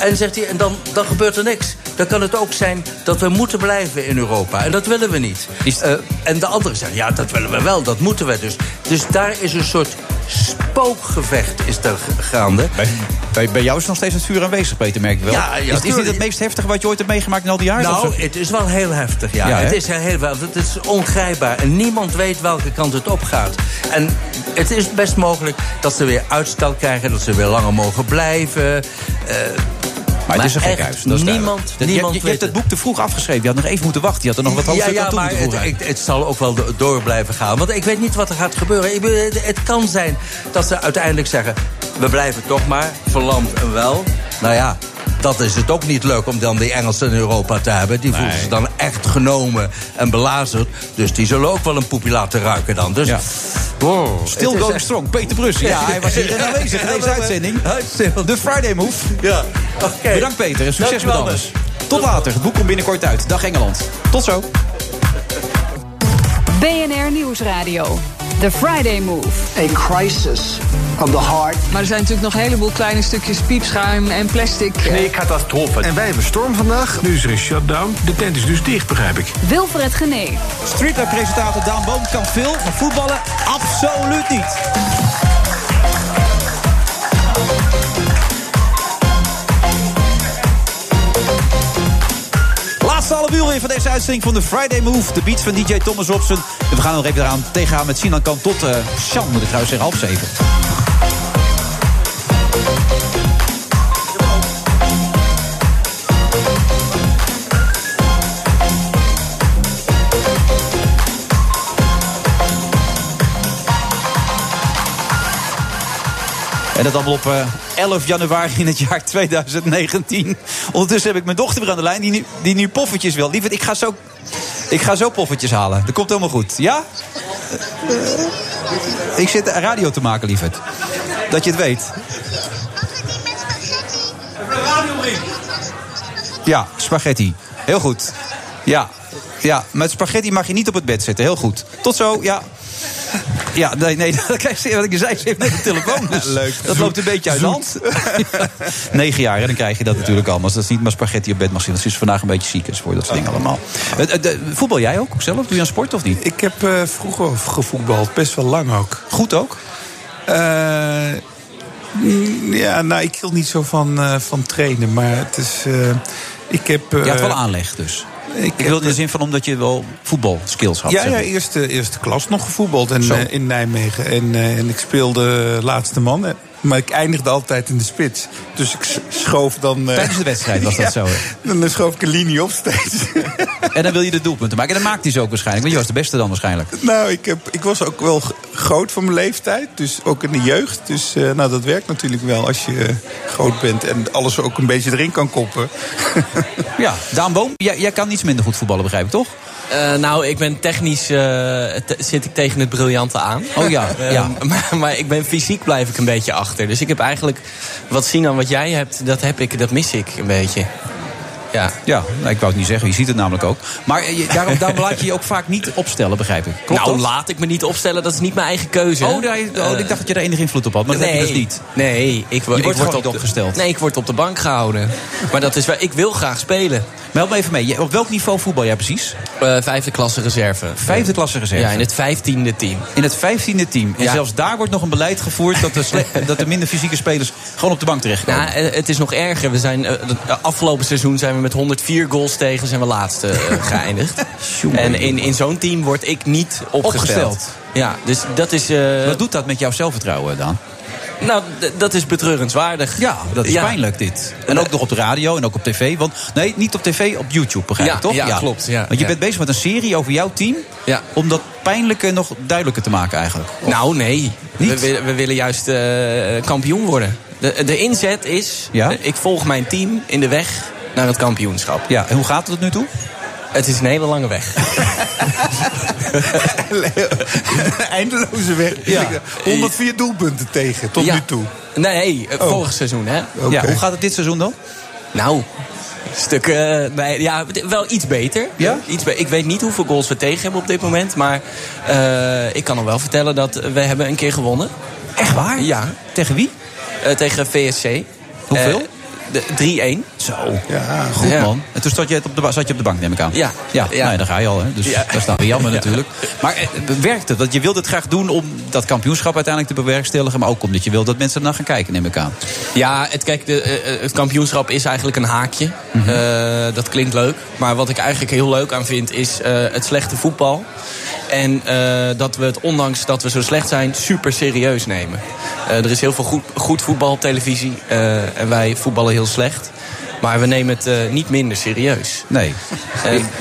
En zegt hij, en dan, dan gebeurt er niks. Dan kan het ook zijn dat we moeten blijven in Europa. En dat willen we niet. Eh, en de anderen zeggen, ja, dat willen we wel, dat moeten we dus. Dus daar is een soort spookgevecht is er gaande. Bij, bij, bij jou is nog steeds het vuur aanwezig, Peter, merk ik wel. Ja, ja, is, is dit het meest heftige wat je ooit hebt meegemaakt in al die jaren? Nou, het is wel heel heftig, ja. Het is heel. Het is ongrijpbaar. En niemand weet welke kant het op gaat. En het is best mogelijk dat ze weer uitstel krijgen... dat ze weer langer mogen blijven. Eh, Maar het is een echt gekhuis. Dat is niemand. Je- hebt het boek te vroeg afgeschreven. Je had nog even moeten wachten. Je had er nog wat ja, hoofdstukken ja, aan toe maar het, zal ook wel do- door blijven gaan. Want ik weet niet wat er gaat gebeuren. Ik, het kan zijn dat ze uiteindelijk zeggen... we blijven toch maar, verlamd en wel. Nou ja, dat is het ook niet leuk om dan die Engelsen in Europa te hebben. Die voelen zich dan echt genomen en belazerd. Dus die zullen ook wel een poepie laten ruiken dan. Dus, wow, Still het is going echt- strong. Peter Brussen. Ja, hij was hier aanwezig in deze uitzending. De Friday Move. Ja, oké. Bedankt Peter en succes met Dankjewel, alles. Tot later. Het boek komt binnenkort uit. Dag Engeland. Tot zo. BNR Nieuwsradio. The Friday Move. A crisis of the heart. Maar er zijn natuurlijk nog een heleboel kleine stukjes piepschuim en plastic. Nee, catastrofe. En wij hebben storm vandaag. Nu is er een shutdown. De tent is dus dicht, begrijp ik. Wilfred Genee. Streetwear-presentator Daan Boom kan veel, maar voetballen absoluut niet. Laatste half uur weer van deze uitzending van de Friday Move. De beats van DJ Thomas Robson. We gaan nog even eraan tegenaan met Sinan Kan tot eh Sjan, moet ik trouwens zeggen. En dat allemaal op eh, 11 januari in het jaar 2019. Ondertussen heb ik mijn dochter weer aan de lijn die nu, die nu poffertjes wil. Lieverd, ik ga zo, ik ga zo poffertjes halen. Dat komt helemaal goed. Ja? Eh, ik zit radio te maken, lieverd. Dat je het weet. Ja, spaghetti. Heel goed. Ja, ja, met spaghetti mag je niet op het bed zitten. Heel goed. Tot zo, ja. Ja, nee, nee, kijk, wat ik zei, ze heeft net een telefoon. Dus Leuk. Dat loopt een beetje uit de hand. Negen jaar, hè, dan krijg je dat natuurlijk allemaal. Als dat is niet maar spaghetti op bed mag zitten. Ze is vandaag een beetje ziek, dus voor je dat soort dingen allemaal. Eh, eh, Voetbal jij ook zelf? Doe je aan sport of niet? Ik heb eh, vroeger gevoetbald, best wel lang ook. Goed ook? Ja, nou, ik hield niet zo van, van trainen, maar het is... eh, ik heb... eh, Je had wel aanleg dus. Ik, heb- wil in de zin van omdat je wel voetbalskills had. Ja, ja eerste, eerste klas nog gevoetbald en, eh, in Nijmegen. En, eh, en ik speelde laatste man. Maar ik eindigde altijd in de spits. Dus ik schoof dan... eh, Tijdens de wedstrijd was dat Ja, zo, hè? Dan schoof ik een linie op steeds. En dan wil je de doelpunten maken. En dan maakt hij ze ook waarschijnlijk. Want je was de beste dan waarschijnlijk. Nou, ik, heb, ik was ook wel groot voor mijn leeftijd. Dus ook in de jeugd. Dus eh, nou, dat werkt natuurlijk wel als je eh, groot bent. En alles ook een beetje erin kan koppen. Ja, Daan Boom, jij, jij kan iets minder goed voetballen, begrijp ik toch? Eh, nou, ik ben technisch eh, te- zit ik tegen het briljante aan. Oh ja, Eh, ja. maar, maar ik ben fysiek blijf ik een beetje achter. Dus ik heb eigenlijk wat zien aan wat jij hebt, dat heb ik, dat mis ik een beetje. Ja. Ja, nou, ik wou het niet zeggen. Je ziet het namelijk ook. Maar eh, je- daarom, daarom laat je je ook vaak niet opstellen, begrijp ik. Klopt nou, dat? laat ik me niet opstellen, dat is niet mijn eigen keuze. Oh, daar- oh, ik dacht dat je er enige invloed op had. Maar dat heb je dus niet. Nee, ik, wo- ik word op niet opgesteld. Nee, ik word op de bank gehouden. Maar dat is wel, ik wil graag spelen. Help me even mee. Op welk niveau voetbal jij precies? Eh, vijfde klasse reserve. Vijfde klasse reserve. Ja, in het vijftiende team. In het vijftiende team. En Ja. zelfs daar wordt nog een beleid gevoerd... dat de, dat de minder fysieke spelers gewoon op de bank terechtkomen. Nou, eh, het is nog erger. We zijn, eh, afgelopen seizoen zijn we met 104 goals tegen zijn we laatste eh, geëindigd. en in, in zo'n team word ik niet opgesteld. Opgesteld. Ja, dus dat is... eh, Wat doet dat met jouw zelfvertrouwen, Daan? nou, dat is betreurenswaardig. Ja, dat is Ja. pijnlijk dit. En ook nog op de radio en ook op tv. Want nee, niet op tv, op YouTube, begrijp Ja, ik toch? ja, klopt, ja, Want je ja. bent bezig met een serie over jouw team. Ja. Om dat pijnlijke nog duidelijker te maken eigenlijk. Of- Nou, nee. We, Niet? we willen juist eh, kampioen worden. De, de inzet is, Ja? ik volg mijn team in de weg naar het kampioenschap. Ja, en hoe gaat het tot nu toe? Het is een hele lange weg. Eindeloze weg. Ja. 104 doelpunten tegen, tot Ja. nu toe. Nee, eh, Oh. vorig seizoen, hè? Ja, hoe gaat het dit seizoen dan? Nou, stukken. nee, ja, wel iets beter. Ja? Iets be- ik weet niet hoeveel goals we tegen hebben op dit moment. Maar eh, ik kan nog wel vertellen dat we hebben een keer gewonnen. Echt waar? Ja. Tegen wie? Eh, tegen VSC. Hoeveel? Eh, de- 3-1. Zo. Ja, Goed Ja. man. En toen zat je, op de, zat je op de bank, neem ik aan. Ja. Ja, Ja. Nou, daar ga je al. Hè. Dus Ja. daar staan we jammer natuurlijk. Maar eh, werkt het? Want je wilt het graag doen om dat kampioenschap uiteindelijk te bewerkstelligen. Maar ook omdat je wilt dat mensen ernaar gaan kijken, neem ik aan. Ja, het, kijk, de, eh, het kampioenschap is eigenlijk een haakje. Mhm. Eh, dat klinkt leuk. Maar wat ik eigenlijk heel leuk aan vind, is eh, het slechte voetbal. En eh, dat we het, ondanks dat we zo slecht zijn, super serieus nemen. Eh, er is heel veel goed, goed voetbal op televisie. eh, en wij voetballen heel slecht. Maar we nemen het eh, niet minder serieus. Nee.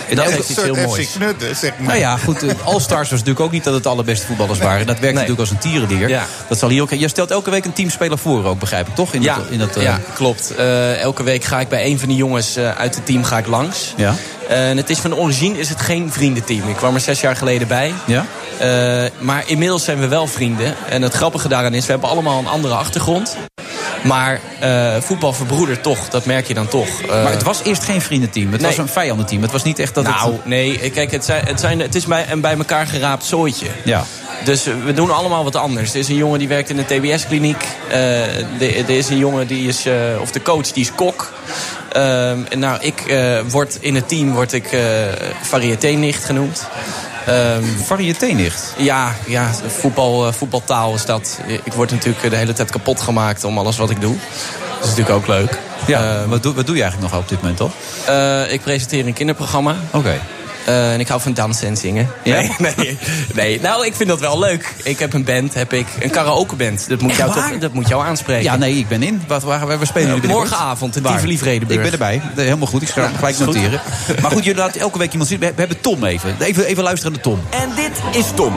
En dat heeft iets heel moois. Knutten, zeg maar. Nou ja, goed. eh, All-Stars was natuurlijk ook niet dat het allerbeste voetballers waren. Dat werkt natuurlijk als een tierendier. Ja. Dat zal hier ook. Je stelt elke week een teamspeler voor ook, begrijp ik, toch? In Ja, dat, in dat, eh, ja klopt. Eh, elke week ga ik bij een van die jongens eh, uit het team ga ik langs. Ja. En het is van origine is het geen vriendenteam. Ik kwam er zes jaar geleden bij. Ja? Eh, maar inmiddels zijn we wel vrienden. En het grappige daaraan is, we hebben allemaal een andere achtergrond. Maar eh, voetbal verbroedert toch, dat merk je dan toch. Eh, Maar het was eerst geen vriendenteam. Het Nee. was een vijandenteam. Het was niet echt dat nou, het... nee, kijk, het, zijn, het, zijn, het is bij, een bij elkaar geraapt zooitje. Ja. Dus eh, we doen allemaal wat anders. Er is een jongen die werkt in een TBS-kliniek. Eh, er is een jongen die is, eh, of de coach, die is kok. Ehm, nou, ik eh, word in het team word ik eh variété-nicht genoemd. Ehm, Variété-nicht? Ja, ja voetbal, eh, voetbaltaal is dat. Ik word natuurlijk de hele tijd kapot gemaakt om alles wat ik doe. Dat is natuurlijk ook leuk. Ja, wat, doe, wat doe je eigenlijk nog op dit moment al? Eh, ik presenteer een kinderprogramma. Oké. Eh, en ik hou van dansen en zingen. Ja? Nee, nee, nee. Nou, ik vind dat wel leuk. Ik heb een band, heb ik. Een karaokeband. Dat moet, Echt jou, toch, dat moet jou aanspreken. Ja, nee, ik ben in. Waar, waar, waar spelen jullie? Morgenavond in? Tivoli Vredenburg. Ik ben erbij. Nee, Helemaal goed. Ik ga Ja, gelijk noteren. Maar goed, jullie laten elke week iemand zien. We we hebben Tom even. Even, even luisteren naar Tom. En dit is Tom.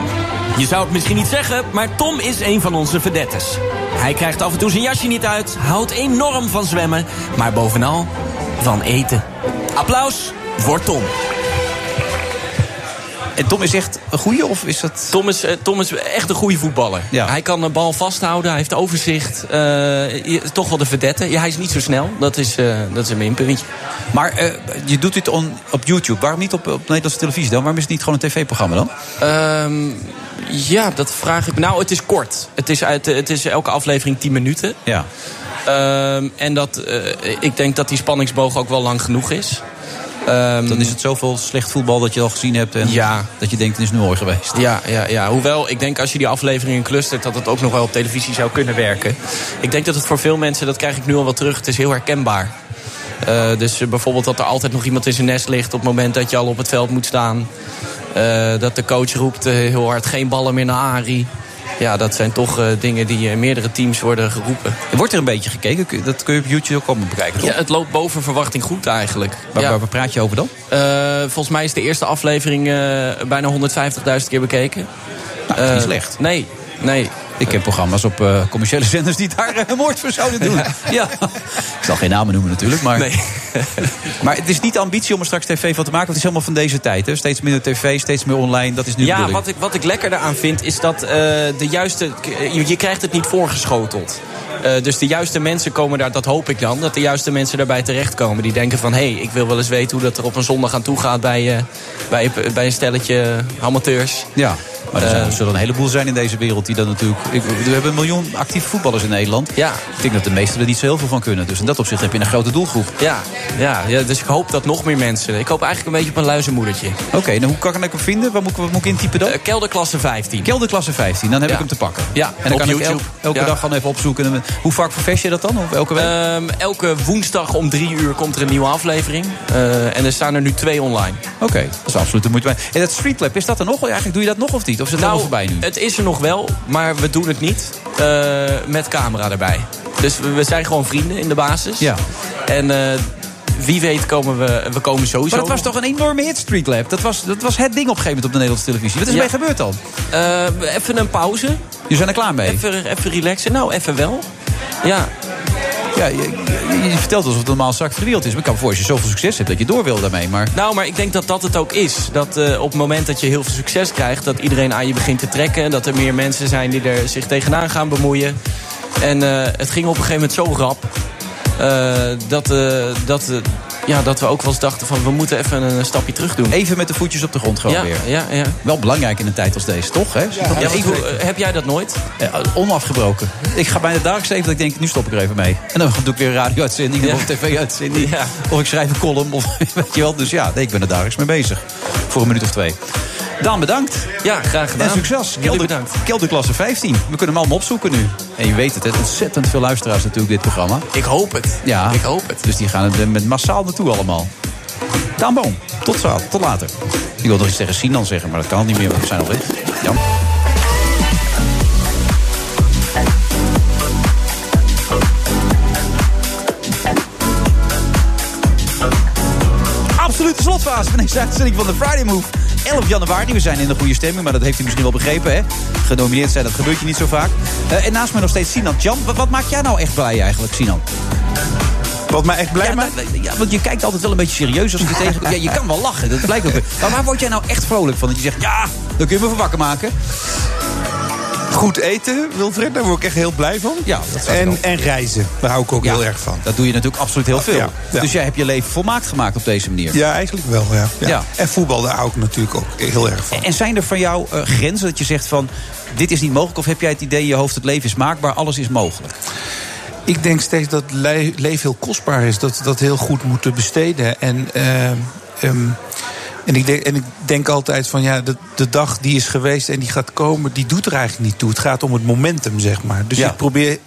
Je zou het misschien niet zeggen, maar Tom is een van onze vedettes. Hij krijgt af en toe zijn jasje niet uit, houdt enorm van zwemmen, maar bovenal van eten. Applaus voor Tom. En Tom is echt een goeie of is dat... Tom is, eh, Tom is echt een goede voetballer. Hij kan de bal vasthouden, hij heeft overzicht. eh, toch wel de verdette. Ja, hij is niet zo snel, dat is, eh, dat is een minpuntje. Maar je doet dit on, op YouTube. Waarom niet op, op Nederlandse televisie dan? Waarom is het niet gewoon een tv-programma dan? Ehm, ja, dat vraag ik me. Nou, het is kort. Het is, uit, het is elke aflevering 10 minuten. Ja. Ehm, en dat, ik denk dat die spanningsboog ook wel lang genoeg is. Ehm, Dan is het zoveel slecht voetbal dat je al gezien hebt. En Ja. dat je denkt, het is nu mooi geweest. Ja, ja, ja, hoewel ik denk als je die afleveringen clustert... dat het ook nog wel op televisie zou kunnen werken. Ik denk dat het voor veel mensen, dat krijg ik nu al wel terug... het is heel herkenbaar. Eh, dus eh, bijvoorbeeld dat er altijd nog iemand in zijn nest ligt... op het moment dat je al op het veld moet staan. Eh, dat de coach roept heel hard geen ballen meer naar Ari. Ja, dat zijn toch eh, dingen die in meerdere teams worden geroepen. Wordt er een beetje gekeken? Dat kun je op YouTube ook allemaal bekijken, toch? Ja, het loopt boven verwachting goed eigenlijk. Waar, Ja. waar, praat je over dan? Eh, volgens mij is de eerste aflevering eh, bijna 150.000 keer bekeken. Nou, dat is niet Eh, slecht. Nee, nee. Ik ken programma's op eh, commerciële zenders die daar eh, moord voor zouden doen. Ja. Ik zal geen namen noemen natuurlijk, maar... maar het is niet de ambitie om er straks tv van te maken. want Het is helemaal van deze tijd. Hè? Steeds minder tv, steeds meer online. Dat is nu Ja, wat ik, wat ik lekker daaraan vind is dat eh, de juiste. Je, je krijgt het niet voorgeschoteld. Dus de juiste mensen komen daar, dat hoop ik dan, dat de juiste mensen daarbij terechtkomen. Die denken van, hé, hey, ik wil wel eens weten hoe dat er op een zondag aan toe gaat bij, bij, bij een stelletje amateurs. Ja, maar er, zijn, Eh, er zullen een heleboel zijn in deze wereld die dan natuurlijk... Ik, we hebben een miljoen actieve voetballers in Nederland. Ja. Ik denk dat de meesten er niet zo heel veel van kunnen. Dus in dat opzicht heb je een grote doelgroep. Ja, ja, ja, dus ik hoop dat nog meer mensen. Ik hoop eigenlijk een beetje op een luizenmoedertje. Oké, nou hoe kan ik hem vinden? Waar moet ik, wat moet ik intypen dan? Eh, kelderklasse 15. Kelderklasse 15, dan heb Ja. ik hem te pakken. Ja, en dan kan ik YouTube. el- elke Ja. dag gewoon even opzoeken. Hoe vaak vervest je dat dan? Of elke week? Ehm, elke woensdag om drie uur komt er een nieuwe aflevering. Eh, en er staan er nu twee online. Oké, dat is absoluut de moeite waard. En dat Streetlab, is dat er nog? Eigenlijk doe je dat nog of niet? Of is het Nou, voorbij nu? Het is er nog wel, maar we doen het niet eh, met camera erbij. Dus we, we zijn gewoon vrienden in de basis. Ja. En eh, wie weet komen we, we komen sowieso. Maar dat was toch een enorme hit, Streetlab? Dat was, dat was het ding op een gegeven moment op de Nederlandse televisie. Wat is Ja. er mee gebeurd dan? Eh, even een pauze. Je zijn er klaar mee? Even, even relaxen. Nou, even wel. Ja. Ja, je, je- vertelt alsof het normaal zak verdeeld is. Maar ik kan voorstellen, als je zoveel succes hebt, dat je door wil daarmee. Maar Nou, maar ik denk dat dat het ook is. Dat eh, op het moment dat je heel veel succes krijgt... dat iedereen aan je begint te trekken. Dat er meer mensen zijn die er zich tegenaan gaan bemoeien. En eh, het ging op een gegeven moment zo rap... eh, dat, dat, ja, dat we ook wel eens dachten van... we moeten even een stapje terug doen. even met de voetjes op de grond gewoon Ja, weer. ja, ja. Wel belangrijk in een tijd als deze, toch? Hè? Ja, hoe- eh, heb jij dat nooit? Ja, onafgebroken. Ik ga bijna dagelijks even dat ik denk, nu stop ik er even mee. En dan doe ik weer een radio-uitzending Ja. of een tv-uitzending. Ja. Of ik schrijf een column. Of, weet je wel. Dus ja, nee, ik ben er dagelijks mee bezig. Voor een minuut of twee. Daan, bedankt. Ja, graag gedaan. En succes. Kelder, bedankt. Kelderklasse 15. We kunnen hem allemaal opzoeken nu. En je weet het, het ontzettend veel luisteraars natuurlijk dit programma. Ik hoop het. Ja. Ik hoop het. Dus die gaan er met massaal naartoe allemaal. Daan Boom, tot, zo, tot later. Ik wil nog iets tegen Sinan zeggen, maar dat kan niet meer, want we zijn al weg. Jammer. Slotfase van deze uitzending van de Friday Move. 11 januari, we zijn in de goede stemming, maar dat heeft u misschien wel begrepen. Hè? Genomineerd zijn, dat gebeurt je niet zo vaak. Eh, en naast mij nog steeds Sinan Jan. Wat, wat maakt jij nou echt blij eigenlijk, Sinan? Wat mij echt blij ja, maakt? ja, want je kijkt altijd wel een beetje serieus als je tegen... Ja, je kan wel lachen, dat blijkt ook. Maar waar word jij nou echt vrolijk van? Dat je zegt, ja, dan kun je me voor wakker maken. Goed eten, Wilfred, daar word ik echt heel blij van. Ja, dat en, en reizen, daar hou ik ook heel erg van. Dat doe je natuurlijk absoluut heel veel. Ja, ja. Dus jij hebt je leven volmaakt gemaakt op deze manier. Ja, eigenlijk wel, ja. En voetbal, daar hou ik natuurlijk ook heel erg van. En- zijn er van jou eh, grenzen dat je zegt van... dit is niet mogelijk? Of heb jij het idee in je hoofd... het leven is maakbaar, alles is mogelijk? Ik denk steeds dat le- leven heel kostbaar is. Dat we dat heel goed moeten besteden. En, eh, ehm, en, ik denk, en ik denk altijd van ja, de, de dag die is geweest en die gaat komen, die doet er eigenlijk niet toe. Het gaat om het momentum, zeg maar. Dus Ja. ik probeer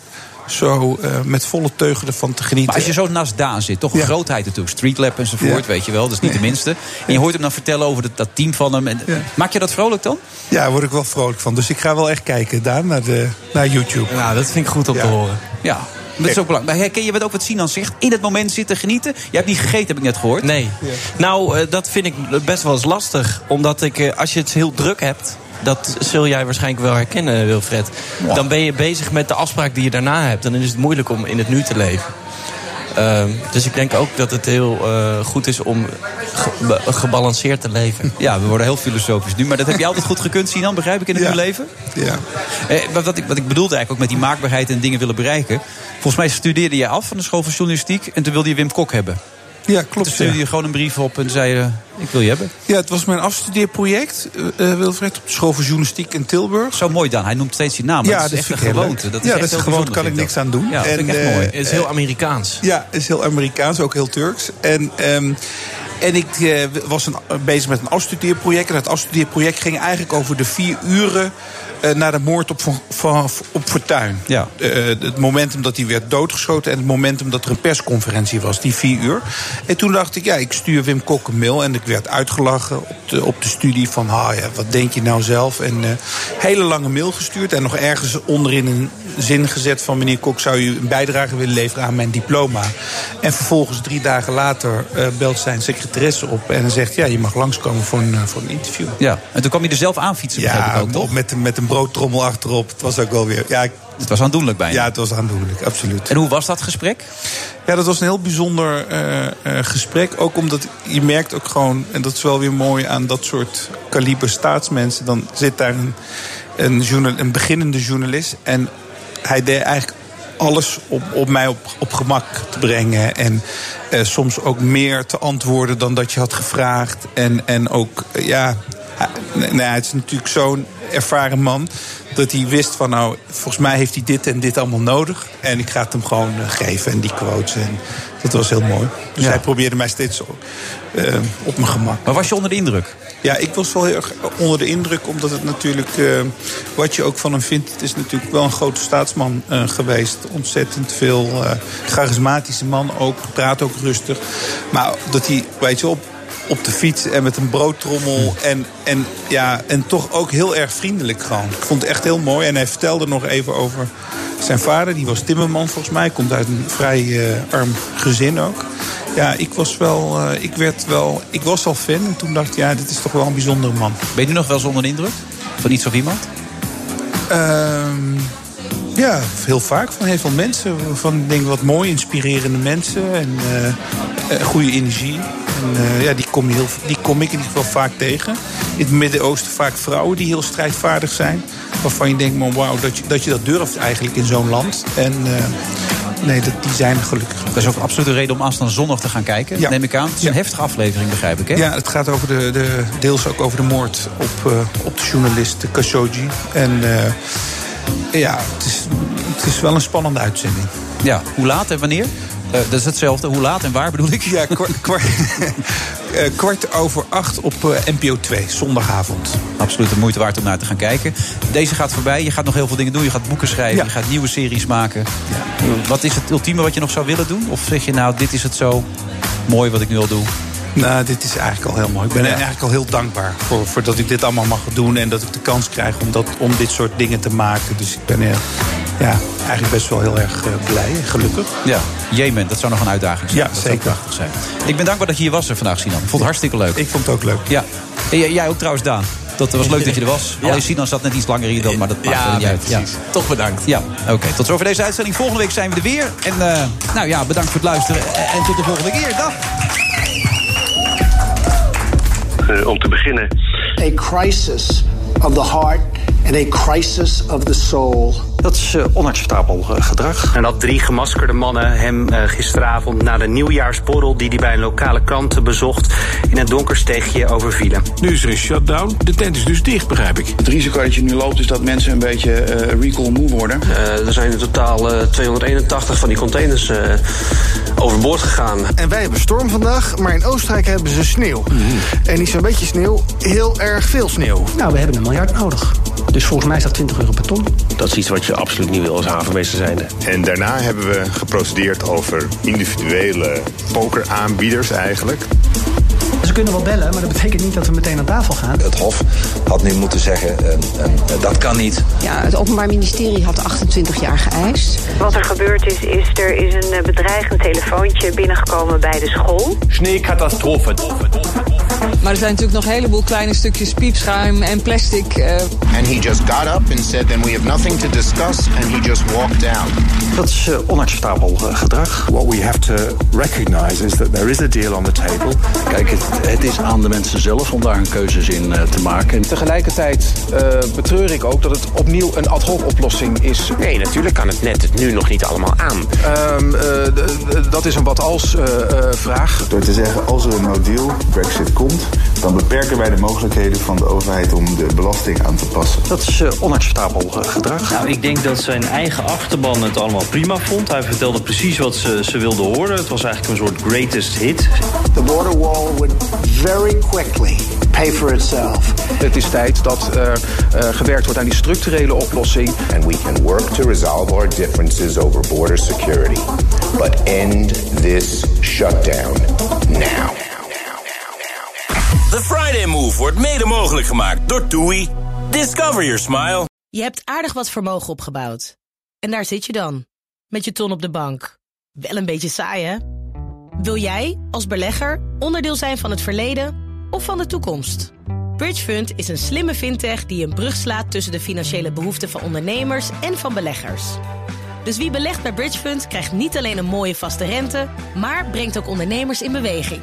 zo eh, met volle teugen ervan te genieten. Maar als je zo naast Daan zit, toch een Ja. grootheid natuurlijk. Streetlab enzovoort, Ja. weet je wel. Dat is niet de minste. En je hoort hem dan vertellen over dat, dat team van hem. En, Maak je dat vrolijk dan? Ja, daar word ik wel vrolijk van. Dus ik ga wel echt kijken, Daan, naar, de, naar YouTube. Nou, dat vind ik goed om Ja. te horen. Ja. Dat is ook belangrijk. Maar herken je wat ook wat Sinan zegt? In het moment zitten genieten. Jij hebt niet gegeten, heb ik net gehoord. Nee. Nou, eh, dat vind ik best wel eens lastig. Omdat ik, eh, als je het heel druk hebt... Dat zul jij waarschijnlijk wel herkennen, Wilfred. Dan ben je bezig met de afspraak die je daarna hebt. En dan is het moeilijk om in het nu te leven. Ehm, dus ik denk ook dat het heel eh, goed is om ge- gebalanceerd te leven. Ja, we worden heel filosofisch nu. Maar dat heb je altijd goed gekund, Sinan, begrijp ik, in het Ja. nieuwe leven? Ja. Eh, wat, wat, ik, wat ik bedoelde eigenlijk ook met die maakbaarheid en dingen willen bereiken. Volgens mij studeerde je af van de school van journalistiek... en toen wilde je Wim Kok hebben. Ja, klopt. Toen stuurde ja. je gewoon een brief op en zei je... ik wil je hebben. Ja, het was mijn afstudeerproject, eh, eh, Wilfred, op de school voor journalistiek in Tilburg. Zo mooi dan. Hij noemt steeds je naam. ja, dat is echt een gewoonte. leuk. Dat is ja, echt dat is gewoon, kan ik niks aan doen. Ja, dat vind ik echt eh, mooi. eh, Het is heel Amerikaans. Ja, het is heel Amerikaans, ook heel Turks. En, ehm, en ik eh, was een, bezig met een afstudeerproject. En dat afstudeerproject ging eigenlijk over de vier uren eh, na de moord op, Van, op Fortuyn. Ja. Eh, het momentum dat hij werd doodgeschoten en het momentum dat er een persconferentie was, die vier uur. En toen dacht ik, ja, ik stuur Wim Kok een mail en ik werd uitgelachen op de, op de studie van, ah ja, wat denk je nou zelf? En eh hele lange mail gestuurd en nog ergens onderin een zin gezet van meneer Kok, zou u een bijdrage willen leveren aan mijn diploma? En vervolgens drie dagen later eh, belt zijn secretaresse op en zegt, ja, je mag langskomen voor een, eh, voor een interview. Ja, en toen kwam je er zelf aan fietsen, Ja, ik ook, toch? met, met een broodtrommel achterop. Het was ook wel weer. Ja, ik- Het was aandoenlijk bijna. ja, het was aandoenlijk, absoluut. En hoe was dat gesprek? Ja, dat was een heel bijzonder eh, eh, gesprek. Ook omdat je merkt ook gewoon, en dat is wel weer mooi aan dat soort kaliber staatsmensen. Dan zit daar een, een, journal, een beginnende journalist. En hij deed eigenlijk alles om op mij op, op gemak te brengen. En eh, soms ook meer te antwoorden dan dat je had gevraagd. En, en ook, ja, nee, het is natuurlijk zo'n ervaren man. Dat hij wist van nou, volgens mij heeft hij dit en dit allemaal nodig. En ik ga het hem gewoon eh, geven en die quotes. En dat was heel mooi. Dus Ja. hij probeerde mij steeds zo, eh, op mijn gemak. Maar was je onder de indruk? Ja, ik was wel heel erg onder de indruk, omdat het natuurlijk, eh, wat je ook van hem vindt, het is natuurlijk wel een grote staatsman eh, geweest. Ontzettend veel eh, charismatische man ook, praat ook rustig. Maar dat hij, weet je, op, op de fiets en met een broodtrommel en, en, ja, en toch ook heel erg vriendelijk gewoon. Ik vond het echt heel mooi. En hij vertelde nog even over zijn vader, die was timmerman volgens mij. Komt uit een vrij eh, arm gezin ook. Ja, ik was wel, eh, ik werd wel, ik was al fan en toen dacht ik, ja, dit is toch wel een bijzondere man. Ben je nu nog wel eens onder de indruk? Van iets of iemand? Ehm, ja, heel vaak van heel veel mensen. Van ik denk wat mooi, inspirerende mensen en eh, eh, goede energie. En, eh, ja, die kom, heel, die kom ik in ieder geval vaak tegen. In het Midden-Oosten vaak vrouwen die heel strijdvaardig zijn. Waarvan je denkt, man, wauw, dat je, dat je dat durft eigenlijk in zo'n land. En nee, dat, die zijn gelukkig. Dat is ook absoluut een reden om aanstaande zondag te gaan kijken, Ja. neem ik aan. Het is een heftige aflevering, begrijp ik, hè? Ja, het gaat over de, de, deels ook over de moord op, op de journalist Khashoggi. En ja, het is, het is wel een spannende uitzending. Ja, hoe laat en wanneer? Eh, dat is hetzelfde. Hoe laat en waar bedoel ik? Ja, kwart, kwart, eh, kwart over acht op eh, NPO 2, zondagavond. Absoluut de moeite waard om naar te gaan kijken. Deze gaat voorbij. Je gaat nog heel veel dingen doen. Je gaat boeken schrijven. Ja. Je gaat nieuwe series maken. Wat is het ultieme wat je nog zou willen doen? Of zeg je nou, dit is het zo mooi wat ik nu al doe? Nou, dit is eigenlijk al heel mooi. Ik ben Ja. eigenlijk al heel dankbaar voor, voor dat ik dit allemaal mag doen. En dat ik de kans krijg om, dat, om dit soort dingen te maken. Dus ik ben eh, ja, eigenlijk best wel heel erg eh, blij en gelukkig. Ja, Jemen, dat zou nog een uitdaging zijn. Ja, dat zeker. zijn. Ik ben dankbaar dat je hier was eh, vandaag, Sinan. Ik vond het hartstikke leuk. Ik vond het ook leuk. Ja. En jij- ook trouwens, Daan. Dat was leuk dat je er was. Ja. Alleen Sinan zat net iets langer hier dan, maar dat maakt Ja, er niet uit. precies. Toch bedankt. Ja, oké. Tot zover deze uitzending. Volgende week zijn we er weer. En nou ja, bedankt voor het luisteren. En, en tot de volgende keer. Dag. Eh, om te beginnen A crisis of the heart and a crisis of the soul. Dat is eh, onacceptabel eh, gedrag. En dat drie gemaskerde mannen hem eh, gisteravond na de nieuwjaarsborrel die hij bij een lokale krant bezocht in een donker steegje overvielen. Nu is er een shutdown. De tent is dus dicht, begrijp ik. Het risico dat je nu loopt is dat mensen een beetje eh, recall moe worden. Eh, er zijn in totaal eh, 281 van die containers eh, overboord gegaan. En wij hebben storm vandaag, maar in Oostenrijk hebben ze sneeuw. En niet zo'n beetje sneeuw, heel erg veel sneeuw. Nou, we hebben een miljard nodig. Dus volgens mij is dat 20 euro per ton. Dat is iets wat je absoluut niet wil als havenmeester zijnde. En daarna hebben we geprocedeerd over individuele pokeraanbieders eigenlijk. Ze kunnen wel bellen, maar dat betekent niet dat we meteen aan tafel gaan. Het Hof had nu moeten zeggen, eh, eh, dat kan niet. Ja, het Openbaar Ministerie had 28 jaar geëist. Wat er gebeurd is, is er is een eh, bedreigend telefoontje binnengekomen bij de school. Schneekatastrophe. Maar er zijn natuurlijk nog een heleboel kleine stukjes piepschuim en plastic. eh, And he just got up and said, then we have nothing to discuss. And he just walked out. Dat is eh, onacceptabel eh, gedrag. What we have to recognize is that there is a deal on the table. Kijk, het, het is aan de mensen zelf om daar hun keuzes in eh, te maken. Tegelijkertijd eh, betreur ik ook dat het opnieuw een ad hoc oplossing is. Nee, natuurlijk kan het net het nu nog niet allemaal aan. Ehm, eh, dat is een wat als eh, eh, vraag. Door te zeggen, als er een no-deal Brexit komt... dan beperken wij de mogelijkheden van de overheid om de belasting aan te passen. Dat is eh, onacceptabel eh, gedrag. Nou, ik denk dat zijn eigen achterban het allemaal prima vond. Hij vertelde precies wat ze, ze wilden horen. Het was eigenlijk een soort greatest hit. The border wall would very quickly pay for itself. Het is tijd dat er eh, gewerkt wordt aan die structurele oplossing. And we can work to resolve our differences over border security. But end this shutdown now. The Friday Move wordt mede mogelijk gemaakt door TUI. Discover your smile. Je hebt aardig wat vermogen opgebouwd. En daar zit je dan, met je ton op de bank. Wel een beetje saai, hè? Wil jij, als belegger, onderdeel zijn van het verleden of van de toekomst? Bridgefund is een slimme fintech die een brug slaat tussen de financiële behoeften van ondernemers en van beleggers. Dus wie belegt bij Bridgefund krijgt niet alleen een mooie vaste rente, maar brengt ook ondernemers in beweging.